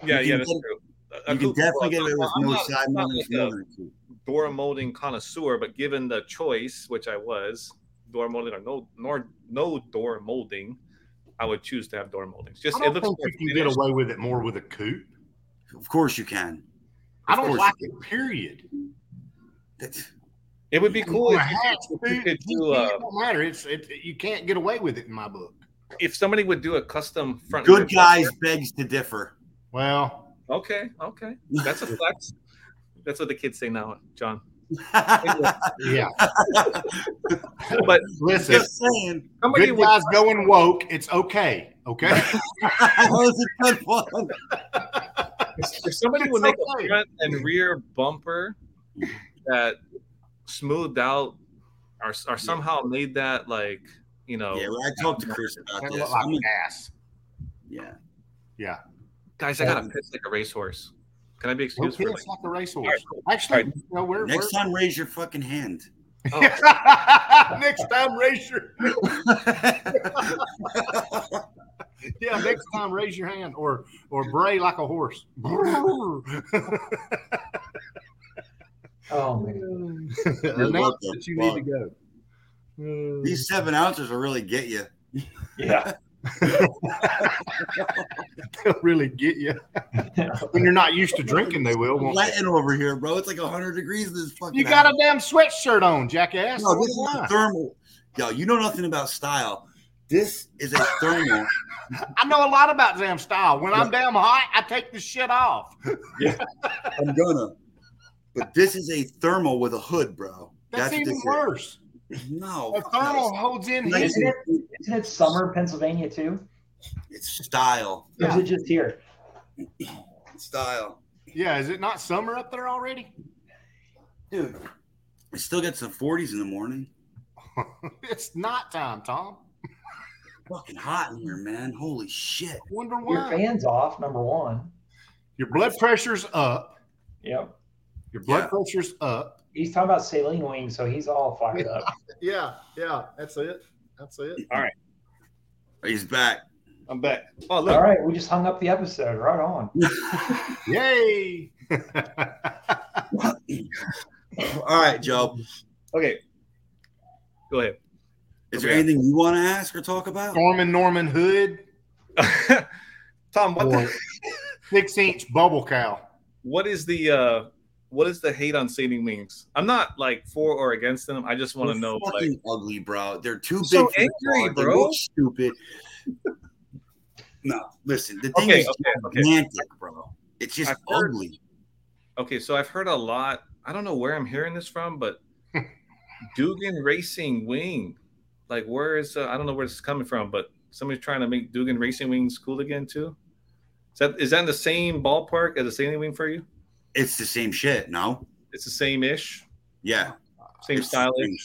S2: Yeah,
S3: You
S2: yeah,
S3: can
S2: that's
S3: get-
S2: true. A- a
S3: you can
S2: coupe-
S3: definitely get away with
S2: I'm
S3: no
S2: not-
S3: side molding
S2: like
S3: more
S2: a
S3: than a coupe.
S2: door molding connoisseur, but given the choice, which I was, door molding or no, nor no door molding, I would choose to have door moldings. Just
S1: I don't
S2: it looks
S1: think
S2: more
S1: you can get away with it more with a coupe.
S3: Of course you can.
S1: I
S3: Of
S1: don't like it. Period.
S3: That's-
S2: It would be cool
S1: On a
S2: if you, if you could do
S1: can't-
S2: uh,
S1: it don't matter. It's it, you can't get away with it in my book.
S2: if somebody would do a custom front.
S3: Good
S2: rear
S3: guys
S2: bumper-
S3: begs to differ.
S1: Well,
S2: Okay, okay, that's a flex. That's what the kids say now, John.
S1: Yeah.
S2: But
S1: Listen,
S3: Just saying.
S2: somebody
S1: good
S2: would
S1: guys going woke. It's okay. Okay.
S3: That was a good one.
S2: if somebody would make
S1: okay.
S2: a front and rear bumper that smoothed out or, or somehow made that like you know
S3: Yeah, well, I talked to Chris about this.
S1: like
S3: I'm a-
S1: ass.
S3: yeah.
S1: Yeah.
S2: guys i gotta piss like a racehorse can i be
S1: Okay,
S2: excused for like,
S1: it's like a racehorse.
S2: All right, cool.
S1: Actually,
S2: All right.
S1: you know, we're,
S3: Next time, raise your fucking hand.
S2: oh,
S1: next time raise your yeah. Next time raise your hand or or bray like a horse.
S4: Oh man.
S1: Announce that you need to go.
S3: These seven ounces will really get you.
S4: Yeah.
S1: They'll really get you when you're not used to drinking. They will. Won't?
S3: Latin over here, bro. It's like 100 degrees in this fucking
S1: You got a damn sweatshirt on, jackass.
S3: No, this is a thermal. Yo, you know nothing about style. This is a thermal.
S1: I know a lot about damn style. When I'm damn hot, I take the shit off.
S3: yeah, I'm gonna. But this is a thermal with a hood, bro.
S1: That's,
S3: what
S1: even
S3: this is.
S1: Worse.
S3: No.
S1: A thermal holds in
S3: Nice.
S1: heat.
S4: Isn't it, isn't it summer in Pennsylvania too?
S3: It's style.
S4: Or is it just here?
S3: Style.
S1: Yeah, is it not summer up there already?
S3: Dude. It still gets the 40s in the morning.
S1: it's not time, Tom.
S3: Fucking hot in here, man. Holy shit.
S1: Wonder why.
S4: Your
S1: why.
S4: fan's off, number one.
S1: Your blood pressure's up.
S4: Yep.
S1: Your blood
S3: Yeah.
S1: pressure's up.
S4: He's talking about Saleen wings, so he's all fired up.
S1: Yeah, yeah, that's it. That's it. All right.
S3: He's back.
S2: i'm back oh look
S4: All right, we just hung up the episode. Right on.
S1: Yay!
S3: All right, Joe.
S2: okay go ahead
S3: Is there
S2: Okay.
S3: anything you want to ask or talk about?
S1: Norman Norman Hood,
S2: tom what
S1: Boy.
S2: the,
S1: six inch bubble cowl.
S2: what is the uh what is the hate on Saleen Wings? I'm not like for or against them. I just want to know. Like,
S3: ugly, bro. They're too big.
S2: So angry. Bro.
S3: stupid. no, listen. The thing
S2: Okay,
S3: is
S2: okay, okay.
S3: gigantic, bro. It's just
S2: I've heard-
S3: ugly.
S2: okay, so I've heard a lot. I don't know where I'm hearing this from, but Dugan Racing Wing. Like, where is? Uh, I don't know where this is coming from, but somebody's trying to make Dugan Racing Wings cool again too. Is that is that in the same ballpark as a Saleen Wing for you?
S3: It's the same shit. No,
S2: It's the same ish,
S3: yeah,
S2: same
S3: It's the
S2: style.
S3: same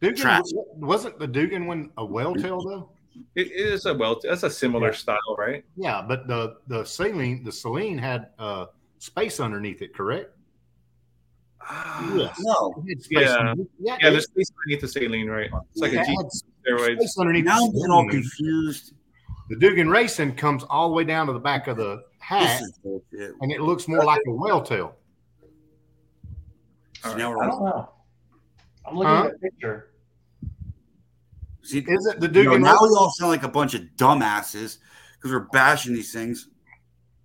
S1: Dugan,
S3: Trash.
S1: wasn't the Dugan one a whale tail though?
S2: It, it is a well. That's a similar
S1: Yeah.
S2: style, right?
S1: Yeah, but the the Saleen the Saleen had uh space underneath it, correct? Yes.
S3: No,
S1: It had space
S2: Yeah.
S1: yeah,
S2: Yeah, there's space underneath the Saleen, right? It's like
S1: it
S2: a G
S1: had
S2: steroids.
S1: space underneath
S3: now I'm getting all confused.
S1: The Dugan Racing comes all the way down to the back of the
S3: This
S1: hat, and it looks more like a whale tail.
S3: So
S4: I don't know. I'm looking
S1: Huh?
S4: at the picture.
S3: see,
S1: Is it the
S3: you know, now we all sound like a bunch of dumbasses because we're bashing these things.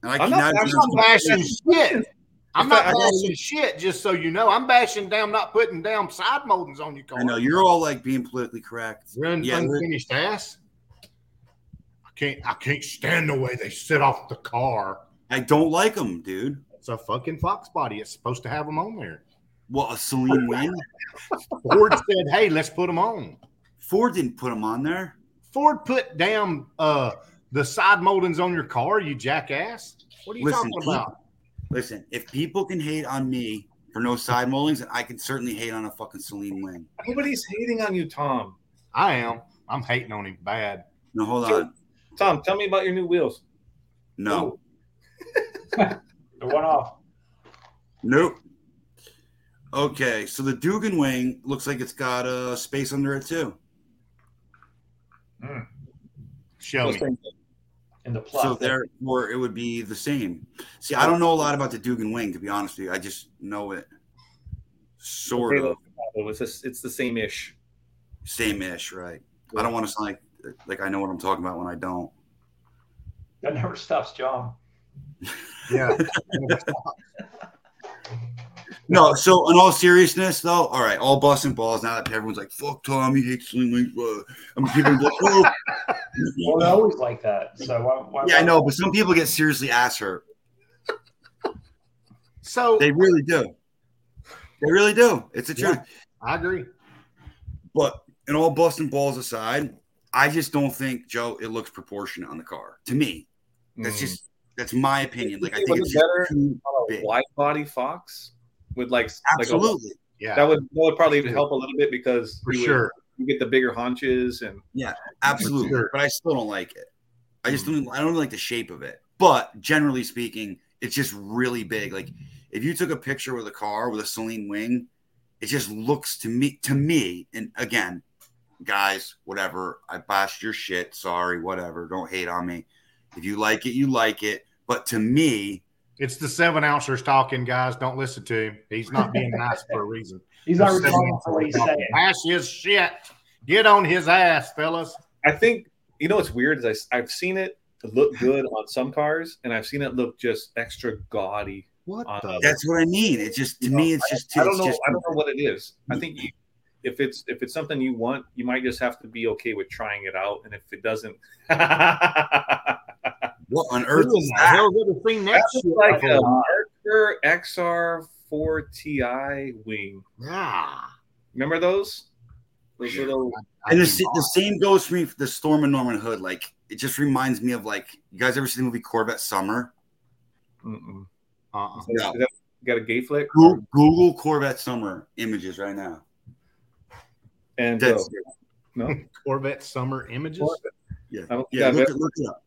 S3: And I
S2: I'm
S3: can
S2: not
S1: I'm not bashing shit. I'm not bashing shit, just so you know. I'm bashing down not putting down side moldings on your car.
S3: I know you're all like being politically correct.
S1: You're un-
S3: Yeah,
S1: unfinished ass. I can't I can't stand the way they sit off the car.
S3: I don't like them, dude.
S1: It's a fucking fox body. It's supposed to have them on there.
S3: What a Saleen win.
S1: Ford said, "Hey, let's put them on."
S3: Ford didn't put them on there.
S1: Ford put down uh, the side moldings on your car. You jackass. What are you
S3: Listen,
S1: talking about?
S3: Listen, if people can hate on me for no side moldings, then I can certainly hate on a fucking Saleen wing.
S2: Nobody's hating on you, Tom.
S1: I am. I'm hating on him bad.
S3: No, hold
S2: So-
S3: on.
S2: Tom, tell me about your new wheels.
S3: No,
S4: The one off.
S3: nope. Okay, so the Dugan wing looks like it's got a uh, space under it too.
S1: Show me.
S4: In the plus.
S3: So therefore, it would be the same. See, I don't know a lot about the Dugan wing, to be honest with you. I just know it sort
S2: Okay,
S3: of
S2: It's just, it's the same ish.
S3: same-ish, right? I don't want to sound like like I know what I'm talking about when I don't.
S4: That never stops, John.
S1: Yeah.
S3: No, so in all seriousness, though, all right, all busting balls. Now that everyone's like, "Fuck Tom, he hates Saleen Wings," uh, I mean, people go, "Oh,
S4: Well, they're always like that. So why, why
S3: yeah, I know," but some people get seriously ass hurt.
S1: so
S3: They really do. They really do. It's the
S1: Yeah.
S3: truth.
S1: I agree.
S3: But in all busting balls aside, I just don't think Joe it looks proportionate on the car. To me, that's
S2: Mm.
S3: just that's my opinion. Like I think it's
S2: better
S3: too
S2: on a
S3: big.
S2: wide body Fox with like like a-
S3: Absolutely,
S1: Yeah,
S2: that would that would probably
S1: Sure.
S2: help a little bit because
S1: for
S2: you would-
S1: sure.
S2: you get the bigger haunches and yeah,
S3: absolutely.
S1: Sure.
S3: But I still don't like it. I just don't. I don't like the shape of it. But generally speaking, it's just really big. Like if you took a picture with a car with a Saleen wing, it just looks to me to me. And again, guys, whatever. I bashed your shit. Sorry, whatever. Don't hate on me. If you like it, you like it. But to me,
S1: It's the seven ouncers talking, guys. Don't listen to him. He's not being nice for a reason.
S4: He's not
S1: The seven
S4: responsible for what he's
S1: talking.
S4: saying.
S1: Bash his shit. Get on his ass, fellas.
S2: I think you know what's weird is I, I've seen it look good on some cars and I've seen it look just extra gaudy.
S1: What the?
S3: that's what I mean. It just to me, it's just. Too.
S2: I don't know.
S3: just-
S2: I don't know what it is. I think you, if it's if it's something you want, you might just have to be okay with trying it out. And if it doesn't,
S3: What on earth is that?
S1: hell would have seen that
S2: that's
S1: shit?
S2: like a
S1: before?
S2: Merkur XR4 Ti wing.
S1: Yeah.
S2: Remember those? Those
S1: Sure.
S2: little.
S3: And the, sa- the same goes for me for the Stormin' Norman Hood. Like it just reminds me of like you guys ever see the movie Corvette Summer?
S2: Mm-mm.
S1: Uh-uh.
S2: Is that- is that- you got a gay flick?
S3: Goo- Google Corvette Summer images right now.
S2: And
S3: Dead
S2: uh, no,
S1: Corvette summer images.
S3: yeah,
S2: I don't think
S3: yeah. Look,
S2: ever-
S3: it- look it up.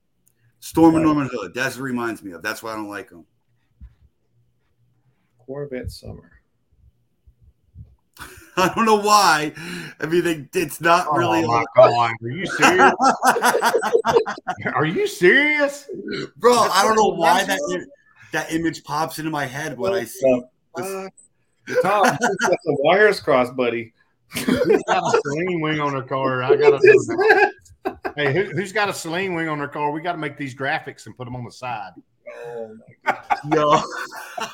S3: Stormin' Norman Hood. That's what reminds me of. That's why I don't like them.
S2: Corvette Summer.
S3: I don't know why. I mean, they, it's not really.
S1: Oh my god! Are you serious? Are you serious?
S3: Bro, I don't know why that i- that image pops into my head when I see.
S2: Uh, Tom, you got some wires crossed, buddy.
S1: Who's got a Saleen wing on their car? I gotta know. that. Hey, who, who's got a Saleen wing on their car? We got to make these graphics and put them on the side.
S3: Yo,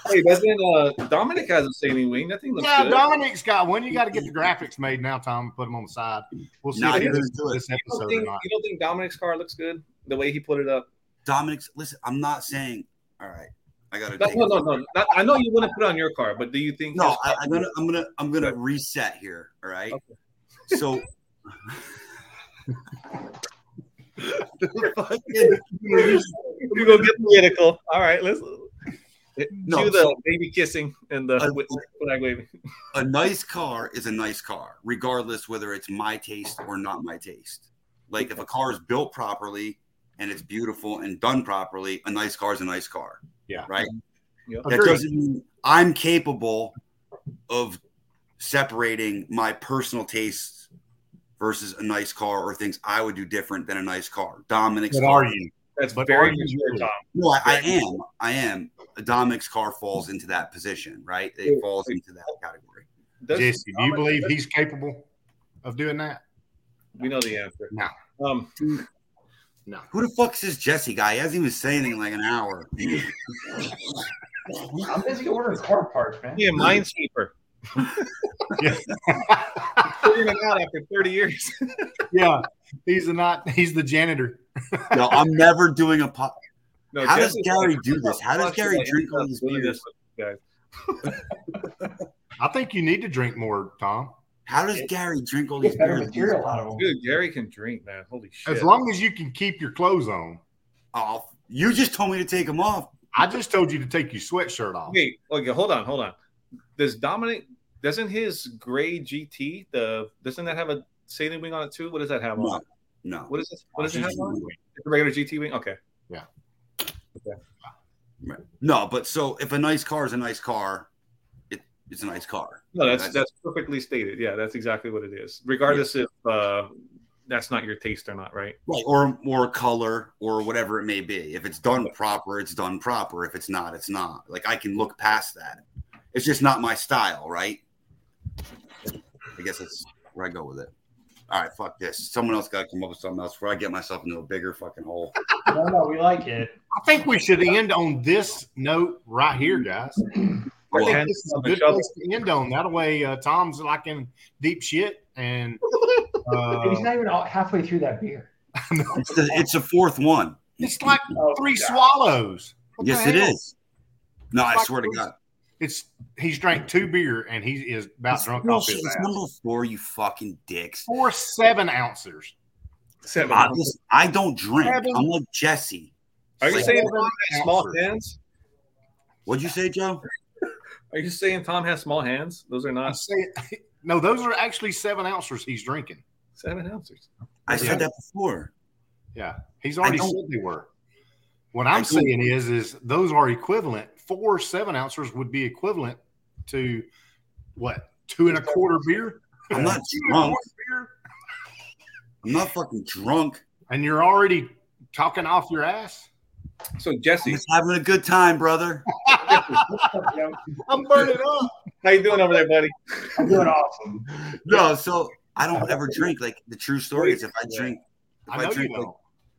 S2: Hey, doesn't uh, Dominic has a Saleen wing? That thing looks
S1: Yeah,
S2: good.
S1: Dominic's got one. You got to get the graphics made now, Tom. and Put them on the side. We'll see
S3: Nah,
S1: if he
S3: he
S1: does
S3: doesn't it.
S1: this
S2: you, don't
S1: or
S2: think,
S1: not.
S2: you don't think Dominic's car looks good the way he put it up?
S3: Dominic's. Listen, I'm not saying. All right, I gotta.
S2: No,
S3: take
S2: no, no, no. Not, I know you wouldn't put it on your car, but do you think?
S3: No, I, I'm gonna, I'm gonna, I'm gonna reset here. All right.
S2: Okay.
S3: So.
S2: you go get political. All right, let's.
S3: No,
S2: do the
S3: so-
S2: baby kissing and the
S3: Uh,
S2: flag waving.
S3: a nice car is a nice car, regardless whether it's my taste or not my taste. Like if a car is built properly and it's beautiful and done properly, a nice car is a nice car.
S1: Yeah.
S3: Right.
S2: Yep.
S3: That
S1: Agreed.
S3: doesn't mean I'm capable of separating my personal tastes versus a nice car or things I would do different than a nice car. Dominic's
S1: But
S3: car.
S1: are you?
S2: That's
S1: But
S2: very
S1: are you
S2: mature. Tom.
S3: No, I, I am. I am. Dominic's car falls into that position, right? It falls into that category.
S2: Does
S1: Jesse, do you believe he's capable of doing that?
S2: We know the answer.
S1: No.
S2: Um,
S1: No.
S3: Who the fuck's this Jesse guy? As he hasn't even said anything in like an hour.
S4: I'm busy ordering car parts, man.
S2: yeah, Minesweeper.
S1: Yeah.
S2: Figuring it out after 30 years.
S1: yeah, he's the not. He's the janitor.
S3: No, I'm never doing a pop.
S2: No,
S3: How does Gary
S2: like,
S3: do this? How does Gary drink all these beers?
S2: this with guys."
S1: I think you need to drink more, Tom.
S3: How does Gary drink all these beers?
S4: material out of them.
S2: Dude, Gary can drink, man. Holy shit.
S1: As long as you can keep your clothes on.
S3: Oh, you just told me to take them off.
S1: I just told you to take your sweatshirt off.
S2: Wait, okay, hold on, hold on. Does Dominic doesn't his gray GT the doesn't that have a Saleen wing on it too? What does that have
S3: No,
S2: on?
S3: no.
S2: What is this? What does it have on?
S1: Right.
S2: It's a regular GT wing? Okay. Yeah.
S3: Right. No, but so if a nice car is a nice car, it, it's a nice car.
S2: No, that's
S3: That's-
S2: that's perfectly stated. Yeah, that's exactly what it is. Regardless if uh that's not your taste or not, right?
S3: Right. Or or color or whatever it may be. If it's done proper, it's done proper. If it's not, it's not. Like I can look past that. It's just not my style, right? I guess that's where I go with it. All right, fuck this. Someone else got to come up with something else before I get myself into a bigger fucking hole.
S4: No, no, we like it.
S1: I think we should end on this note right here, guys. I think this is a good place to end on. That way, uh, Tom's like in deep shit, and uh,
S4: He's not even all- halfway through that beer.
S3: it's the it's the fourth one.
S1: it's like
S4: Oh,
S1: three
S4: God.
S1: swallows. What
S3: Yes, it is.
S1: hell?
S3: is. No, I
S1: Fuck
S3: swear to. God.
S1: It's he's drank two beer and he is about
S3: It's,
S1: drunk
S3: bullshit.
S1: off his
S3: It's
S1: ass.
S3: number four, you fucking dicks.
S1: Four seven ounces.
S2: Seven.
S3: I, listen, I don't drink.
S1: Seven.
S3: I'm like Jesse.
S2: Are you
S3: Like,
S2: saying
S1: seven
S2: Tom has small
S1: ounces.
S2: hands?
S3: What'd you say, Joe?
S2: Are you saying Tom has small hands? Those are not
S1: say, no, those are actually seven ounces he's drinking.
S2: seven ounces.
S3: I
S1: Yeah.
S3: said that before.
S1: Yeah, he's already said they were. What
S3: I
S1: I'm saying is, is those are equivalent. Four seven ounces would be equivalent to what two and a quarter beer.
S3: I'm not
S1: Two
S3: drunk. I'm not fucking drunk.
S1: and you're already talking off your ass.
S2: So
S3: I'm
S2: Jesse,
S3: just having a good time, brother.
S1: I'm burning up.
S2: how you doing over there, buddy?
S4: I'm doing awesome.
S3: No, so I don't ever drink. Like the true story is, if I drink, if
S1: I
S3: I,
S1: know you
S3: drink like
S1: don't.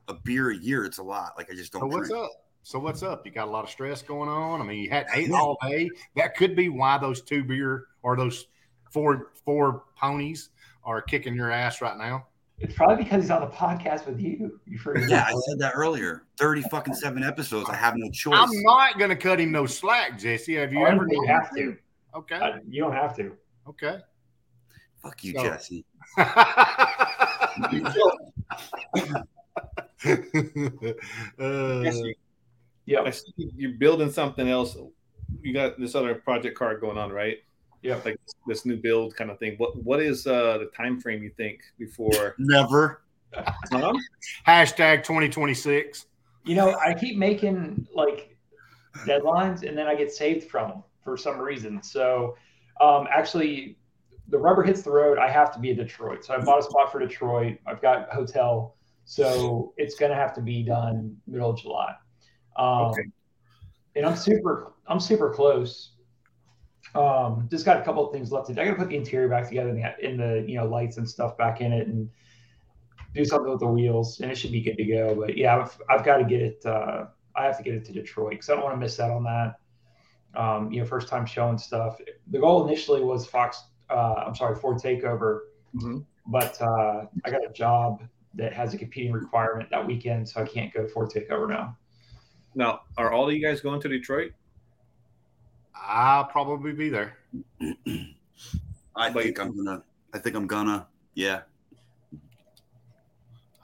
S3: a beer a year, it's a lot. Like I just don't So
S1: what's
S3: drink.
S1: up? So what's up? You got a lot of stress going on. I mean, you had ate all day. That could be why those two beer or those four four ponies are kicking your ass right now.
S4: It's probably because he's on the podcast with you. You forget.
S3: Yeah, I said that earlier. Thirty fucking seven episodes. I have no choice.
S1: I'm not going to cut him no slack, Jesse. Have you
S4: Oh,
S1: ever?
S4: you have to.
S1: Okay.
S4: Uh, you don't have to.
S1: Okay.
S3: Fuck you,
S1: So-
S3: Jesse.
S1: Uh,
S2: Jesse,
S4: Yep.
S2: I see you're building something else. You got this other project card going on, right?
S4: Yep.
S2: Like this new build kind of thing. What what is uh the time frame you think before
S3: Never.
S2: Tom?
S1: hashtag 2026.
S4: You know, I keep making like deadlines and then I get saved from them for some reason. So um, actually, the rubber hits the road. I have to be in Detroit. So I bought a spot for Detroit. I've got hotel. So it's going to have to be done middle of July. Um,
S2: Okay.
S4: And I'm super, I'm super close. Um, just got a couple of things left to do. I got to put the interior back together in the, in the, you know, lights and stuff back in it and do something with the wheels and it should be good to go. But yeah, I've, I've got to get it, uh, I have to get it to Detroit because I don't want to miss out on that. Um, you know, first time showing stuff. The goal initially was Fox. Uh, I'm sorry, Ford Takeover,
S2: Mhm.
S4: but uh, I got a job that has a competing requirement that weekend, so I can't go to Ford Takeover now.
S2: Now, are all of you guys going to Detroit?
S1: I'll probably be there.
S3: I think I'm gonna. I think I'm gonna. Yeah,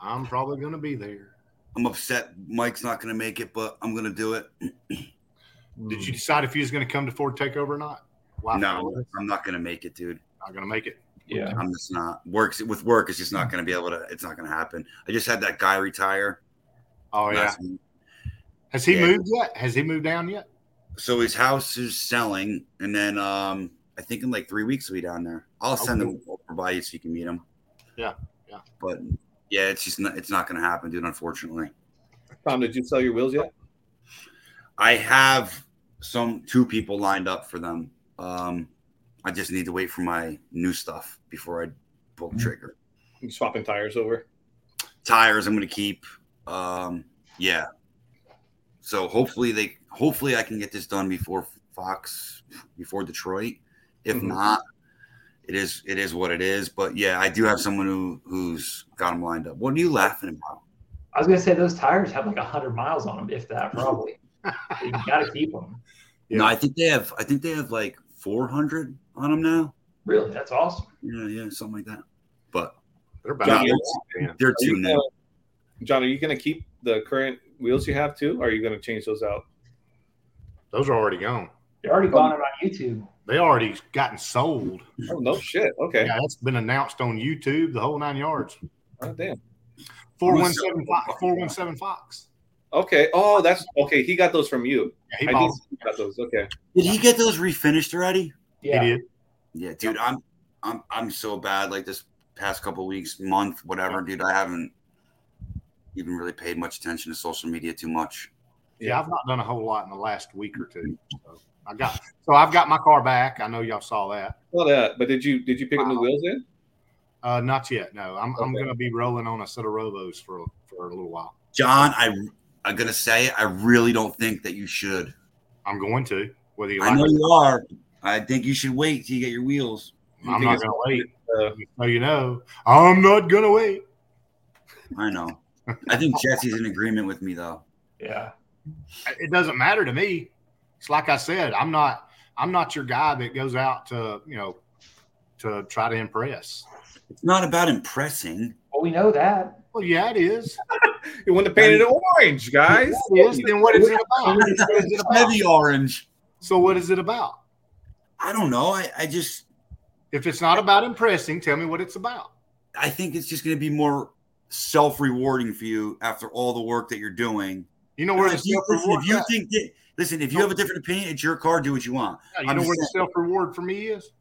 S1: I'm probably going to be there.
S3: I'm upset. Mike's not gonna make it, but I'm gonna do it.
S1: Did you decide if you was going to come to Ford Takeover or not? Wow,
S3: No, I'm not gonna make it, dude.
S1: not going to make it.
S4: Yeah.
S3: I'm just not. Works with work. It's just not gonna be able to. It's not gonna happen. I just had that guy retire.
S1: Oh yeah.
S3: week.
S1: Has he
S3: Yeah.
S1: moved yet? Has he moved down yet?
S3: So his house is selling, and then um, I think in like three weeks we'll be down there. I'll send
S1: Okay.
S3: him over by you so you can meet him.
S1: Yeah, yeah.
S3: But yeah, it's just not, it's not gonna happen, dude. Unfortunately,
S2: Tom, did you sell your wheels yet?
S3: I have some two people lined up for them. Um, I just need to wait for my new stuff before I pull the trigger.
S2: You swapping tires over?
S3: Tires, I'm gonna keep. Um, yeah. So hopefully they, hopefully I can get this done before Fox, before Detroit. If
S2: Mhm.
S3: not, it is it is what it is. But yeah, I do have someone who who's got them lined up. What are you laughing about?
S4: I was gonna say those tires have like hundred miles on them, if that, probably. you got to keep them.
S3: No, I think they have. I think they have like 400 on them now.
S4: Really, that's awesome.
S3: Yeah, yeah, something like that. But
S1: They're about
S2: John,
S3: they're
S2: Are
S3: too
S2: you
S3: new.
S2: gonna- John, are you going to keep the current wheels you have too? Or are you going to change those out?
S1: Those are already gone.
S4: They're already gone oh. on YouTube.
S1: They already gotten sold.
S2: Oh, no shit. Okay.
S1: Yeah, that's been announced on YouTube, the whole nine yards.
S2: Oh, damn.
S1: 417 Fox. 417 Fox.
S2: Okay. Oh, that's okay. He got those from you.
S1: Yeah, he
S2: I
S1: bought
S2: did he got those. Okay.
S3: Did he get those refinished already?
S4: Yeah.
S1: He did.
S3: Yeah, dude, I'm I'm I'm so bad. Like this past couple weeks, month, whatever, dude. I haven't even really paid much attention to social media too much.
S1: Yeah, I've not done a whole lot in the last week or two. So I got so I've got my car back. I know y'all saw that.
S2: Well, that. But did you did you pick up new wheels in?
S1: Uh, not yet. No, I'm, I'm going to be rolling on a set of Robos for for a little while.
S3: John, I I'm gonna say I really don't think that you should.
S1: I'm going to whether you
S3: I
S1: like
S3: know
S1: it.
S3: you are. I think you should wait till you get your wheels.
S2: You
S1: I'm not going to wait.
S2: Uh,
S1: So you know, I'm not going to wait.
S3: I know. I think Jesse's in agreement with me though.
S4: Yeah.
S1: It doesn't matter to me. It's like I said, I'm not I'm not your guy that goes out to you know to try to impress.
S3: It's not about impressing.
S4: Well, we know that.
S1: Well, yeah, it is.
S2: you want to paint it orange, guys.
S1: It is. Then what is it about? What is it
S3: It's
S1: about?
S3: heavy orange.
S1: So what is it about?
S3: I don't know. I, I just
S1: If it's not about impressing, tell me what it's about.
S3: I think it's just gonna be more self-rewarding for you after all the work that you're doing.
S1: You know where the
S3: if you,
S1: self
S3: listen,
S1: reward.
S3: if you think that listen, if you have a different opinion, it's your car, do what you want.
S1: you
S3: I'm
S1: know
S3: just
S1: where the self reward for me is.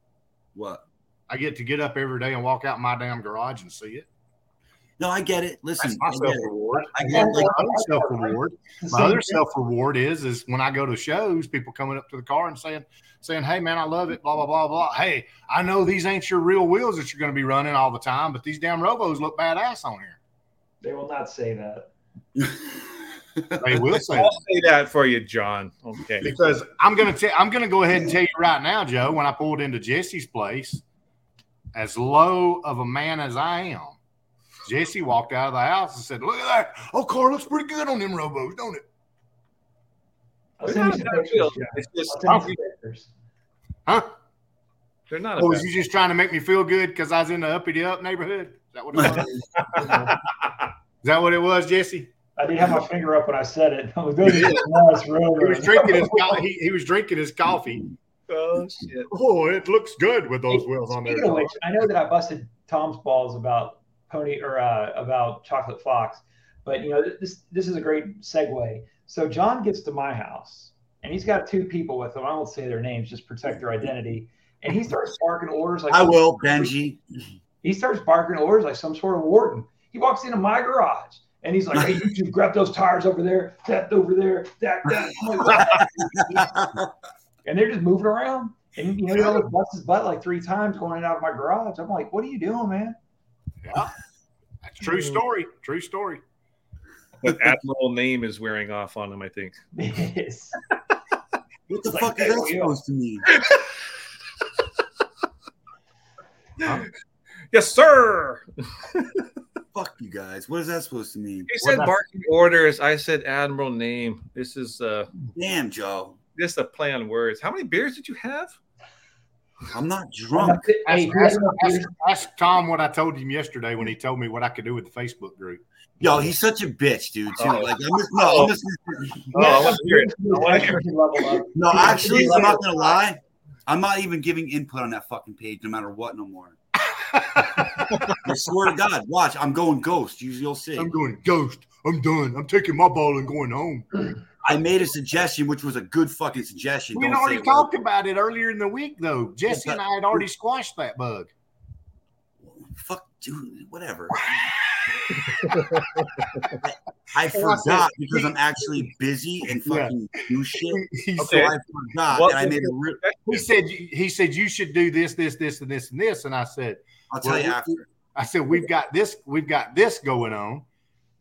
S3: What?
S1: I get to get up every day and walk out my damn garage and see it.
S3: No, I get it. Listen,
S1: That's my
S3: I get
S1: self
S3: it.
S1: reward.
S3: I get it. Like,
S1: My other self reward. My other self reward is is when I go to shows, people coming up to the car and saying, saying, "Hey man, I love it." Blah blah blah blah. Hey, I know these ain't your real wheels that you're going to be running all the time, but these damn Robos look badass on here.
S4: They will not say that.
S1: They will say
S2: I'll say that for you, John. Okay.
S1: because I'm gonna tell I'm gonna go ahead and tell you right now, Joe. When I pulled into Jesse's place, as low of a man as I am, Jesse walked out of the house and said, "Look at that! Oh, car looks pretty good on them Robos, don't it?"
S4: I'll
S2: They're not a
S4: oh,
S2: some
S4: pictures.
S2: It's just
S4: I'll send you some pictures.
S1: Huh?
S2: they're not.
S1: Or
S2: A
S1: was you just trying to make me feel good because I was in the uppity up neighborhood? Is that what it was? Is that what it was, Jesse?
S4: I did have my finger up when I said it. I was going to nice
S1: He was drinking his he, he was drinking his coffee.
S2: oh shit.
S1: Oh, it looks good with those wheels on there.
S4: Speaking of which, I know that I busted Tom's balls about pony or uh, about chocolate fox, but you know this this is a great segue. So John gets to my house, and he's got two people with him. I won't say their names, just protect their identity. And he starts barking orders like
S3: I will, Benji.
S4: He starts barking orders like some sort of warden. He walks into my garage. And he's like, "Hey, you two, grab those tires over there, that over there, that that." And they're just moving around. And you know, he almost bust his butt like three times going in and out of my garage. I'm like, what are you doing, man?
S1: Yeah, that's true mm. story. True story.
S2: but Admiral name is wearing off on him. I think.
S4: Yes.
S3: What the
S4: Like,
S3: fuck is that
S4: what
S3: supposed to mean?
S2: Yes, sir.
S3: Fuck you guys. What is that supposed to mean?
S2: He said
S1: What
S2: barking orders. I said Admiral name. This is uh
S3: Damn, Joe.
S2: this is a play on words. How many beers did you have?
S3: I'm not drunk.
S4: Hey,
S1: Ask, ask- ask- ask Tom what I told him yesterday when he told me what I could do with the Facebook group.
S3: Yo, he's such a bitch, dude. Too.
S2: Oh.
S3: Like, I'm just, no, I'm just,
S2: Oh, I want to hear it. I want to hear it.
S3: No. Actually, I'm not gonna lie. I'm not even giving input on that fucking page, no matter what, no more. I swear to God, watch. I'm going ghost. You, you'll see.
S1: I'm going ghost. I'm done. I'm taking my ball and going home.
S3: I made a suggestion, which was a good fucking suggestion.
S1: We had
S3: Don't
S1: already
S3: it
S1: talked about it earlier in the week, though. Jesse
S3: but-
S1: and I had already squashed that bug.
S3: Fuck, dude. Whatever. I
S1: I
S3: forgot
S1: said-
S3: because I'm actually busy and
S1: Yeah.
S3: fucking do shit.
S1: He,
S3: So
S2: Okay.
S3: I forgot, and I
S2: was
S3: made a. Re-
S1: he said he said you should do this, this, this, and this, and this. And I said,
S3: I'll tell
S1: Well,
S3: you after.
S1: I said we've got this, we've got this going on.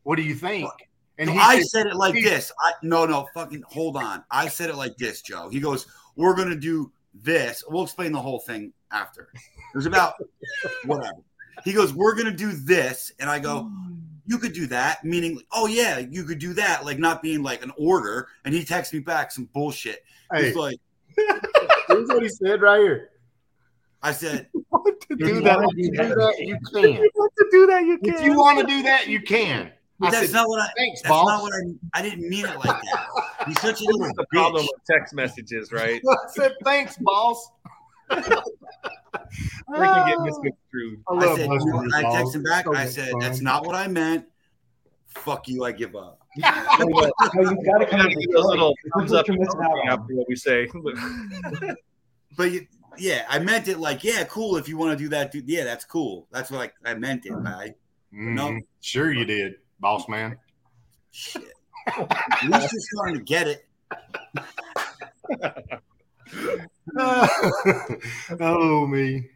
S1: What do you think? And
S3: No, I
S1: said,
S3: said it like this. I no no fucking hold on. I said it like this, Joe. He goes, "We're gonna do this." We'll explain the whole thing after. It was about whatever. He goes, "We're gonna do this," and I go, mm. "You could do that," meaning, "Oh yeah, you could do that," like not being like an order. And he texts me back some bullshit.
S1: "Hey,
S3: He's like,
S1: here's what he said right here.
S3: "I said,
S1: Want to
S4: If
S1: do
S4: you
S1: that?
S4: wanna
S1: want
S4: do
S1: to
S4: that,
S1: do that? You can.
S5: want to do that, you can.
S1: If you want to do that, you can."
S3: but
S1: I
S3: that's
S1: said,
S3: not what I.
S1: "Thanks,
S3: That's not
S1: boss."
S3: what I. I didn't mean it like that. He's such a little
S2: That's the problem with text messages, right?
S1: I said, "Thanks, boss."
S2: We can get ah. misconstrued.
S1: I
S3: I said, you-
S1: his
S3: I texted him back.
S1: So
S3: I said,
S1: fun.
S3: "That's not what I meant." Fuck you. I give up.
S4: No, you got to
S2: We
S4: come
S2: gotta
S4: up
S2: give
S4: with
S2: those little thumbs up
S4: you're missing out on.
S2: after what we say.
S3: But you- yeah, I meant it like, yeah, cool. If you want to do that, do, yeah, that's cool. That's what I, I meant it by. No.
S1: Mhm. Sure you did, boss man.
S3: Shit. At least you're starting to get it.
S1: oh me.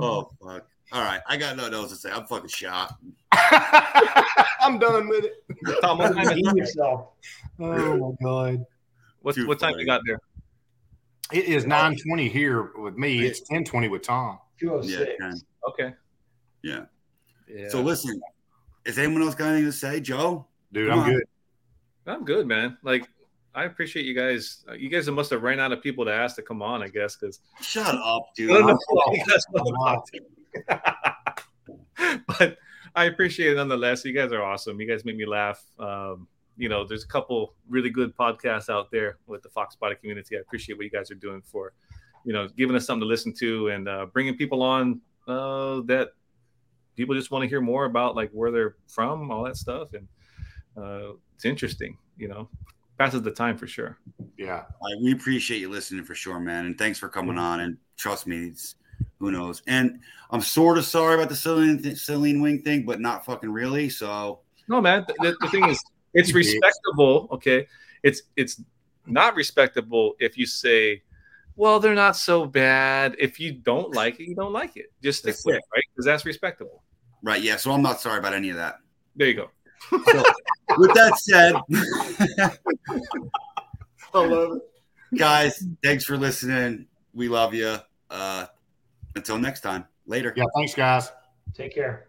S3: Oh fuck. All right, I got nothing else to say. I'm fucking shot.
S1: I'm done with it.
S2: Tom, what time, is,
S4: yourself.
S1: Oh my god.
S2: what,
S3: Too
S2: what time you got there?
S1: It is 920 here with me. It's 1020 with Tom.
S3: Yeah.
S4: 206.
S3: man.
S2: Okay.
S3: Yeah.
S2: Yeah.
S3: So listen, is anyone else got anything to say, Joe?
S1: Dude,
S3: Come
S1: I'm
S3: on.
S1: good.
S2: I'm good, man. Like, I appreciate you guys. You guys must have ran out of people to ask to come on, I guess, because
S3: Shut up, dude.
S2: I don't know
S1: Oh,
S2: who you guys want to talk to. but I appreciate it nonetheless. You guys are awesome. You guys make me laugh. Um, you know, there's a couple really good podcasts out there with the Fox Body community. I appreciate what you guys are doing for, you know, giving us something to listen to and uh, bringing people on uh, that people just want to hear more about, like where they're from, all that stuff, and uh, it's interesting. You know, passes the time for sure.
S1: Yeah.
S3: I, we appreciate you listening for sure, man, and thanks for coming on. And trust me, it's who knows. And I'm sort of sorry about the Saleen, Saleen Wing thing, but not fucking really. So
S2: No, man. The, the thing is, it's respectable. Okay, it's it's not respectable if you say, "Well, they're not so bad." If you don't like it, you don't like it. Just stick
S3: That's
S2: with
S3: it.
S2: it, right? Because that's respectable.
S3: right, yeah. So I'm not sorry about any of that.
S2: There you go.
S3: So, with that said,
S1: I love it.
S3: guys, thanks for listening. We love you. Uh, until next time. Later.
S1: Yeah. Thanks, guys.
S4: Take care.